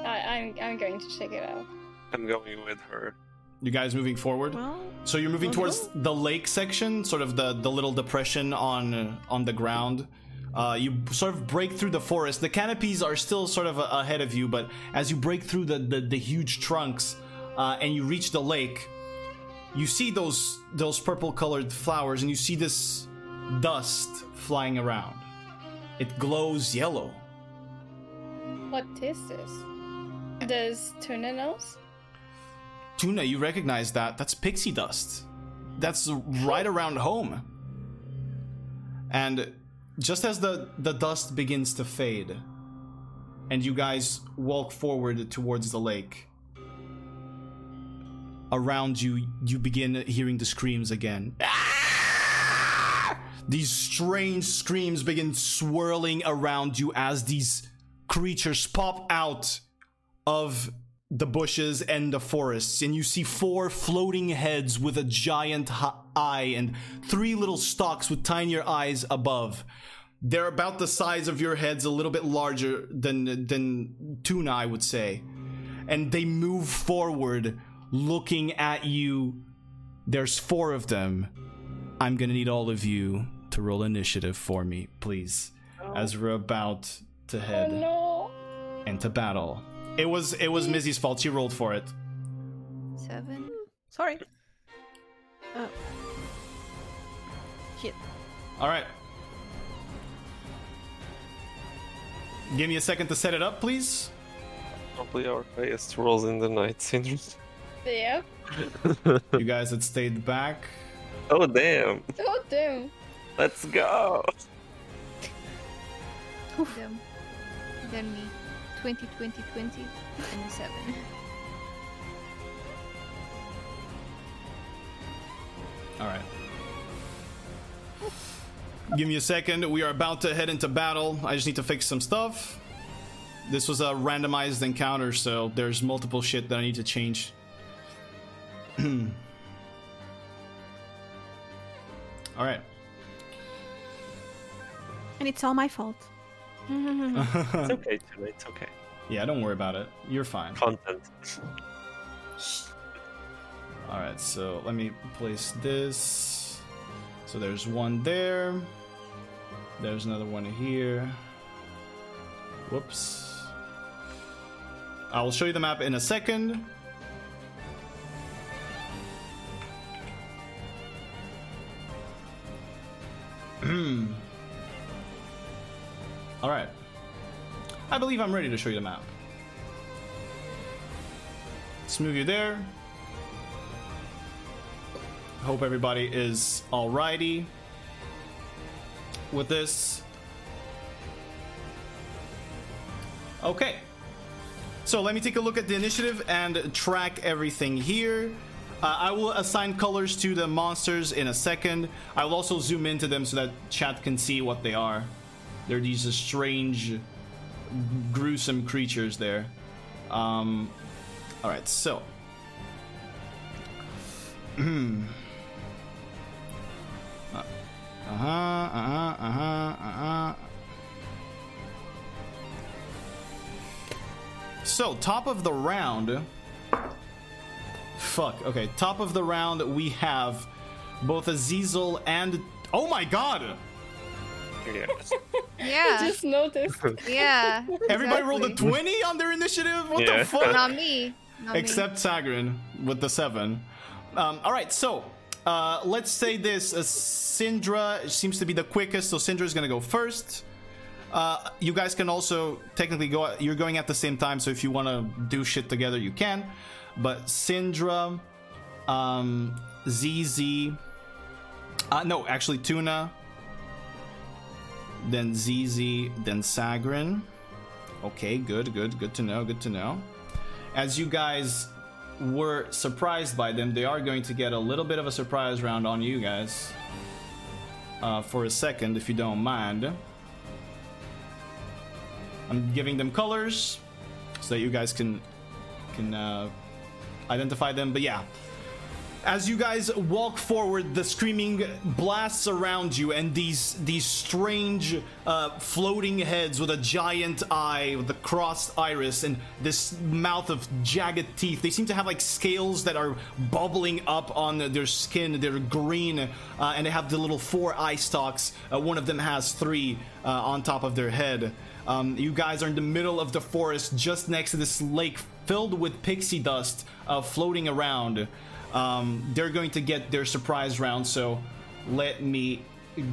I, I'm I'm going to check it out. I'm going with her. You guys moving forward. well So you're moving Well, towards no. the lake section, sort of the the little depression on uh, on the ground. Uh, you sort of break through the forest. The canopies are still sort of ahead of you, but as you break through the the, the huge trunks uh, and you reach the lake, you see those those purple colored flowers, and you see this dust flying around. It glows yellow. What is this? Does Tuna knows? Tuna, you recognize that? That's pixie dust. That's right around home. And just as the, the dust begins to fade, and you guys walk forward towards the lake, around you, you begin hearing the screams again. Ah! these strange screams begin swirling around you as these creatures pop out of the bushes and the forests, and you see four floating heads with a giant eye and three little stalks with tinier eyes above. They're about the size of your heads, a little bit larger than than tuna, I would say. And they move forward, looking at you. There's four of them. I'm gonna need all of you to roll initiative for me, please, as we're about to Oh head no. into battle. It was it was Mizzy's fault. She rolled for it. Seven. Sorry. Uh. Shit. All right. Give me a second to set it up, please. Probably our highest rolls in the night, Syndrome. Yeah. You guys had stayed back. oh damn! Oh damn. Let's go! Them. Then me. 20, 20, 20, and a 7. All right. Give me a second. We are about to head into battle. I just need to fix some stuff. This was a randomized encounter, so there's multiple shit that I need to change. All right. And it's all my fault. It's okay, too. It's okay. yeah, don't worry about it. You're fine. Content. All right, so let me place this. So there's one there. There's another one here. Whoops. I will show you the map in a second. Hmm. All right. I believe I'm ready to show you the map. Let's move you there. Hope everybody is alrighty with this. Okay. So let me take a look at the initiative and track everything here. Uh, I will assign colors to the monsters in a second. I will also zoom into them so that chat can see what they are. They're these strange, gruesome creatures there. Um, all right, so. Uh huh, uh huh, uh huh, uh huh. So, top of the round. Fuck, okay. Top of the round, we have both Azizel and. Oh my god! Yeah. Yeah. Just noticed. Yeah. Everybody rolled a 20 on their initiative? What Yeah. the fuck? Not me. Not me. Except Sagrin with the seven. Um, all right, so uh, let's say this: uh, Syndra seems to be the quickest, so Syndra is gonna go first. Uh, you guys can also technically go. You're going at the same time, so if you want to do shit together, you can. But Syndra, um, ZZ, uh, no, actually Tuna, then ZZ, then Sagrin. Okay, good, good, good to know, good to know. As you guys were surprised by them, they are going to get a little bit of a surprise round on you guys. Uh, for a second, if you don't mind. I'm giving them colors so that you guys can can uh, identify them. But yeah, as you guys walk forward, the screaming blasts around you, and these these strange uh, floating heads with a giant eye, with a crossed iris, and this mouth of jagged teeth. They seem to have like scales that are bubbling up on their skin. They're green, uh, and they have the little four eye stalks. Uh, one of them has three uh, on top of their head. Um, you guys are in the middle of the forest, just next to this lake filled with pixie dust uh, floating around. Um, they're going to get their surprise round, so let me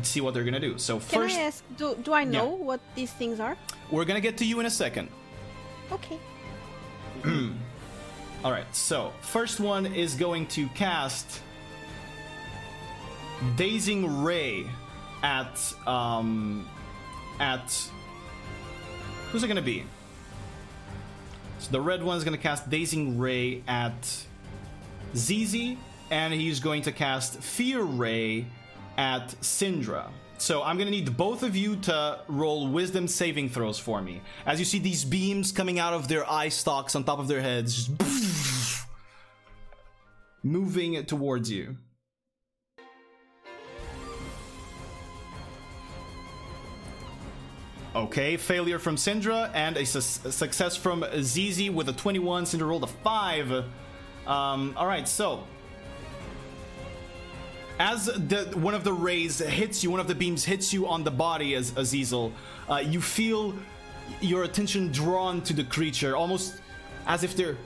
see what they're gonna do. So Can first, I ask, do, do I know Yeah. what these things are? we're gonna get to you in a second. Okay. All right. So first one is going to cast Dazing Ray at um at who's it gonna be? So the red one is gonna cast Dazing Ray at ZZ, and he's going to cast Fear Ray at Syndra. So I'm gonna need both of you to roll wisdom saving throws for me. As you see these beams coming out of their eye stalks on top of their heads, moving towards you. Okay, failure from Syndra and a, su- a success from Zizi with a 21. Syndra rolled a 5. Um, Alright, so. As the one of the rays hits you, one of the beams hits you on the body as Azizel, uh, you feel your attention drawn to the creature, almost as if they're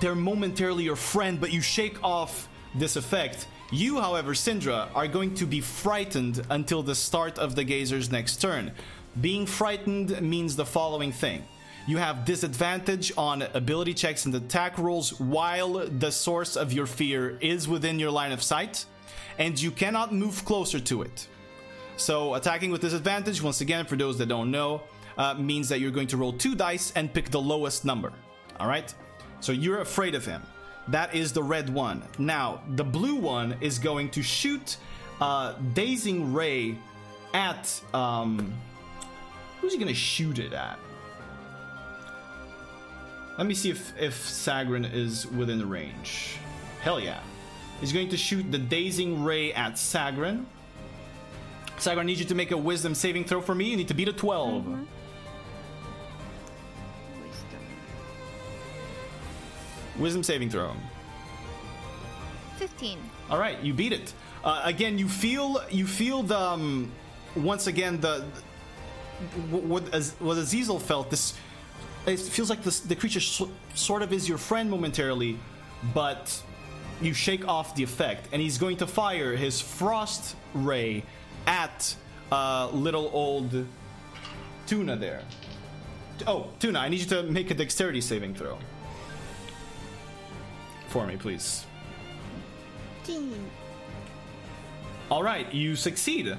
they're momentarily your friend, but you shake off this effect. You, however, Syndra, are going to be frightened until the start of the Gazer's next turn. Being frightened means the following thing. You have disadvantage on ability checks and attack rolls while the source of your fear is within your line of sight, and you cannot move closer to it. So, attacking with disadvantage, once again, for those that don't know, uh, means that you're going to roll two dice and pick the lowest number. All right? So, you're afraid of him. That is the red one. Now, the blue one is going to shoot uh, Dazing Ray at. Um, who's he going to shoot it at? Let me see if, if Sagrin is within the range. Hell yeah. He's going to shoot the Dazing Ray at Sagrin. Sagrin, I need you to make a wisdom saving throw for me. You need to beat a 12. Wisdom. Wisdom saving throw. 15. All right, you beat it. Uh, again, you feel you feel the um, once again the what as what Azizel felt. This it feels like this, the creature so, sort of is your friend momentarily, but you shake off the effect, and he's going to fire his frost ray at uh, little old Tuna there. Oh, Tuna, I need you to make a dexterity saving throw for me, please. All right, you succeed.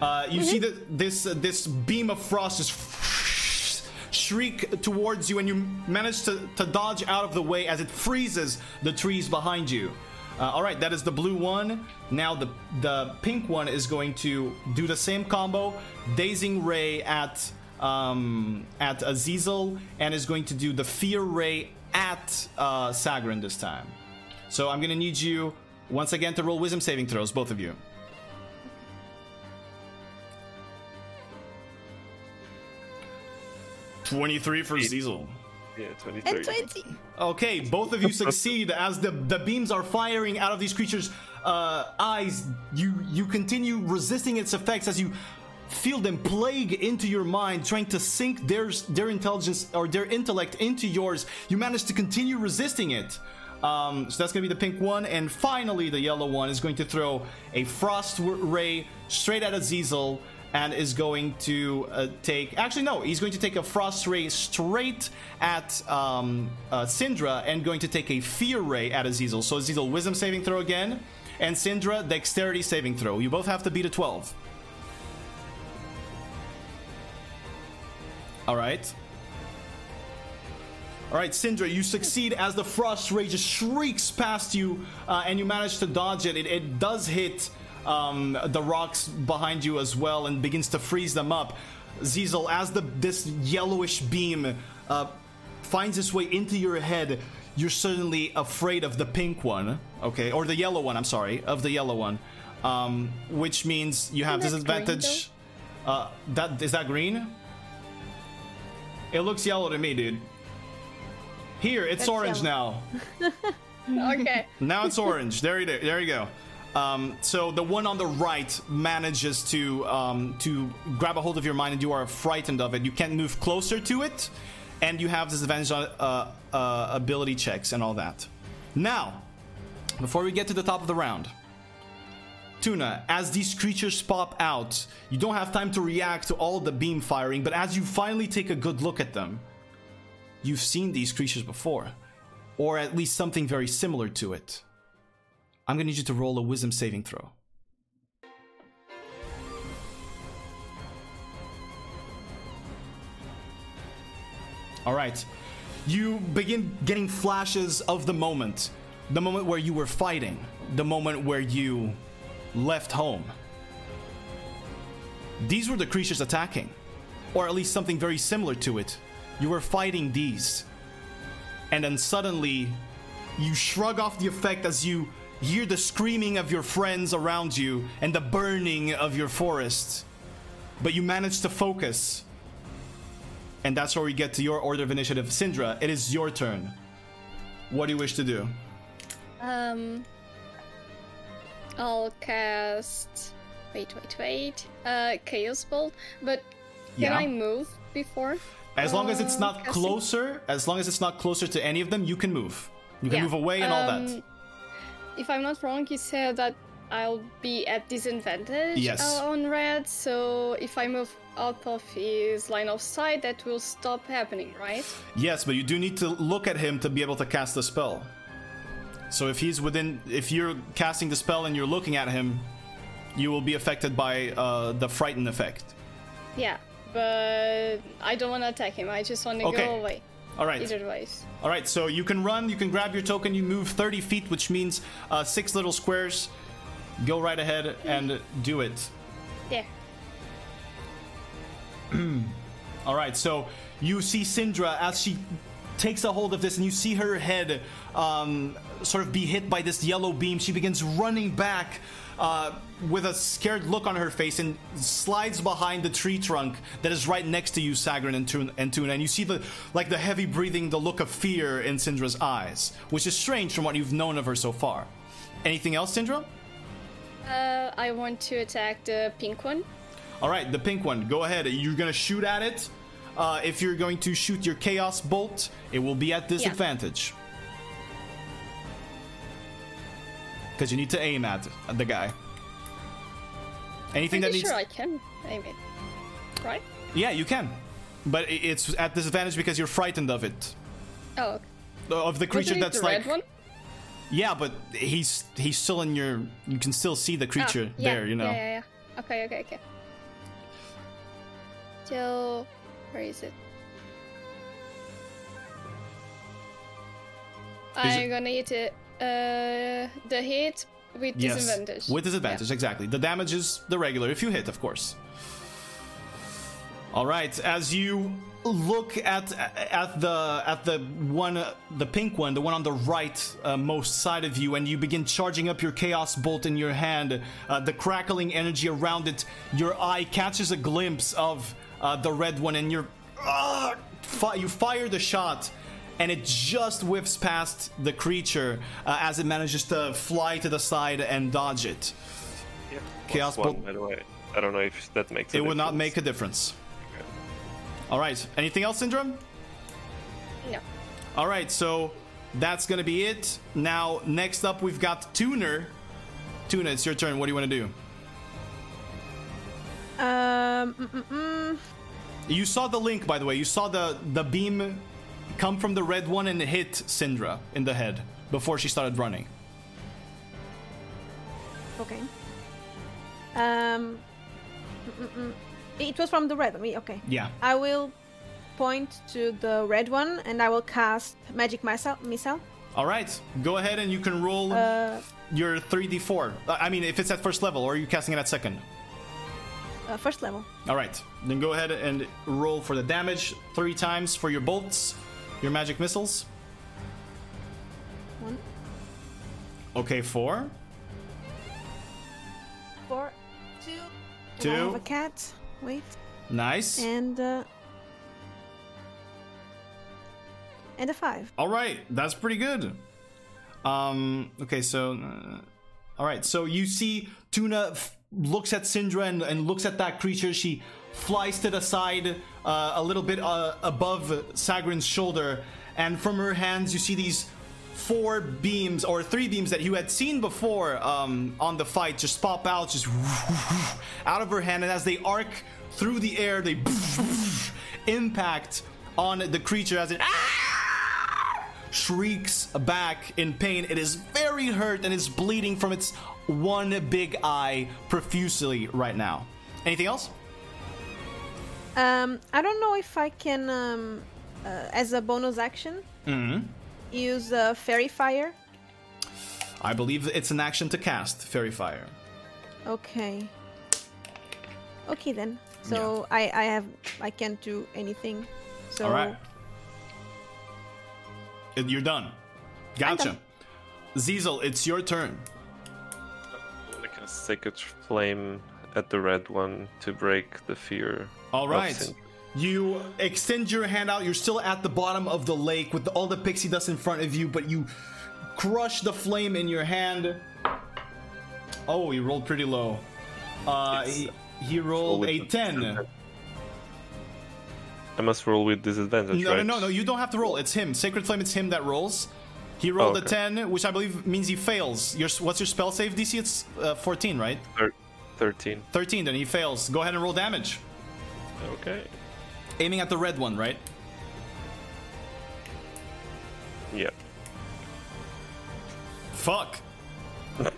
Uh, you see that this uh, this beam of frost just shriek towards you, and you manage to, to dodge out of the way as it freezes the trees behind you. Uh, all right, that is the blue one. Now the the pink one is going to do the same combo, dazing ray at um, at Azizel, and is going to do the fear ray at uh, Sagrin this time. So I'm gonna need you once again to roll wisdom saving throws, both of you. Twenty-three for Zizel. Yeah, 23. And 20. Okay, both of you succeed as the the beams are firing out of these creatures' uh, eyes. You you continue resisting its effects as you feel them plague into your mind, trying to sink their their intelligence or their intellect into yours. You manage to continue resisting it. Um, so that's going to be the pink one, and finally the yellow one is going to throw a frost ray straight at Azizel and is going to uh, take. Actually, no, he's going to take a frost ray straight at um, uh, Syndra and going to take a fear ray at Azizel. So Azizel, wisdom saving throw again, and Syndra, dexterity saving throw. You both have to beat a 12. All right. All right, Syndra, you succeed as the frost just shrieks past you, uh, and you manage to dodge it. It, it does hit um, the rocks behind you as well, and begins to freeze them up. Zizel, as the this yellowish beam uh, finds its way into your head, you're suddenly afraid of the pink one, okay, or the yellow one. I'm sorry, of the yellow one, um, which means you have that green, disadvantage. uh, that is that green? It looks yellow to me, dude. Here, it's That's orange yellow. now. Okay. Now it's orange. There you there you go. Um, so the one on the right manages to um, to grab a hold of your mind, and you are frightened of it. You can't move closer to it, and you have disadvantage on uh, uh, ability checks and all that. Now, before we get to the top of the round, Tuna, as these creatures pop out, you don't have time to react to all the beam firing, but as you finally take a good look at them, you've seen these creatures before, or at least something very similar to it. I'm gonna need you to roll a wisdom saving throw. All right. You begin getting flashes of the moment. The moment where you were fighting. The moment where you left home. these were the creatures attacking, or at least something very similar to it. You were fighting these, and then suddenly you shrug off the effect as you hear the screaming of your friends around you and the burning of your forest. But you manage to focus. And that's where we get to your order of initiative. Syndra, it is your turn. What do you wish to do? Um, I'll cast. Wait, wait, wait. Uh, Chaos Bolt. But can Yeah. I move before? As long as it's not closer, as long as it's not closer to any of them, you can move. You can Yeah. move away and all that. Um, If I'm not wrong, you said that I'll be at disadvantage Yes. uh, on red. So if I move out of his line of sight, that will stop happening, right? Yes, but you do need to look at him to be able to cast the spell. So if he's within, if you're casting the spell and you're looking at him, you will be affected by uh, the frighten effect. Yeah, but I don't want to attack him. I just want to Okay. go away. All right. Either ways. All right. So you can run. You can grab your token. You move 30 feet, which means uh, six little squares. Go right ahead and do it. Yeah. All right, so you see Syndra as she takes a hold of this, and you see her head um, sort of be hit by this yellow beam. She begins running back uh, with a scared look on her face and slides behind the tree trunk that is right next to you, Sagrin and Tuna. And, Tuna. and you see the like the heavy breathing, the look of fear in Syndra's eyes, which is strange from what you've known of her so far. Anything else, Syndra? Uh, I want to attack the pink one. All right, the pink one. Go ahead. You're gonna shoot at it. Uh, if you're going to shoot your chaos bolt, it will be at disadvantage. Because you need to aim at the guy. Anything that Pretty needs. sure I can aim it. Right? Yeah, you can. But it's at disadvantage because you're frightened of it. Oh, Of the creature wasn't that's the like. red one? Yeah, but he's he's still in your. You can still see the Oh, creature yeah, there, you know. Yeah, yeah, yeah. Okay, okay, okay. So, where is it? I'm gonna hit it. Uh, the hit with disadvantage. With disadvantage, exactly. The damage is the regular if you hit, of course. All right, as you look at at the at the one the pink one, the one on the right uh, most side of you, and you begin charging up your chaos bolt in your hand, uh, the crackling energy around it, your eye catches a glimpse of uh, the red one, and you're uh, fi- you fire the shot, and it just whiffs past the creature uh, as it manages to fly to the side and dodge it. Yeah. Chaos Plus one, Bolt- by the way. I don't know if that makes. a It would not make a difference. All right. Anything else, Syndrome? No. All right. So that's gonna be it. Now, next up, we've got Tuner. Tuna, it's your turn. What do you want to do? Um, mm, mm, mm. You saw the link, by the way. You saw the the beam come from the red one and hit Syndra in the head before she started running. Okay. Um, mm, mm, mm. it was from the red one. Okay. Yeah. I will point to the red one and I will cast magic missile. Missile. All right. Go ahead and you can roll Uh, your 3d4. Uh, I mean, if it's at first level, or are you casting it at second? uh, first level. All right. Then go ahead and roll for the damage three times for your bolts, your magic missiles. One, Okay, four. four, two. Two. I have a cat. Wait. Nice. And uh, and a five. All right, that's pretty good. Um. Okay, so. Uh, all right, so you see Tuna f- looks at Syndra and, and looks at that creature. She flies to the side, uh, a little bit uh, above Sagrin's shoulder, and from her hands you see these four beams or three beams that you had seen before um, on the fight just pop out, just out of her hand, and as they arc through the air, they impact on the creature as it shrieks back in pain. It is very hurt and is bleeding from its one big eye profusely right now. Anything else? Um, I don't know if I can, um, uh, as a bonus action, Mm-hmm. use uh, faerie fire. I believe it's an action to cast Faerie Fire. Okay. Okay then. So I I have I can't do anything. So All right. And You're done. Gotcha. done. Zizel, it's your turn. Like a sacred flame at the red one to break the fear. All right. You extend your hand out. You're still at the bottom of the lake with all the pixie dust in front of you, but you crush the flame in your hand. Oh, he rolled pretty low. Uh, he, he rolled a 10. I must roll with disadvantage, No, right? no, no, no, you don't have to roll. It's him. Sacred Flame, it's him that rolls. He rolled a okay. 10, which I believe means he fails. Your, what's your spell save DC? It's uh, 14, right? Thir- Thirteen. 13, then he fails. Go ahead and roll damage. Okay. Aiming at the red one, right? Yeah. Fuck.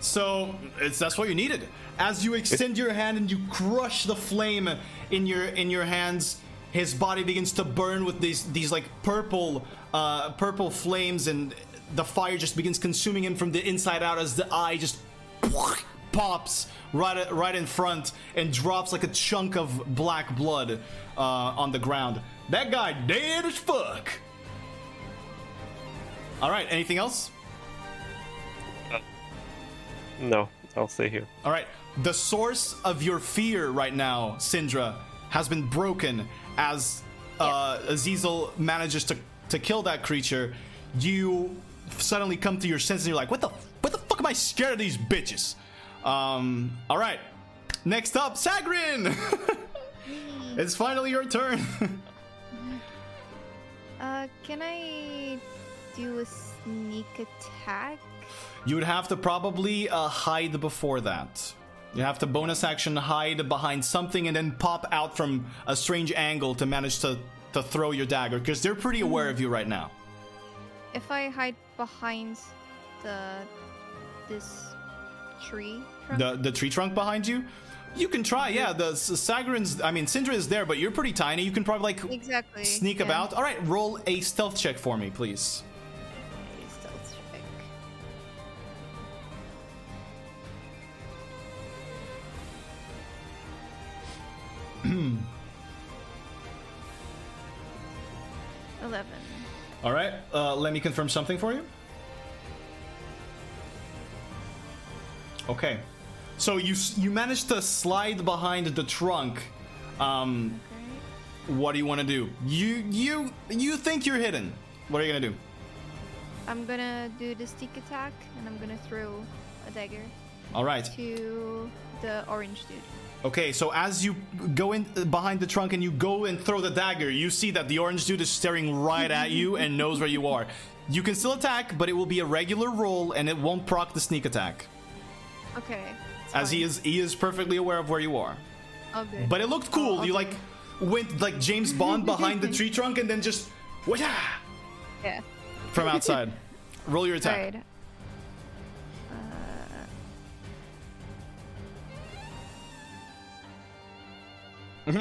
so it's that's what you needed. As you extend your hand and you crush the flame in your in your hands, his body begins to burn with these these like purple uh, purple flames, and the fire just begins consuming him from the inside out as the eye just pops right right in front and drops like a chunk of black blood uh, on the ground. That guy dead as fuck. All right. Anything else? No, I'll stay here. All right. The source of your fear right now, Syndra, has been broken as uh, Azizel manages to, to kill that creature. You suddenly come to your senses and you're like, what the, what the fuck am I scared of these bitches? Um, all right. Next up, Sagrin! it's finally your turn. Uh, can I do a sneak attack? you would have to probably uh, hide before that. You have to bonus action hide behind something and then pop out from a strange angle to manage to, to throw your dagger because they're pretty aware of you right now. If I hide behind the this tree, trunk? The the tree trunk behind you, you can try. Yeah, the S- Sagrin's. I mean, Syndra is there, but you're pretty tiny. You can probably like exactly sneak yeah. about. All right, roll a stealth check for me, please. Okay, stealth check. Eleven. All right, uh, let me confirm something for you. Okay, so you you managed to slide behind the trunk. Um, Okay. what do you want to do? You you you think you're hidden. What are you gonna do? I'm gonna do the sneak attack, and I'm gonna throw a dagger All right. to the orange dude. Okay, so as you go in uh, behind the trunk and you go and throw the dagger, you see that the orange dude is staring right at you and knows where you are. You can still attack, but it will be a regular roll and it won't proc the sneak attack, Okay. As he is he is perfectly aware of where you are. Oh, good. But it looked cool. I'll you like went like James Bond behind the tree trunk and then just Wah-ya! yeah. from outside. Roll your attack. Alright.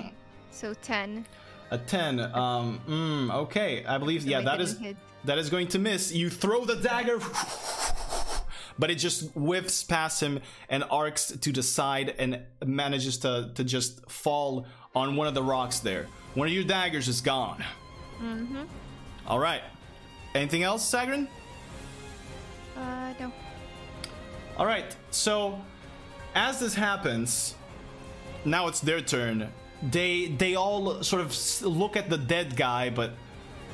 Uh, so ten. A ten. Um. Mm, okay. I believe. So yeah. That is. hit. That is going to miss. You throw the dagger, but it just whiffs past him and arcs to the side and manages to, to just fall on one of the rocks there. One of your daggers is gone. Mm-hmm. All right. Anything else, Sagrin? Uh, no. All right. So, as this happens, now it's their turn. They they all sort of look at the dead guy, but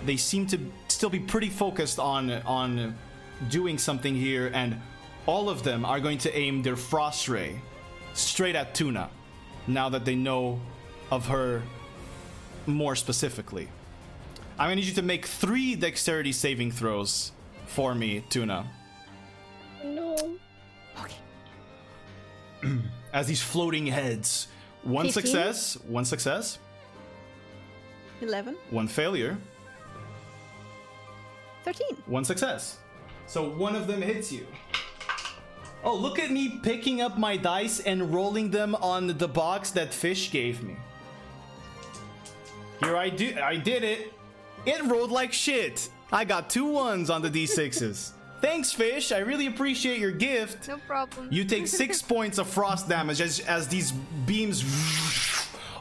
they seem to still be pretty focused on on doing something here, and all of them are going to aim their frost ray straight at Tuna. Now that they know of her more specifically, I'm gonna need you to make three dexterity saving throws for me, Tuna. No. Okay. As these floating heads. One 15? success, one success, Eleven. one failure, Thirteen. one success. So one of them hits you. Oh, look at me picking up my dice and rolling them on the box that fish gave me. Here I do I did it. It rolled like shit. I got two ones on the d6s. thanks, fish. I really appreciate your gift. No problem. You take six points of frost damage as, as these beams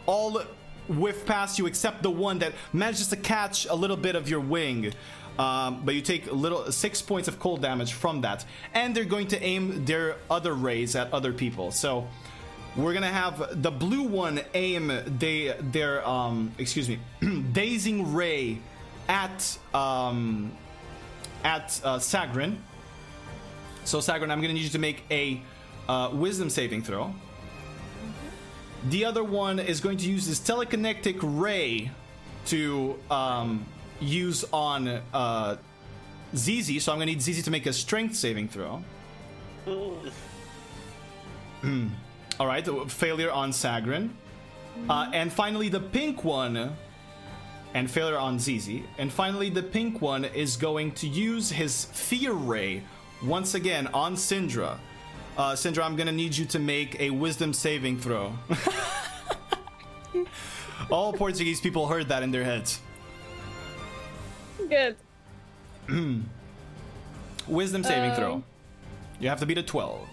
all whiff past you, except the one that manages to catch a little bit of your wing. Um, but you take little six points of cold damage from that, and they're going to aim their other rays at other people. So we're gonna have the blue one aim they their um excuse me dazing ray at um at uh, Sagrin. So Sagrin, I'm gonna need you to make a uh, wisdom saving throw. The other one is going to use this telekinetic ray to um, use on uh, Zizi. So I'm gonna need Zizi to make a strength saving throw. Hmm. All right, failure on Sagrin. Uh, and finally, the pink one, and failure on Zizi. And finally, the pink one is going to use his Fear Ray once again on Syndra. Uh, Syndra, I'm gonna need you to make a Wisdom saving throw. All Portuguese people heard that in their heads. Good. Wisdom saving Um. throw. You have to beat a 12.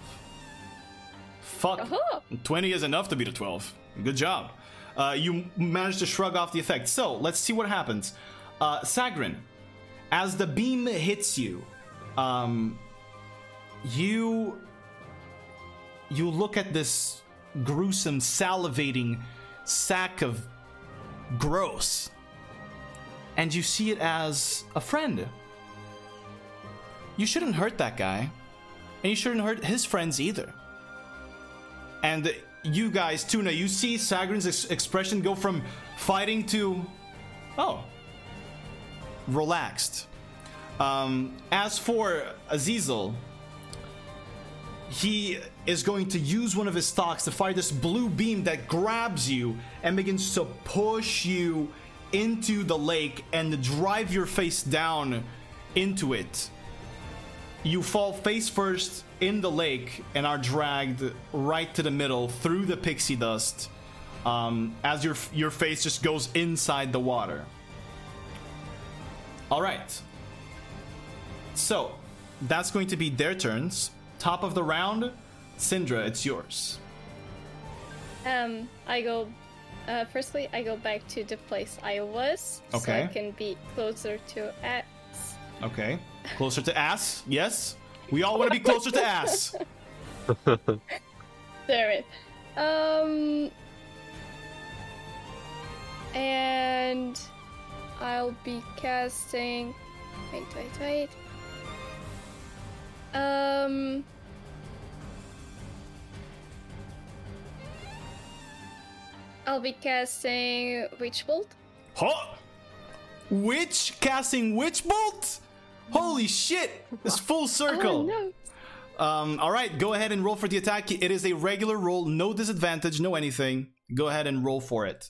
Fuck. Uh-huh. 20 is enough to beat a 12. Good job. Uh, you managed to shrug off the effect. So, let's see what happens. Uh, Sagrin, as the beam hits you, um, you you look at this gruesome, salivating sack of gross, and you see it as a friend. You shouldn't hurt that guy, and you shouldn't hurt his friends either. And you guys, Tuna, you see Sagrin's ex- expression go from fighting to, oh, relaxed. Um, as for Azizel, he is going to use one of his stocks to fire this blue beam that grabs you and begins to push you into the lake and drive your face down into it. You fall face first in the lake and are dragged right to the middle through the pixie dust um, as your your face just goes inside the water. All right. So that's going to be their turns. Top of the round, Syndra, it's yours. Um, I go. Uh, firstly, I go back to the place I was, so Okay. I can be closer to X. Okay. Closer to ass, yes. We all want to be closer to ass. there it. Um, and I'll be casting. Wait, wait, wait. Um. I'll be casting Witch Bolt. Huh? Witch casting witch bolt? Holy shit! It's full circle. Oh no! Um, all right, go ahead and roll for the attack. It is a regular roll, no disadvantage, no anything. Go ahead and roll for it.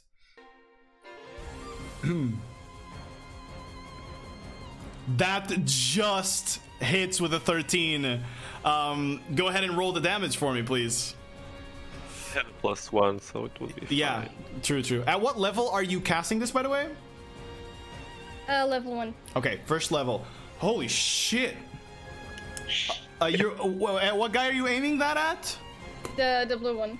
that just hits with a 13. Um, go ahead and roll the damage for me, please. Ten plus one, so it would be Yeah, fine. true, true. At what level are you casting this, by the way? Uh, level one. Okay, first level. Holy shit! Uh, you're uh, at what guy are you aiming that at? The the blue one.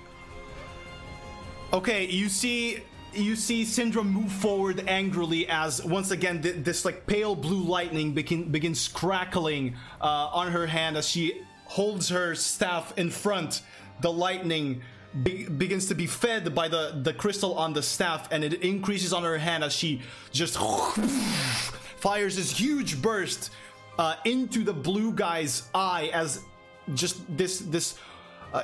Okay, you see you see Syndra move forward angrily as once again th- this like pale blue lightning begin- begins crackling uh, on her hand as she holds her staff in front. The lightning be- begins to be fed by the the crystal on the staff, and it increases on her hand as she just fires this huge burst uh, into the blue guy's eye as just this this. Uh,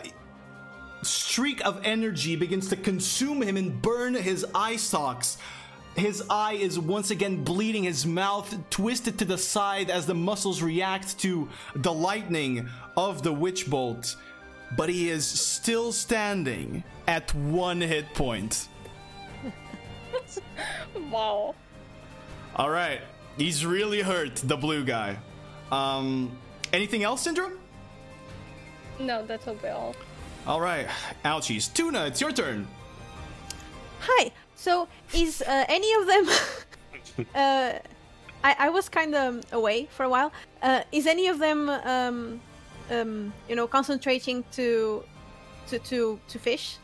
streak of energy begins to consume him and burn his eye sockets. His eye is once again bleeding, his mouth twisted to the side as the muscles react to the lightning of the witch bolt. But he is still standing at one hit point. Wow. All right, he's really hurt, the blue guy. Um, anything else, Syndrome? No, that'll be all. All right, ouchies. Tuna, it's your turn. Hi. So is uh, any of them? uh, I, I was kind of away for a while. Uh, is any of them, um, um, you know, concentrating to, to to to fish?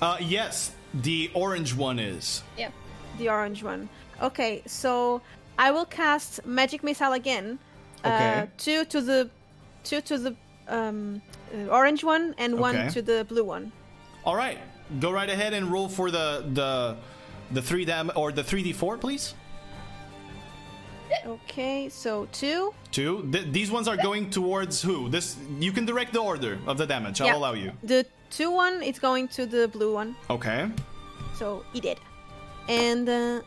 Uh, yes, the orange one is. Yeah. The orange one. Okay, so I will cast magic missile again. Okay. Uh, two to the, two to the um, uh, orange one, and Okay. one to the blue one. All right, go right ahead and roll for the the the three dam or the three d four, please. Okay, so two. Two. Th- these ones are going towards who? This you can direct the order of the damage. I'll Yeah. allow you. The two one, it's going to the blue one. Okay. So he did. And uh,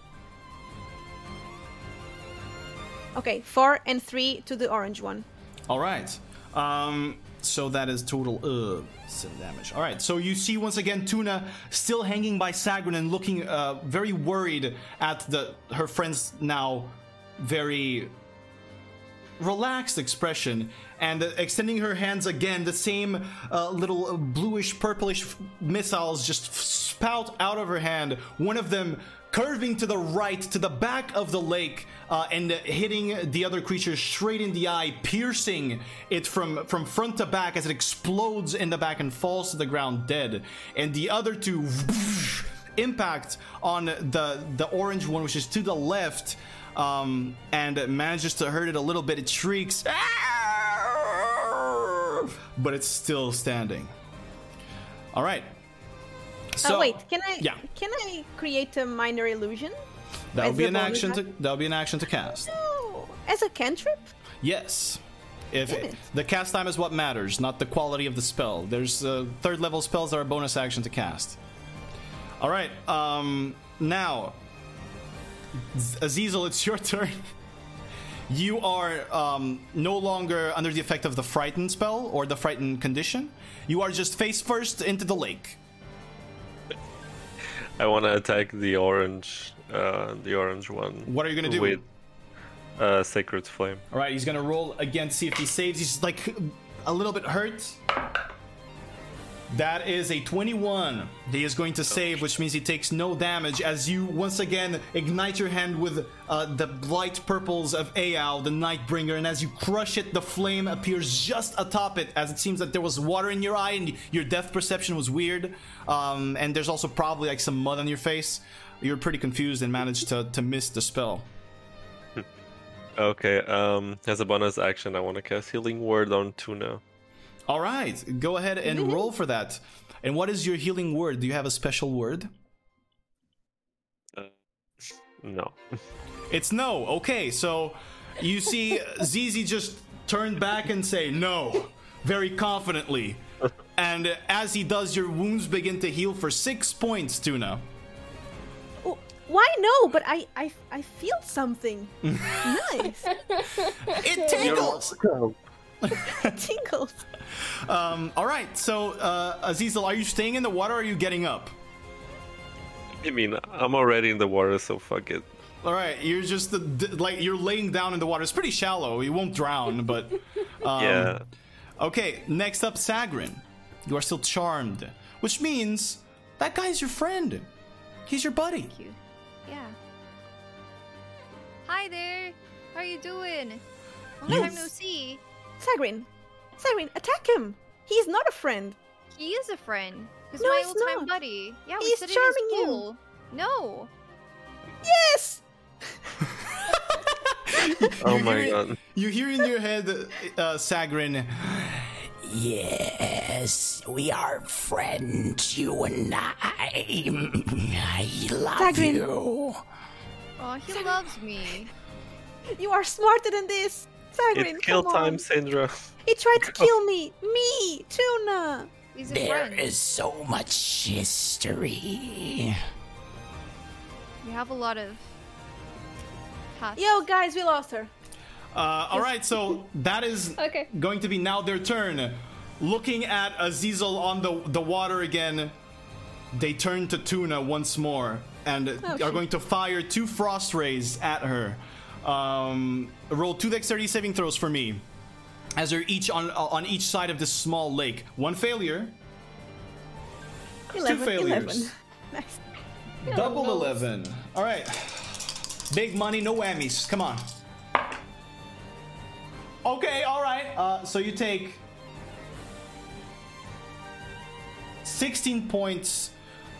okay, four and three to the orange one. All right. Um. So that is total uh seven damage. All right. So you see once again Tuna still hanging by Sagrin and looking uh very worried at the her friend's now very relaxed expression and uh, extending her hands again the same uh, little bluish purplish missiles just spout out of her hand. One of them curving to the right to the back of the lake uh, and hitting the other creature straight in the eye piercing it from from front to back as it explodes in the back and falls to the ground dead. And the other two impact on the the orange one which is to the left um, and manages to hurt it a little bit. It shrieks, but it's still standing. All right. So oh wait, can I? yeah. Can I create a minor illusion? that would be an action to that would be an action to cast. No, as a cantrip. Yes. If it. the cast time is what matters, not the quality of the spell. There's uh, third level spells that are bonus action to cast. All right. Um, now, Azizel, it's your turn. You are um, no longer under the effect of the frightened spell or the frightened condition. You are just face first into the lake. I want to attack the orange, uh, the orange one. What are you gonna do? With uh, sacred flame. All right, he's gonna roll again, see if he saves. He's like a little bit hurt. That is a 21. He is going to save, which means he takes no damage as you once again ignite your hand with uh, the light purples of Aal, the Nightbringer, and as you crush it, the flame appears just atop it, as it seems that there was water in your eye and your depth perception was weird. Um, and there's also probably like some mud on your face. You're pretty confused and managed to, to miss the spell. Okay. Um, as a bonus action, I want to cast Healing Word on Tuna. All right, go ahead and mm-hmm. roll for that. And what is your healing word? Do you have a special word? Uh, no. It's no. Okay, so you see Zizi just turn back and say no very confidently. And as he does, your wounds begin to heal for six points, Tuna. Why no? But I, I, I feel something. nice. It tingles! Tingles. Um, all right, so uh, Azizel, are you staying in the water or are you getting up? I mean, I'm already in the water, so fuck it. All right, you're just the, like you're laying down in the water. It's pretty shallow. You won't drown, but um, yeah. Okay, next up, Sagrin. You are still charmed, which means that guy's your friend. He's your buddy. Cute. Yeah. Hi there. How are you doing? Long You- time no see. Sagrin. Sagrin, attack him. He's not a friend. He is a friend. He's No, my he's old time not. buddy. Yeah, we He's sit charming in you. his pool. No. Yes. Oh You my hear- god. You hear in your head, uh, Sagrin, Yes, we are friends, you and I. I love Sagrin. you. Oh, he loves me. You are smarter than this. Sagrin, It's kill come time, on. Sandra. He tried to kill me. Me, Tuna. He's a There friend. is so much history. We have a lot of past. Yo, guys, we lost her. uh, all right, so that is Okay. going to be now their turn. Looking at Azizel on the, the water again, they turn to Tuna once more and are shit. going to fire two frost rays at her. Um, roll two dexterity saving throws for me, as they're each on on each side of this small lake. One failure, 11, failures. 11. Nice. double eleven. All right, Big money, no whammies. Come on. Okay, all right. Uh, so you take 16 points.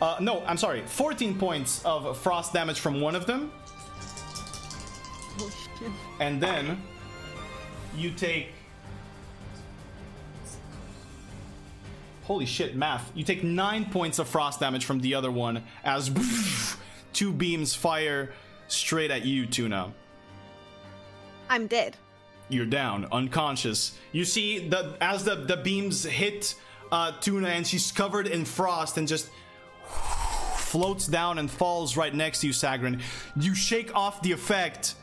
Uh, no, I'm sorry, 14 points of frost damage from one of them. And then you take. Holy shit, math. You take 9 points of frost damage from the other one as two beams fire straight at you, Tuna. I'm dead. You're down, unconscious. You see the as the the beams hit uh, Tuna, and she's covered in frost and just floats down and falls right next to you, Sagrin. You shake off the effect,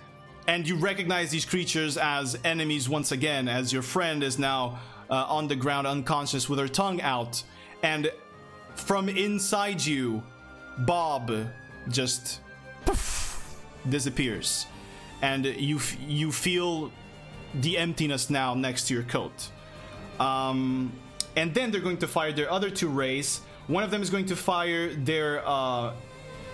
and you recognize these creatures as enemies once again, as your friend is now uh, on the ground, unconscious, with her tongue out, and from inside you, Bob just poof, disappears, and you f- you feel the emptiness now next to your coat. Um, and then they're going to fire their other two rays. One of them is going to fire their uh,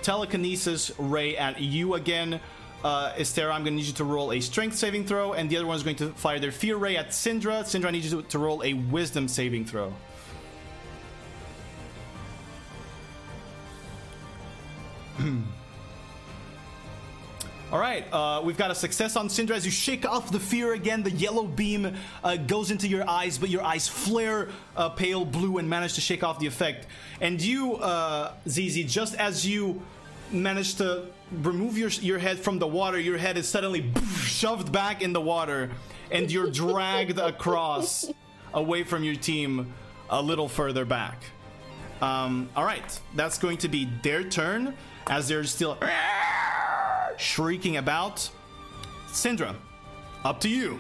telekinesis ray at you again. Uh, Estera, I'm going to need you to roll a strength saving throw, and the other one is going to fire their fear ray at Syndra. Syndra, I need you to, to roll a wisdom saving throw. All right, uh, we've got a success on Syndra as you shake off the fear again. The yellow beam uh, goes into your eyes, but your eyes flare uh, pale blue and manage to shake off the effect. And you, uh, Zizi, just as you manage to remove your your head from the water, your head is suddenly shoved back in the water, and you're dragged across away from your team a little further back. Um, all right, that's going to be their turn as they're still shrieking about. Syndra, up to you.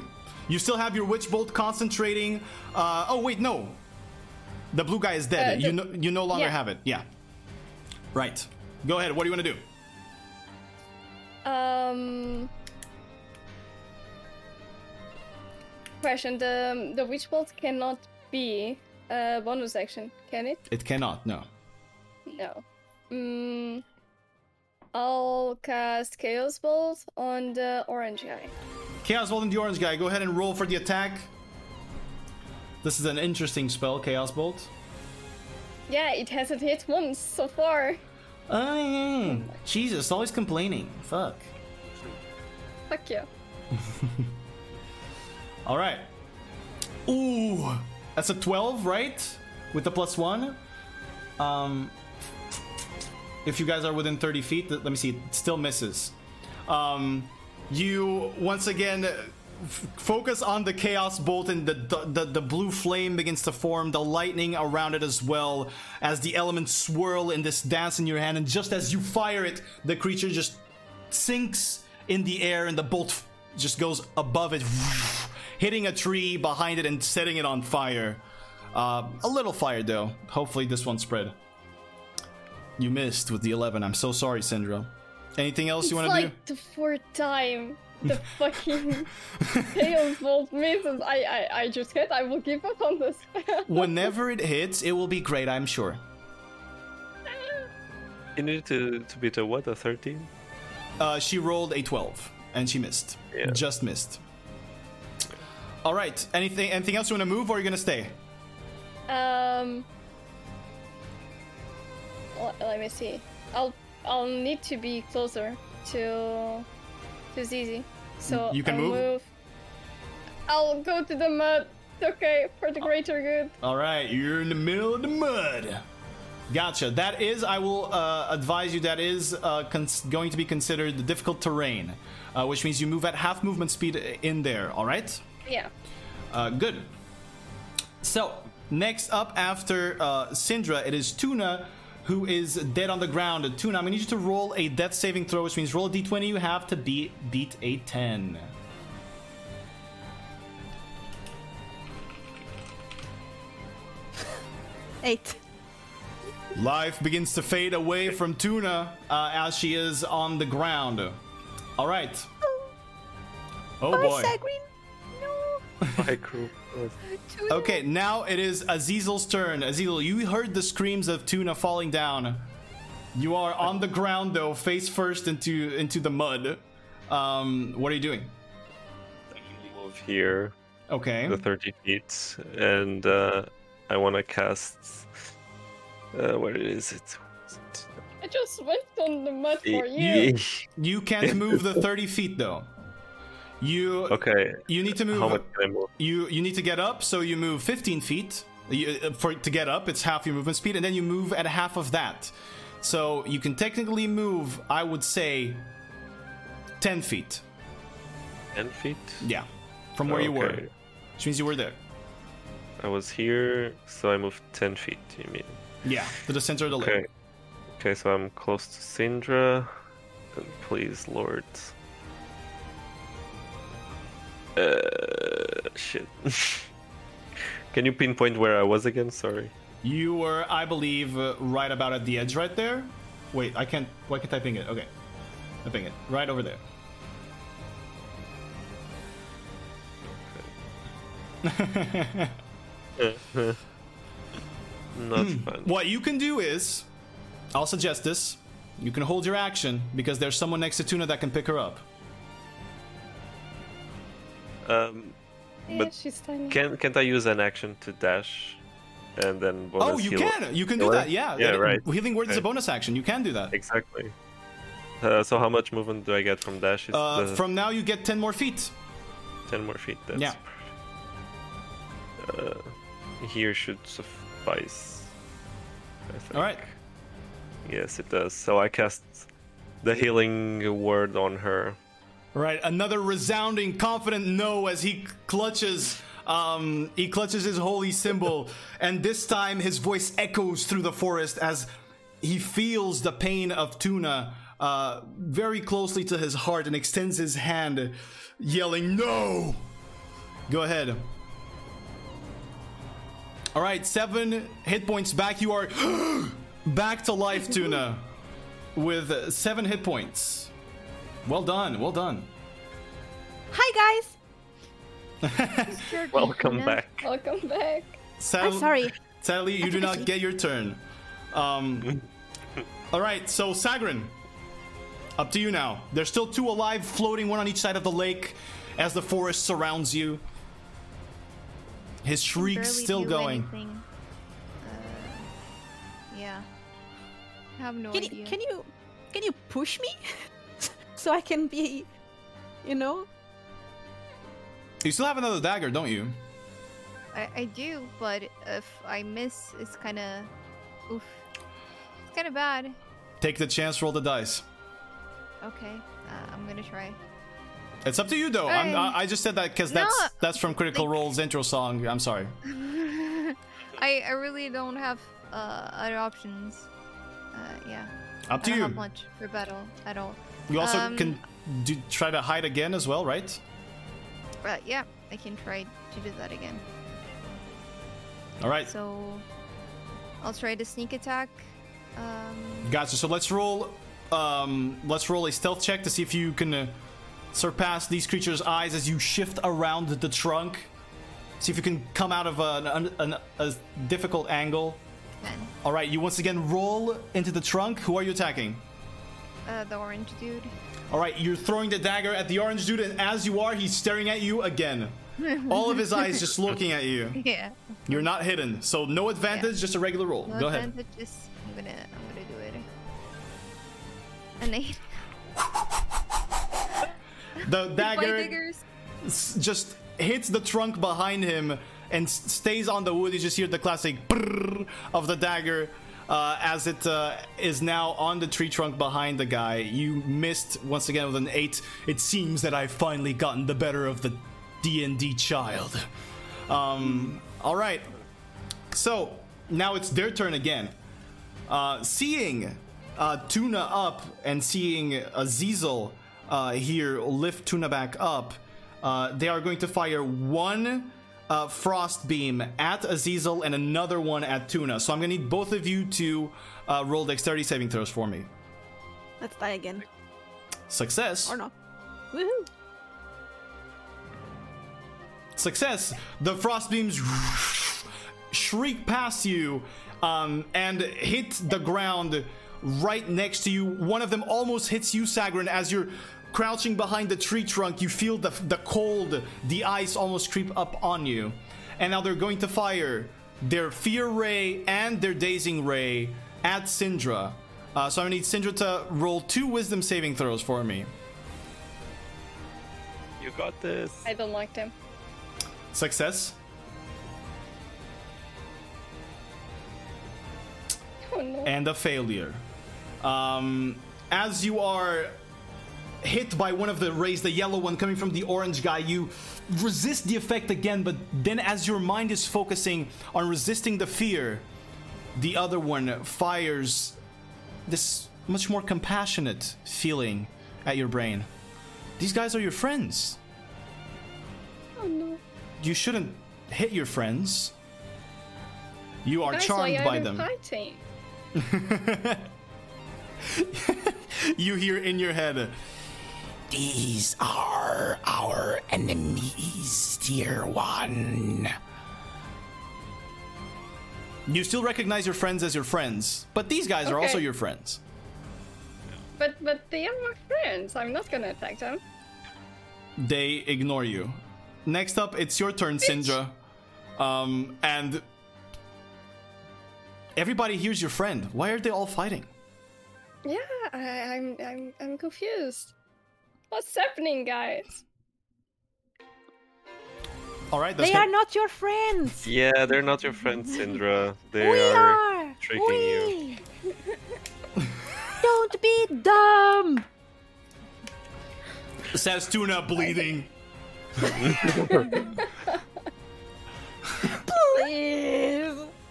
You still have your witch bolt concentrating. Uh, oh wait, no. The blue guy is dead. Uh, you no, you no longer yeah. have it. Yeah. Right. Go ahead. What do you want to do? Um. Question: The the witch bolt cannot be a bonus action, can it? It cannot. No. No. Mm, I'll cast Chaos Bolt on the orange guy. Chaos Bolt on the orange guy. Go ahead and roll for the attack. This is an interesting spell, Chaos Bolt. Yeah, it hasn't hit once so far. Oh, Jesus, always complaining. Fuck. Fuck you. All right. Ooh, that's a 12, right? With the plus one. Um, if you guys are within 30 feet, let me see. It still misses. Um, you once again f- focus on the chaos bolt, and the, the the blue flame begins to form. The lightning around it as well as the elements swirl in this dance in your hand. And just as you fire it, the creature just sinks in the air, and the bolt f- just goes above it, hitting a tree behind it and setting it on fire. Uh, a little fire though. Hopefully this one spread. You missed with the 11. I'm so sorry, Syndra. Anything else It's you want to do? like the fourth time the fucking Chaos Bolt misses. I, I, I just hit. I will give up on this. Whenever it hits, it will be great, I'm sure. You need to, to beat a what? A 13? Uh, she rolled a 12 and she missed. Yeah. Just missed. All right. Anything anything else you want to move or are you going to stay? Um, l- let me see. I'll I'll need to be closer to to easy. So You can I'll move? I'll go to the mud. Okay, for the greater good. All right, you're in the middle of the mud. Gotcha. That is, I will uh, advise you, that is uh, cons- going to be considered the difficult terrain, uh, which means you move at half movement speed in there, all right? Yeah. Uh, good. So, next up after uh, Syndra, it is Tuna, who is dead on the ground. Tuna, I'm to need you to roll a death saving throw, which means roll a d20. You have to beat, beat a 10. Eight. Life begins to fade away from Tuna uh, as she is on the ground. All right. Oh Bye, boy. No. Crew. Okay, now it is Azizel's turn. Azizel, you heard the screams of Tuna falling down. You are on the ground though, face first into into the mud. Um, what are you doing? Move here, Okay. the 30 feet, and uh, I want to cast. Uh, where is it? I just went on the mud for you. Ye- You can't move the 30 feet though. You Okay, you need to move. how much can I move? You you need to get up, so you move 15 feet. You, uh, for to get up, it's half your movement speed, and then you move at half of that. So you can technically move, I would say, 10 feet. 10 feet? Yeah, from where you were, Okay. which means you were there. I was here, so I moved 10 feet, you mean? Yeah, to the center of the Okay. lake. Okay, so I'm close to Syndra. And please, Lord. Uh, shit. Can you pinpoint where I was again? Sorry. You were, I believe, uh, right about at the edge, right there. Wait, I can't. Why can't I ping it? Okay, I ping it right over there. Not fun. What you can do is, I'll suggest this. You can hold your action because there's someone next to Tuna that can pick her up. Um, Yeah, But she's tiny. can can't I use an action to dash, and then bonus oh, you heal- can. You can do healer? that. Yeah. Yeah, Uh, right. Healing word is a bonus action. You can do that. Exactly. Uh, so how much movement do I get from dash? Uh, the from now, you get ten more feet. ten more feet. That's Yeah. Uh, here should suffice. All right. Yes, it does. So I cast the healing word on her. Right. Another resounding, confident no as he clutches. Um, he clutches his holy symbol, and this time his voice echoes through the forest as he feels the pain of Tuna uh, very closely to his heart and extends his hand, yelling, No! Go ahead. All right, seven hit points back. You are back to life, Tuna, with seven hit points. Well done, well done. Hi guys. Welcome back. Welcome back. Sadly, I'm sorry. Sadly, you do not get your turn. Um, all right, so Sagrin, up to you now. There's still two alive, floating one on each side of the lake, as the forest surrounds you. His shriek's still do going. Uh, yeah. I have no Can idea. you can you can you push me so I can be, you know? You still have another dagger, don't you? I, I do, but if I miss, it's kind of, oof, it's kind of bad. Take the chance, roll the dice. Okay, uh, I'm gonna try. It's up to you, though. I'm, I I just said that because no, that's that's from Critical like- Role's intro song. I'm sorry. I I really don't have uh, other options. Uh, yeah. Up I to don't you. have much for battle at all. You also Um, can do, try to hide again as well, right? But yeah, I can try to do that again. All right. So I'll try to sneak attack. Um, Gotcha. So let's roll. Um, let's roll a stealth check to see if you can uh, surpass these creatures' eyes as you shift around the trunk. See if you can come out of an, an, an, a difficult angle. 10. All right. You once again roll into the trunk. Who are you attacking? Uh, the orange dude. All right. You're throwing the dagger at the orange dude, and as you are, he's staring at you again. All of his eyes just looking at you. Yeah. You're not hidden, so no advantage, just a regular roll. No Go ahead. advantage, just- I'm gonna I'm gonna do it. An eight. The dagger. just hits the trunk behind him and stays on the wood. You just hear the classic brrr of the dagger uh, as it uh, is now on the tree trunk behind the guy. You missed once again with an eight. It seems that I've finally gotten the better of the D and D child. Um, all right, so now it's their turn again. Uh, seeing uh, Tuna up and seeing Azizel uh, here lift Tuna back up, uh, they are going to fire one uh, frost beam at Azizel and another one at Tuna. So I'm to need both of you to uh, roll dexterity saving throws for me. Let's die again. Success. Or not. Woohoo! Success. The frost beams shriek past you um, and hit the ground right next to you. One of them almost hits you, Sagrin, as you're crouching behind the tree trunk. You feel the, the cold, the ice almost creep up on you. And now they're going to fire their Fear Ray and their Dazing Ray at Syndra. Uh, so I need Syndra to roll two Wisdom saving throws for me. You got this. I don't like them. Success. Oh no. and a failure. Um, as you are hit by one of the rays, the yellow one coming from the orange guy, you resist the effect again, but then as your mind is focusing on resisting the fear, the other one fires this much more compassionate feeling at your brain. These guys are your friends. oh no. You shouldn't hit your friends. You are Guys, charmed by them. You hear in your head, These are our enemies, dear one. You still recognize your friends as your friends, but these guys are also your friends. But but they are my friends. I'm not gonna attack them. They ignore you. Next up, it's your turn, Syndra. Um, and everybody here's your friend. Why are they all fighting? Yeah, I, I'm I'm I'm confused. What's happening, guys? All right, They gonna- are not your friends. Yeah, they're not your friends, Syndra. They we are. are. tricking we. Don't be dumb. says Tuna bleeding. Please.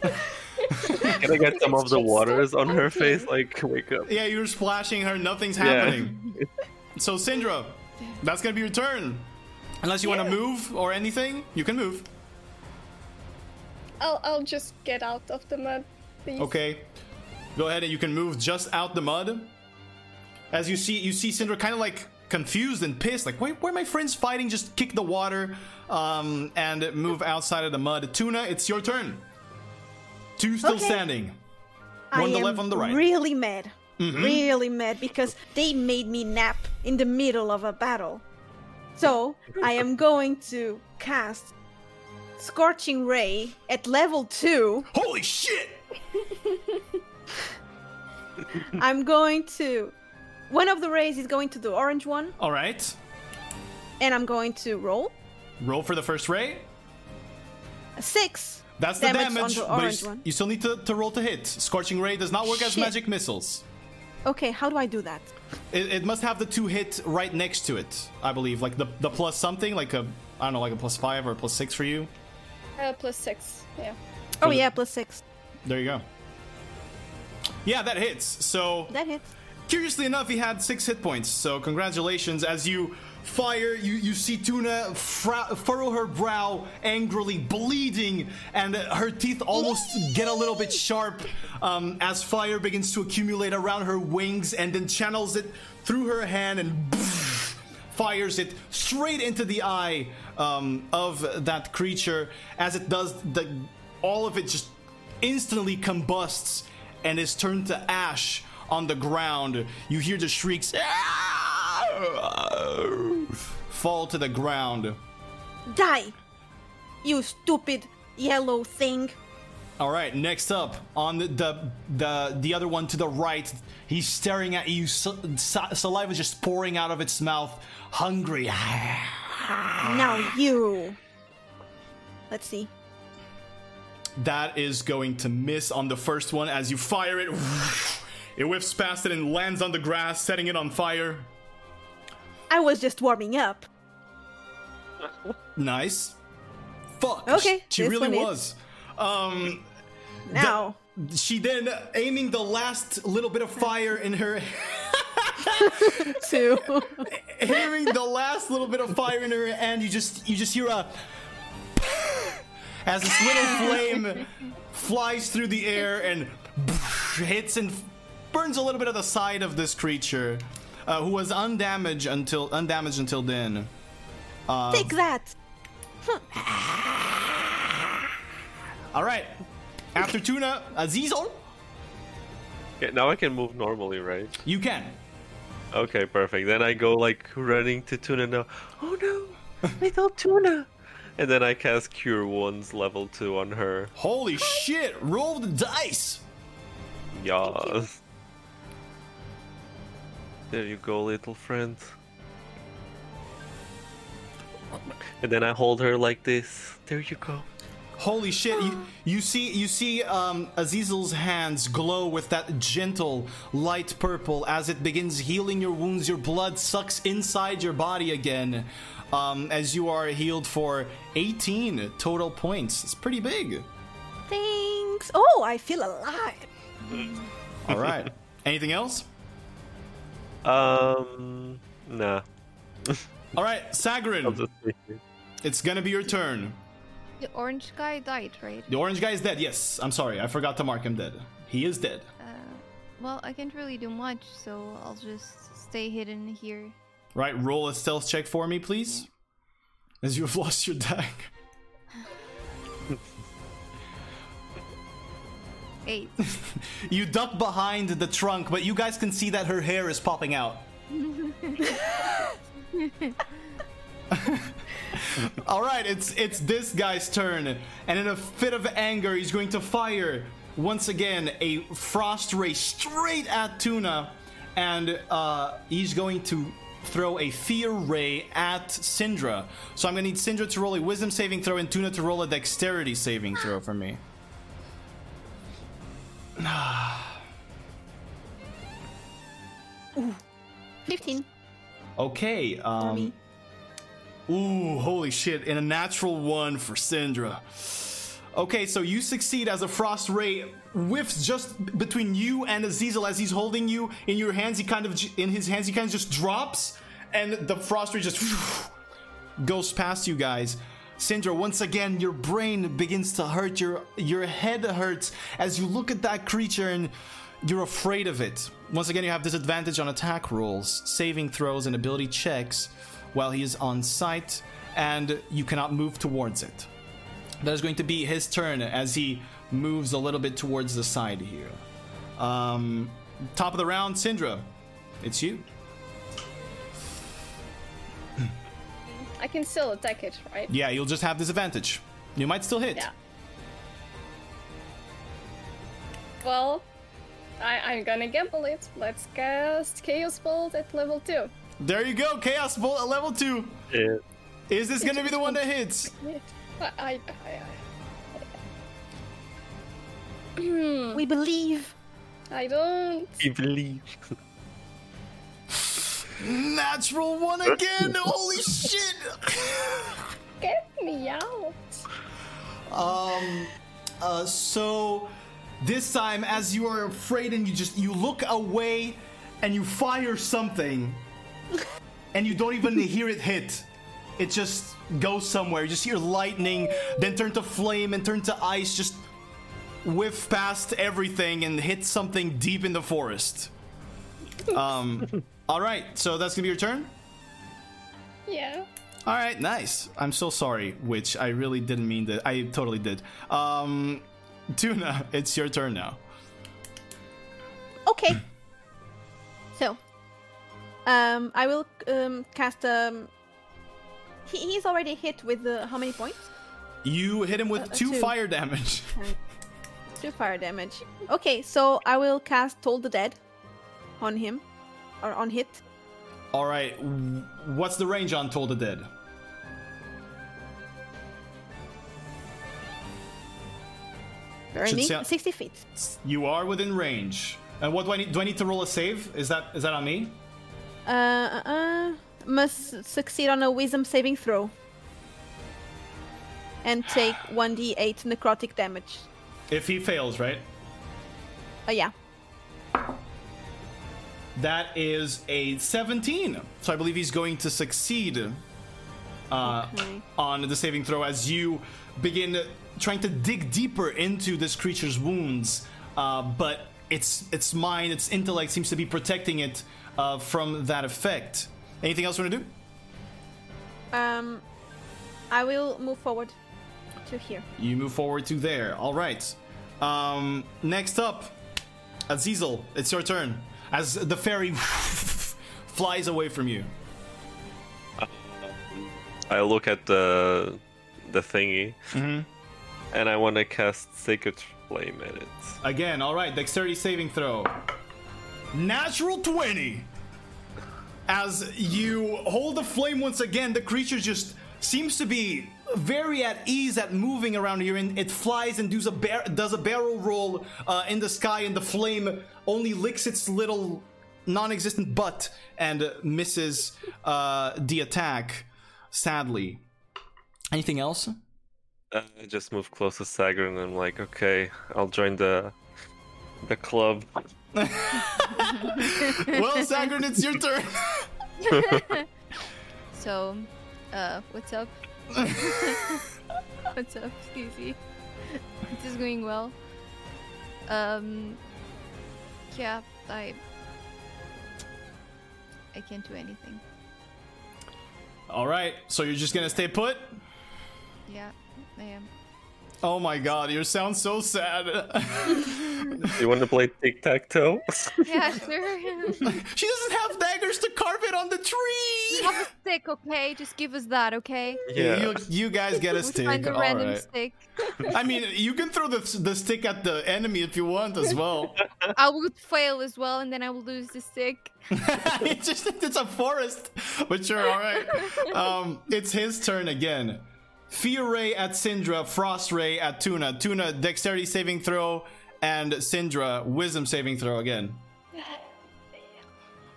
Can I get some of the waters on her face? Like, wake up. Yeah, you're splashing her. Nothing's Yeah. happening. So Syndra, that's gonna be your turn. Unless you want to move or anything, you can move. I'll I'll just get out of the mud, please. Okay. Go ahead and you can move just out the mud. As you see, you see Syndra kind of like confused and pissed, like, why, why are my friends fighting? Just kick the water um, and move outside of the mud. Tuna, it's your turn. Two still Okay. standing. I One on the left, on the right. Really mad. Mm-hmm. Really mad because they made me nap in the middle of a battle. So I am going to cast Scorching Ray at level 2. Holy shit! I'm going to. One of the rays is going to the orange one, All right. and I'm going to roll Roll for the first ray. a 6. That's the Damage on damage, the but you, one. you still need to, to roll to hit. Scorching Ray does not work as magic missiles. Okay, how do I do that? It, it must have the two hit right next to it, I believe. Like the, the plus something, like a, I don't know, like a plus five or a plus six for you. Uh, plus six. Yeah. Oh, the- yeah, plus 6. There you go. Yeah, that hits. So, That hits. curiously enough, he had six hit points. So, congratulations. As you fire, you, you see Tuna furrow her brow angrily, bleeding, and her teeth almost get a little bit sharp um, as fire begins to accumulate around her wings and then channels it through her hand and fires it straight into the eye um, of that creature. As it does, the all of it just instantly combusts and is turned to ash on the ground. You hear the shrieks fall to the ground. Die! You stupid yellow thing. All right, next up on the the the, the other one to the right, he's staring at you. sa- sa- saliva just pouring out of its mouth, hungry. Now you. Let's see. That is going to miss on the first one as you fire it. It whiffs past it and lands on the grass, setting it on fire. I was just warming up. Nice. Fuck. Okay, She this really was. Um, Now. she then aiming the last little bit of fire in her Two. aiming the last little bit of fire in her hand you just you just hear a as this little flame flies through the air and hits and burns a little bit of the side of this creature uh, who was undamaged until undamaged until then Take that. all right after tuna azizel Okay, now I can move normally, right? You can. Okay, perfect. Then I go like running to Tuna now. Oh no, little Tuna. And then I cast Cure Wounds level two on her. Holy shit! Roll the dice. Yes. There you go, little friend. And then I hold her like this. There you go. Holy shit! You, you see, you see, um, Azizel's hands glow with that gentle light purple as it begins healing your wounds. Your blood sucks inside your body again, um, as you are healed for 18 total points. It's pretty big. Thanks. Oh, I feel alive. All right. Anything else? Um, nah. All right, Sagrin, just stay here. it's gonna be your turn. The orange guy died, right? The orange guy is dead. Yes, I'm sorry, I forgot to mark him dead. He is dead. Uh, well, I can't really do much, so I'll just stay hidden here. Right, roll a stealth check for me, please. As you have lost your dagger. Eight. You duck behind the trunk, but you guys can see that her hair is popping out. All right, it's it's this guy's turn, and in a fit of anger, he's going to fire once again a frost ray straight at Tuna, and uh, he's going to throw a fear ray at Syndra. So I'm going to need Syndra to roll a Wisdom saving throw and Tuna to roll a Dexterity saving throw for me. 15 Okay. Um, me. Ooh, holy shit. And a natural one for Syndra. Okay, so you succeed as a frost ray whiffs just between you and Azizel as he's holding you in your hands. He kind of, in his hands, he kind of just drops, and the frost ray just goes past you guys. Syndra, once again, your brain begins to hurt. Your your head hurts as you look at that creature and you're afraid of it. Once again, you have disadvantage on attack rolls, saving throws, and ability checks while he is on sight, and you cannot move towards it. That is going to be his turn as he moves a little bit towards the side here. Um, top of the round, Syndra, it's you. I can still attack it, right? Yeah, you'll just have disadvantage. You might still hit. Yeah. Well, I, I'm gonna gamble it. Let's cast Chaos Bolt at level 2. There you go, Chaos Bolt at level 2. Yeah. Is this gonna be the one that hits? I, I, I, We believe. I, I don't. I believe. Natural one again! Holy shit! Get me out. Um, uh, so this time, as you are afraid and you just you look away and you fire something, and you don't even hear it hit. It just goes somewhere. You just hear lightning, then turn to flame and turn to ice. Just whiff past everything and hit something deep in the forest. Um. All right. So that's gonna be your turn. Yeah. All right, nice. I'm so sorry, which I really didn't mean that. I totally did. Um, Tuna, it's your turn now. Okay. so, um, I will um cast um. He, he's already hit with uh, how many points? You hit him with Uh, two two. fire damage. Two fire damage. Okay, so I will cast Toll the Dead on him, or on hit. All right, what's the range on Toll the Dead? Neat. say- Sixty feet. You are within range. And what do I need? Do I need to roll a save? Is that is that on me? Uh, uh, uh, must succeed on a Wisdom saving throw, and take one d8 necrotic damage. If he fails, right? Oh yeah. That is a 17. So I believe he's going to succeed uh, Okay. on the saving throw as you begin trying to dig deeper into this creature's wounds. Uh, but its its mind, its intellect seems to be protecting it uh, from that effect. Anything else you want to do? Um, I will move forward to here. You move forward to there. All right. Um, next up, Azizel, it's your turn. As the fairy flies away from you. I look at the the thingy, Mm-hmm. and I want to cast Sacred Flame at it. Again, all right, dexterity saving throw. Natural 20. As you hold the flame once again, the creature just seems to be very at ease at moving around here, and it flies and does a bar- does a barrel roll uh, in the sky, and the flame only licks its little non-existent butt and uh, misses uh, the attack. Sadly. Anything else? Uh, I just move close to Sagrin, and I'm like, okay, I'll join the the club. well, Sagrin, it's your turn. So, uh, what's up? what's up, Susie? It is going well. Um, yeah, I. I can't do anything. All right, so you're just gonna stay put? Yeah, I am. Oh my god, you sound so sad. you want to play tic tac toe? Yeah, sure. she doesn't have daggers to carve it on the tree. have a stick, okay? Just give us that, okay? Yeah. You, you guys get a We'll stick. find a All random right. stick. I mean, you can throw the the stick at the enemy if you want as well. I would fail as well, and then I will lose the stick. it's just it's a forest, but sure, all right. Um, it's his turn again. Fear Ray at Syndra, Frost Ray at Tuna. Tuna, dexterity saving throw, and Syndra, wisdom saving throw again.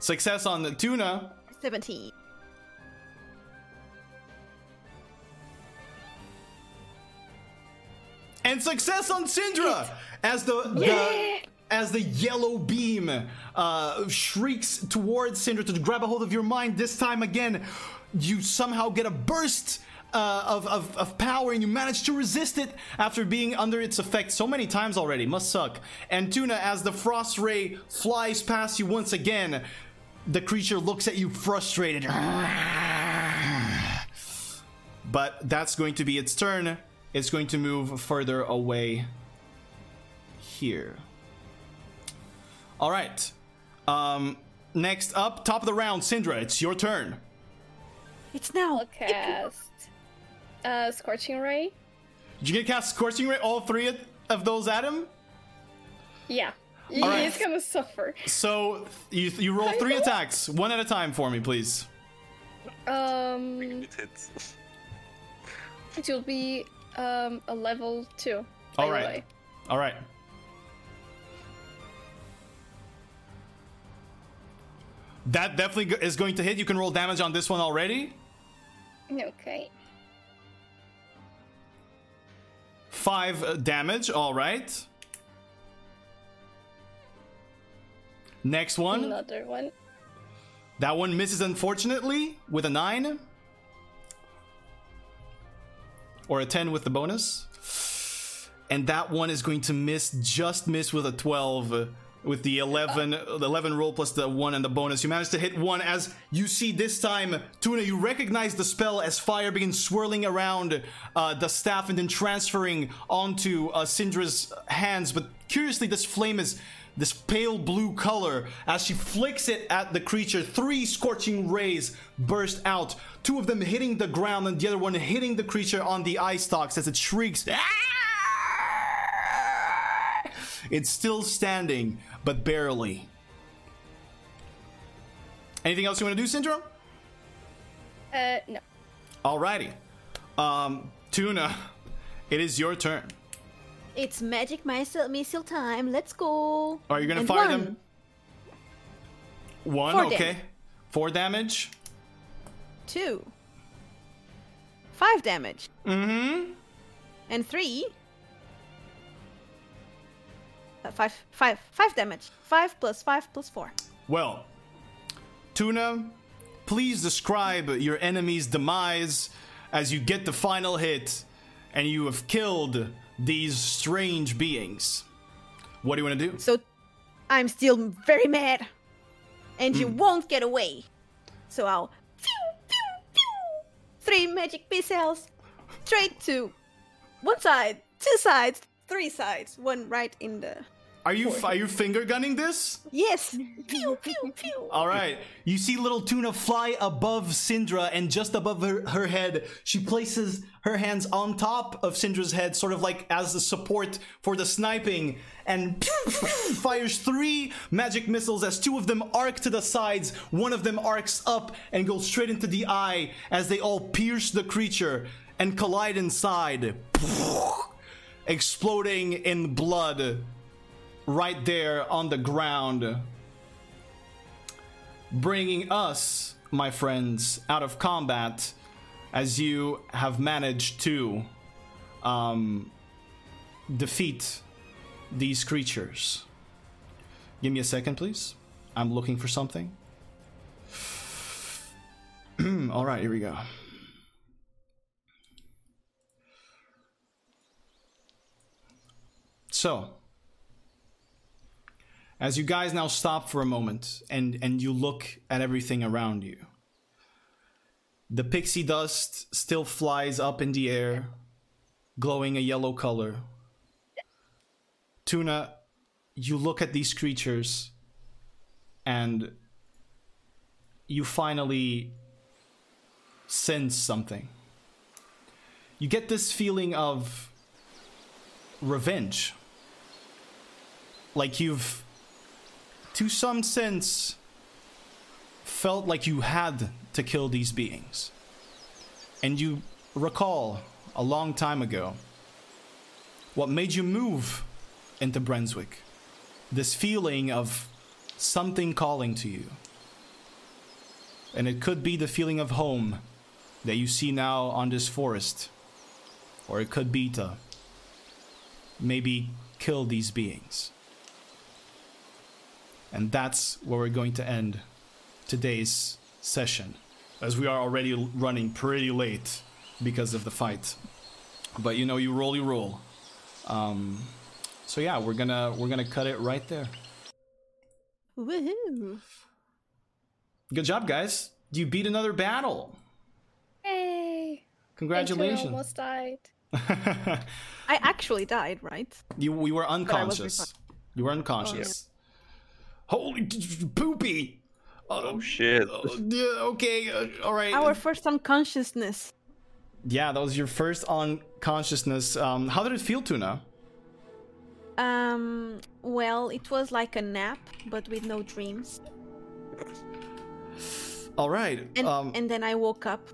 Success on the Tuna. 17. and success on Syndra as the, the as the yellow beam uh, shrieks towards Syndra to grab a hold of your mind. This time again, you somehow get a burst. Uh, of, of, of power and you manage to resist it after being under its effect so many times already. Must suck. And Tuna, as the frost ray flies past you once again, the creature looks at you frustrated. But that's going to be its turn. It's going to move further away here. All right. Um, next up, top of the round, Syndra. It's your turn. It's now. I'll cast uh, Scorching Ray. Did you get cast Scorching Ray? All three of- of those at him. Yeah. All right. He's gonna suffer. So you you roll three attacks, one at a time for me, please. Um, it will be um a level two. by All the right. way. All right. That definitely is going to hit. You can roll damage on this one already. Okay. Five damage. All right. Next one. Another one. That one misses, unfortunately, with a 9. Or a 10 with the bonus. And that one is going to miss, just miss with a 12. With the 11, the 11 roll plus the 1 and the bonus. You manage to hit one as you see this time, Tuna, you recognize the spell as fire begins swirling around uh, the staff and then transferring onto uh, hands. But curiously, this flame is this pale blue color as she flicks it at the creature. Three scorching rays burst out, two of them hitting the ground and the other one hitting the creature on the eye stalks as it shrieks. It's still standing, but barely. Anything else you want to do, Syndrome? Uh, no. Alrighty. Um, Tuna, it is your turn. It's magic missile, missile time. Let's go. Are you gonna And fire one. them? One, Four okay. damage. Four damage. Two. Five damage. Mm-hmm. And three. Uh, five, five, five damage. Five plus five plus four. Well, Tuna, please describe your enemy's demise as you get the final hit and you have killed these strange beings. What do you want to do? So I'm still very mad. And you won't get away. So I'll pew, pew, pew, three magic missiles straight to one side, two sides, three sides, one right in the Are you are you finger gunning this? Yes. pew pew pew. All right. You see little tuna fly above Syndra, and just above her, her head, she places her hands on top of Syndra's head, sort of like as the support for the sniping, and fires three magic missiles as two of them arc to the sides. One of them arcs up and goes straight into the eye as they all pierce the creature and collide inside, exploding in blood right there on the ground bringing us, my friends, out of combat as you have managed to um, defeat these creatures. Give me a second, please. I'm looking for something. All right, here we go. So, as you guys now stop for a moment and and you look at everything around you the pixie dust still flies up in the air glowing a yellow color. Tuna you look at these creatures and you finally sense something. You get this feeling of revenge. Like you've to some sense, felt like you had to kill these beings. And you recall a long time ago what made you move into Brenswick. This feeling of something calling to you. And it could be the feeling of home that you see now on this forest. Or it could be to maybe kill these beings. And that's where we're going to end today's session, as we are already running pretty late because of the fight. But you know, you roll, you roll. Um, so yeah, we're gonna we're gonna cut it right there. Woohoo. Good job, guys! You beat another battle. Hey! Congratulations! Tuna almost died. I actually died, right? you we were unconscious. You were unconscious. Holy poopy! Uh, Oh shit. uh, yeah, okay, uh, all right. Our first unconsciousness. Yeah, that was your first unconsciousness. Um, how did it feel, Tuna? Um, well, it was like a nap, but with no dreams. All right. And um, and then I woke up.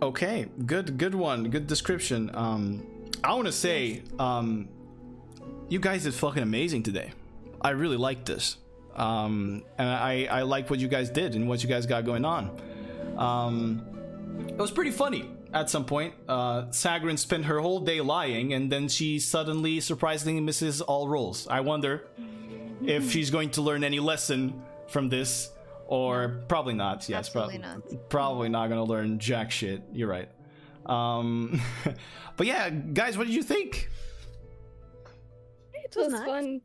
okay, good, good one, good description. Um, I want to say, um, you guys did fucking amazing today. I really liked this. Um, and I, I like what you guys did and what you guys got going on. Um, it was pretty funny at some point. Uh, Sagrin spent her whole day lying, and then she suddenly, surprisingly, misses all roles. I wonder if she's going to learn any lesson from this, or probably not. Yes, Absolutely prob- not. Probably not going to learn jack shit. You're right. Um, but yeah, guys, what did you think? It was was nice. fun.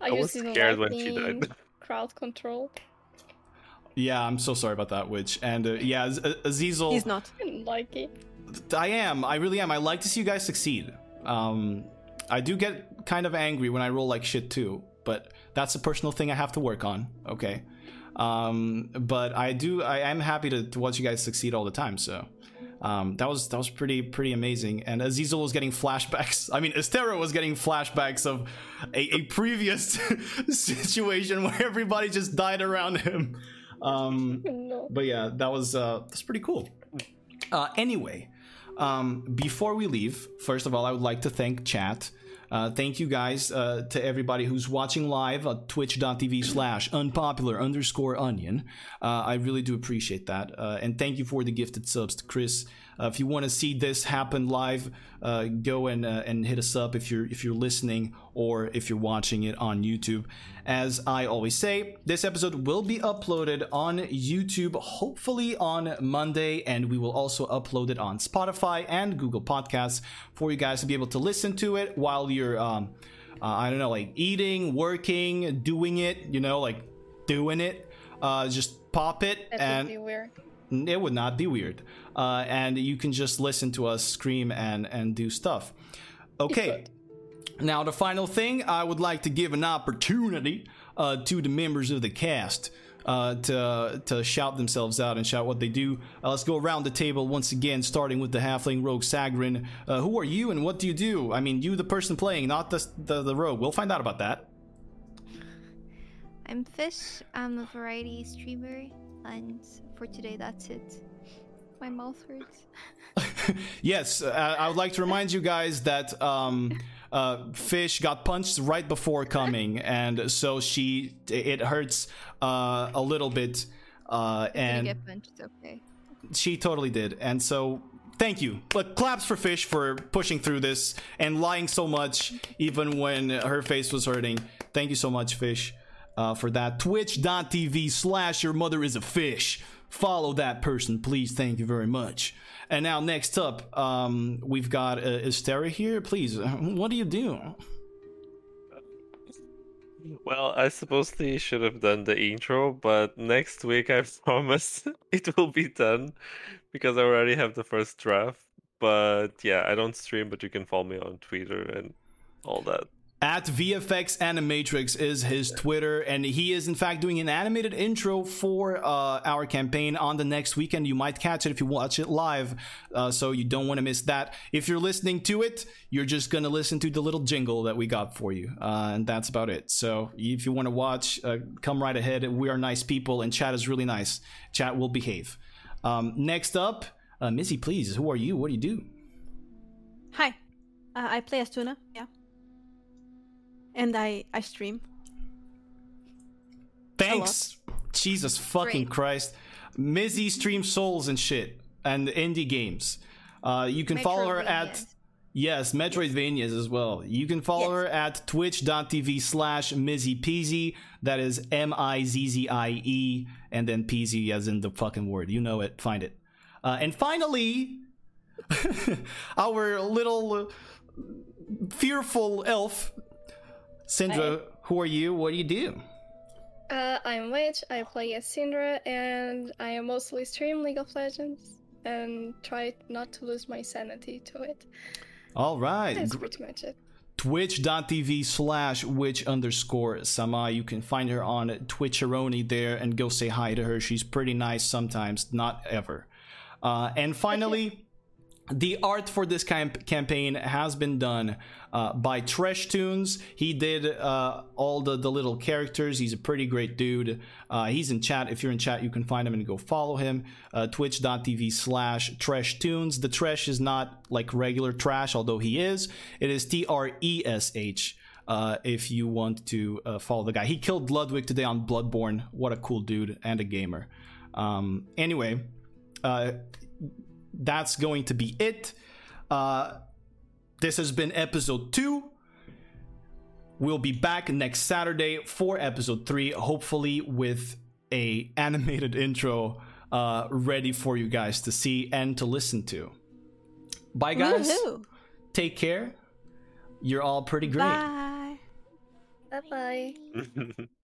I, I was used scared when she lightning, died. Crowd control. Yeah, I'm so sorry about that, Witch. And uh, yeah, Az- Azizel. He's not. I didn't like it. I am. I really am. I like to see you guys succeed. Um, I do get kind of angry when I roll like shit too, but that's a personal thing I have to work on. Okay. Um, but I do. I am happy to, to watch you guys succeed all the time. So. Um, that was that was pretty pretty amazing, and Azizel was getting flashbacks. I mean, Estera was getting flashbacks of a, a previous situation where everybody just died around him. Um, No. but yeah, that was uh, that's pretty cool. Uh, anyway, um, before we leave, first of all, I would like to thank chat. Uh, thank you guys uh, to everybody who's watching live at twitch.tv slash unpopular underscore onion. Uh, I really do appreciate that. Uh, and thank you for the gifted subs to Chris. Uh, if you want to see this happen live, uh, go and uh, and hit us up if you're if you're listening or if you're watching it on YouTube. As I always say, this episode will be uploaded on YouTube, hopefully on Monday, and we will also upload it on Spotify and Google Podcasts for you guys to be able to listen to it while you're, um, uh, I don't know, like eating, working, doing it, you know, like doing it. Uh, just pop it That and would be weird. It would not be weird. Uh, and you can just listen to us scream and and do stuff. Okay. Now, the final thing, I would like to give an opportunity uh, to the members of the cast uh, to to shout themselves out and shout what they do. Uh, let's go around the table once again, starting with the halfling rogue Sagrin. Uh, who are you and what do you do? I mean, you, the person playing, not the, the the rogue. We'll find out about that. I'm Fish. I'm a variety streamer, and for today, that's it. My mouth hurts. yes, uh, I would like to remind you guys that um, uh, Fish got punched right before coming, and so she it hurts uh, a little bit, uh, and get punched? Okay. she totally did. And so thank you. But claps for Fish for pushing through this and lying so much, even when her face was hurting. Thank you so much, Fish, uh, for that. Twitch.tv slash your mother is a fish. Follow that person, please. Thank you very much. And now, next up, um, we've got uh, Estera here. Please, uh, what do you do? Well, I suppose they should have done the intro, but next week I promise it will be done because I already have the first draft. But yeah, I don't stream, but you can follow me on Twitter and all that. At VFX Animatrix is his Twitter, and he is in fact doing an animated intro for uh, our campaign on the next weekend. You might catch it if you watch it live, uh, so you don't want to miss that. If you're listening to it, you're just gonna listen to the little jingle that we got for you, uh, and that's about it. So if you want to watch, uh, come right ahead. We are nice people, and chat is really nice. Chat will behave. Um, next up, uh, Missy, please. Who are you? What do you do? Hi, uh, I play as Tuna. Yeah, and I I stream. Thanks. Jesus fucking Great. Christ. Mizzie streams souls and shit and indie games. Uh, you can follow her at yes, Metroidvanias as well. You can follow her at twitch.tv slash Mizzie Peasy. That is M I Z Z I E and then Peasy as in the fucking word. You know it. Find it. Uh, and finally, our little fearful elf, Syndra. Who are you? What do you do? Uh, I'm Witch, I play as Syndra, and I mostly stream League of Legends and try not to lose my sanity to it. All right. That's pretty much it. twitch.tv slash witch underscore sama you can find her on twitcheroni there and go say hi to her she's pretty nice sometimes not ever uh, and finally the art for this camp- campaign has been done uh, by Tresh Tunes. He did uh, all the, the little characters. He's a pretty great dude. Uh, he's in chat. If you're in chat, you can find him and go follow him. Uh, Twitch.tv slash Tresh Tunes. The trash is not like regular trash, although he is. It is T R E S H. Uh, if you want to uh, follow the guy, he killed Ludwig today on Bloodborne. What a cool dude and a gamer. Um, anyway, that's going to be it. Uh, this has been episode two. We'll be back next Saturday for episode three, hopefully with a animated intro uh, ready for you guys to see and to listen to. Bye, guys. Woohoo! Take care. You're all pretty great. Bye. Bye bye.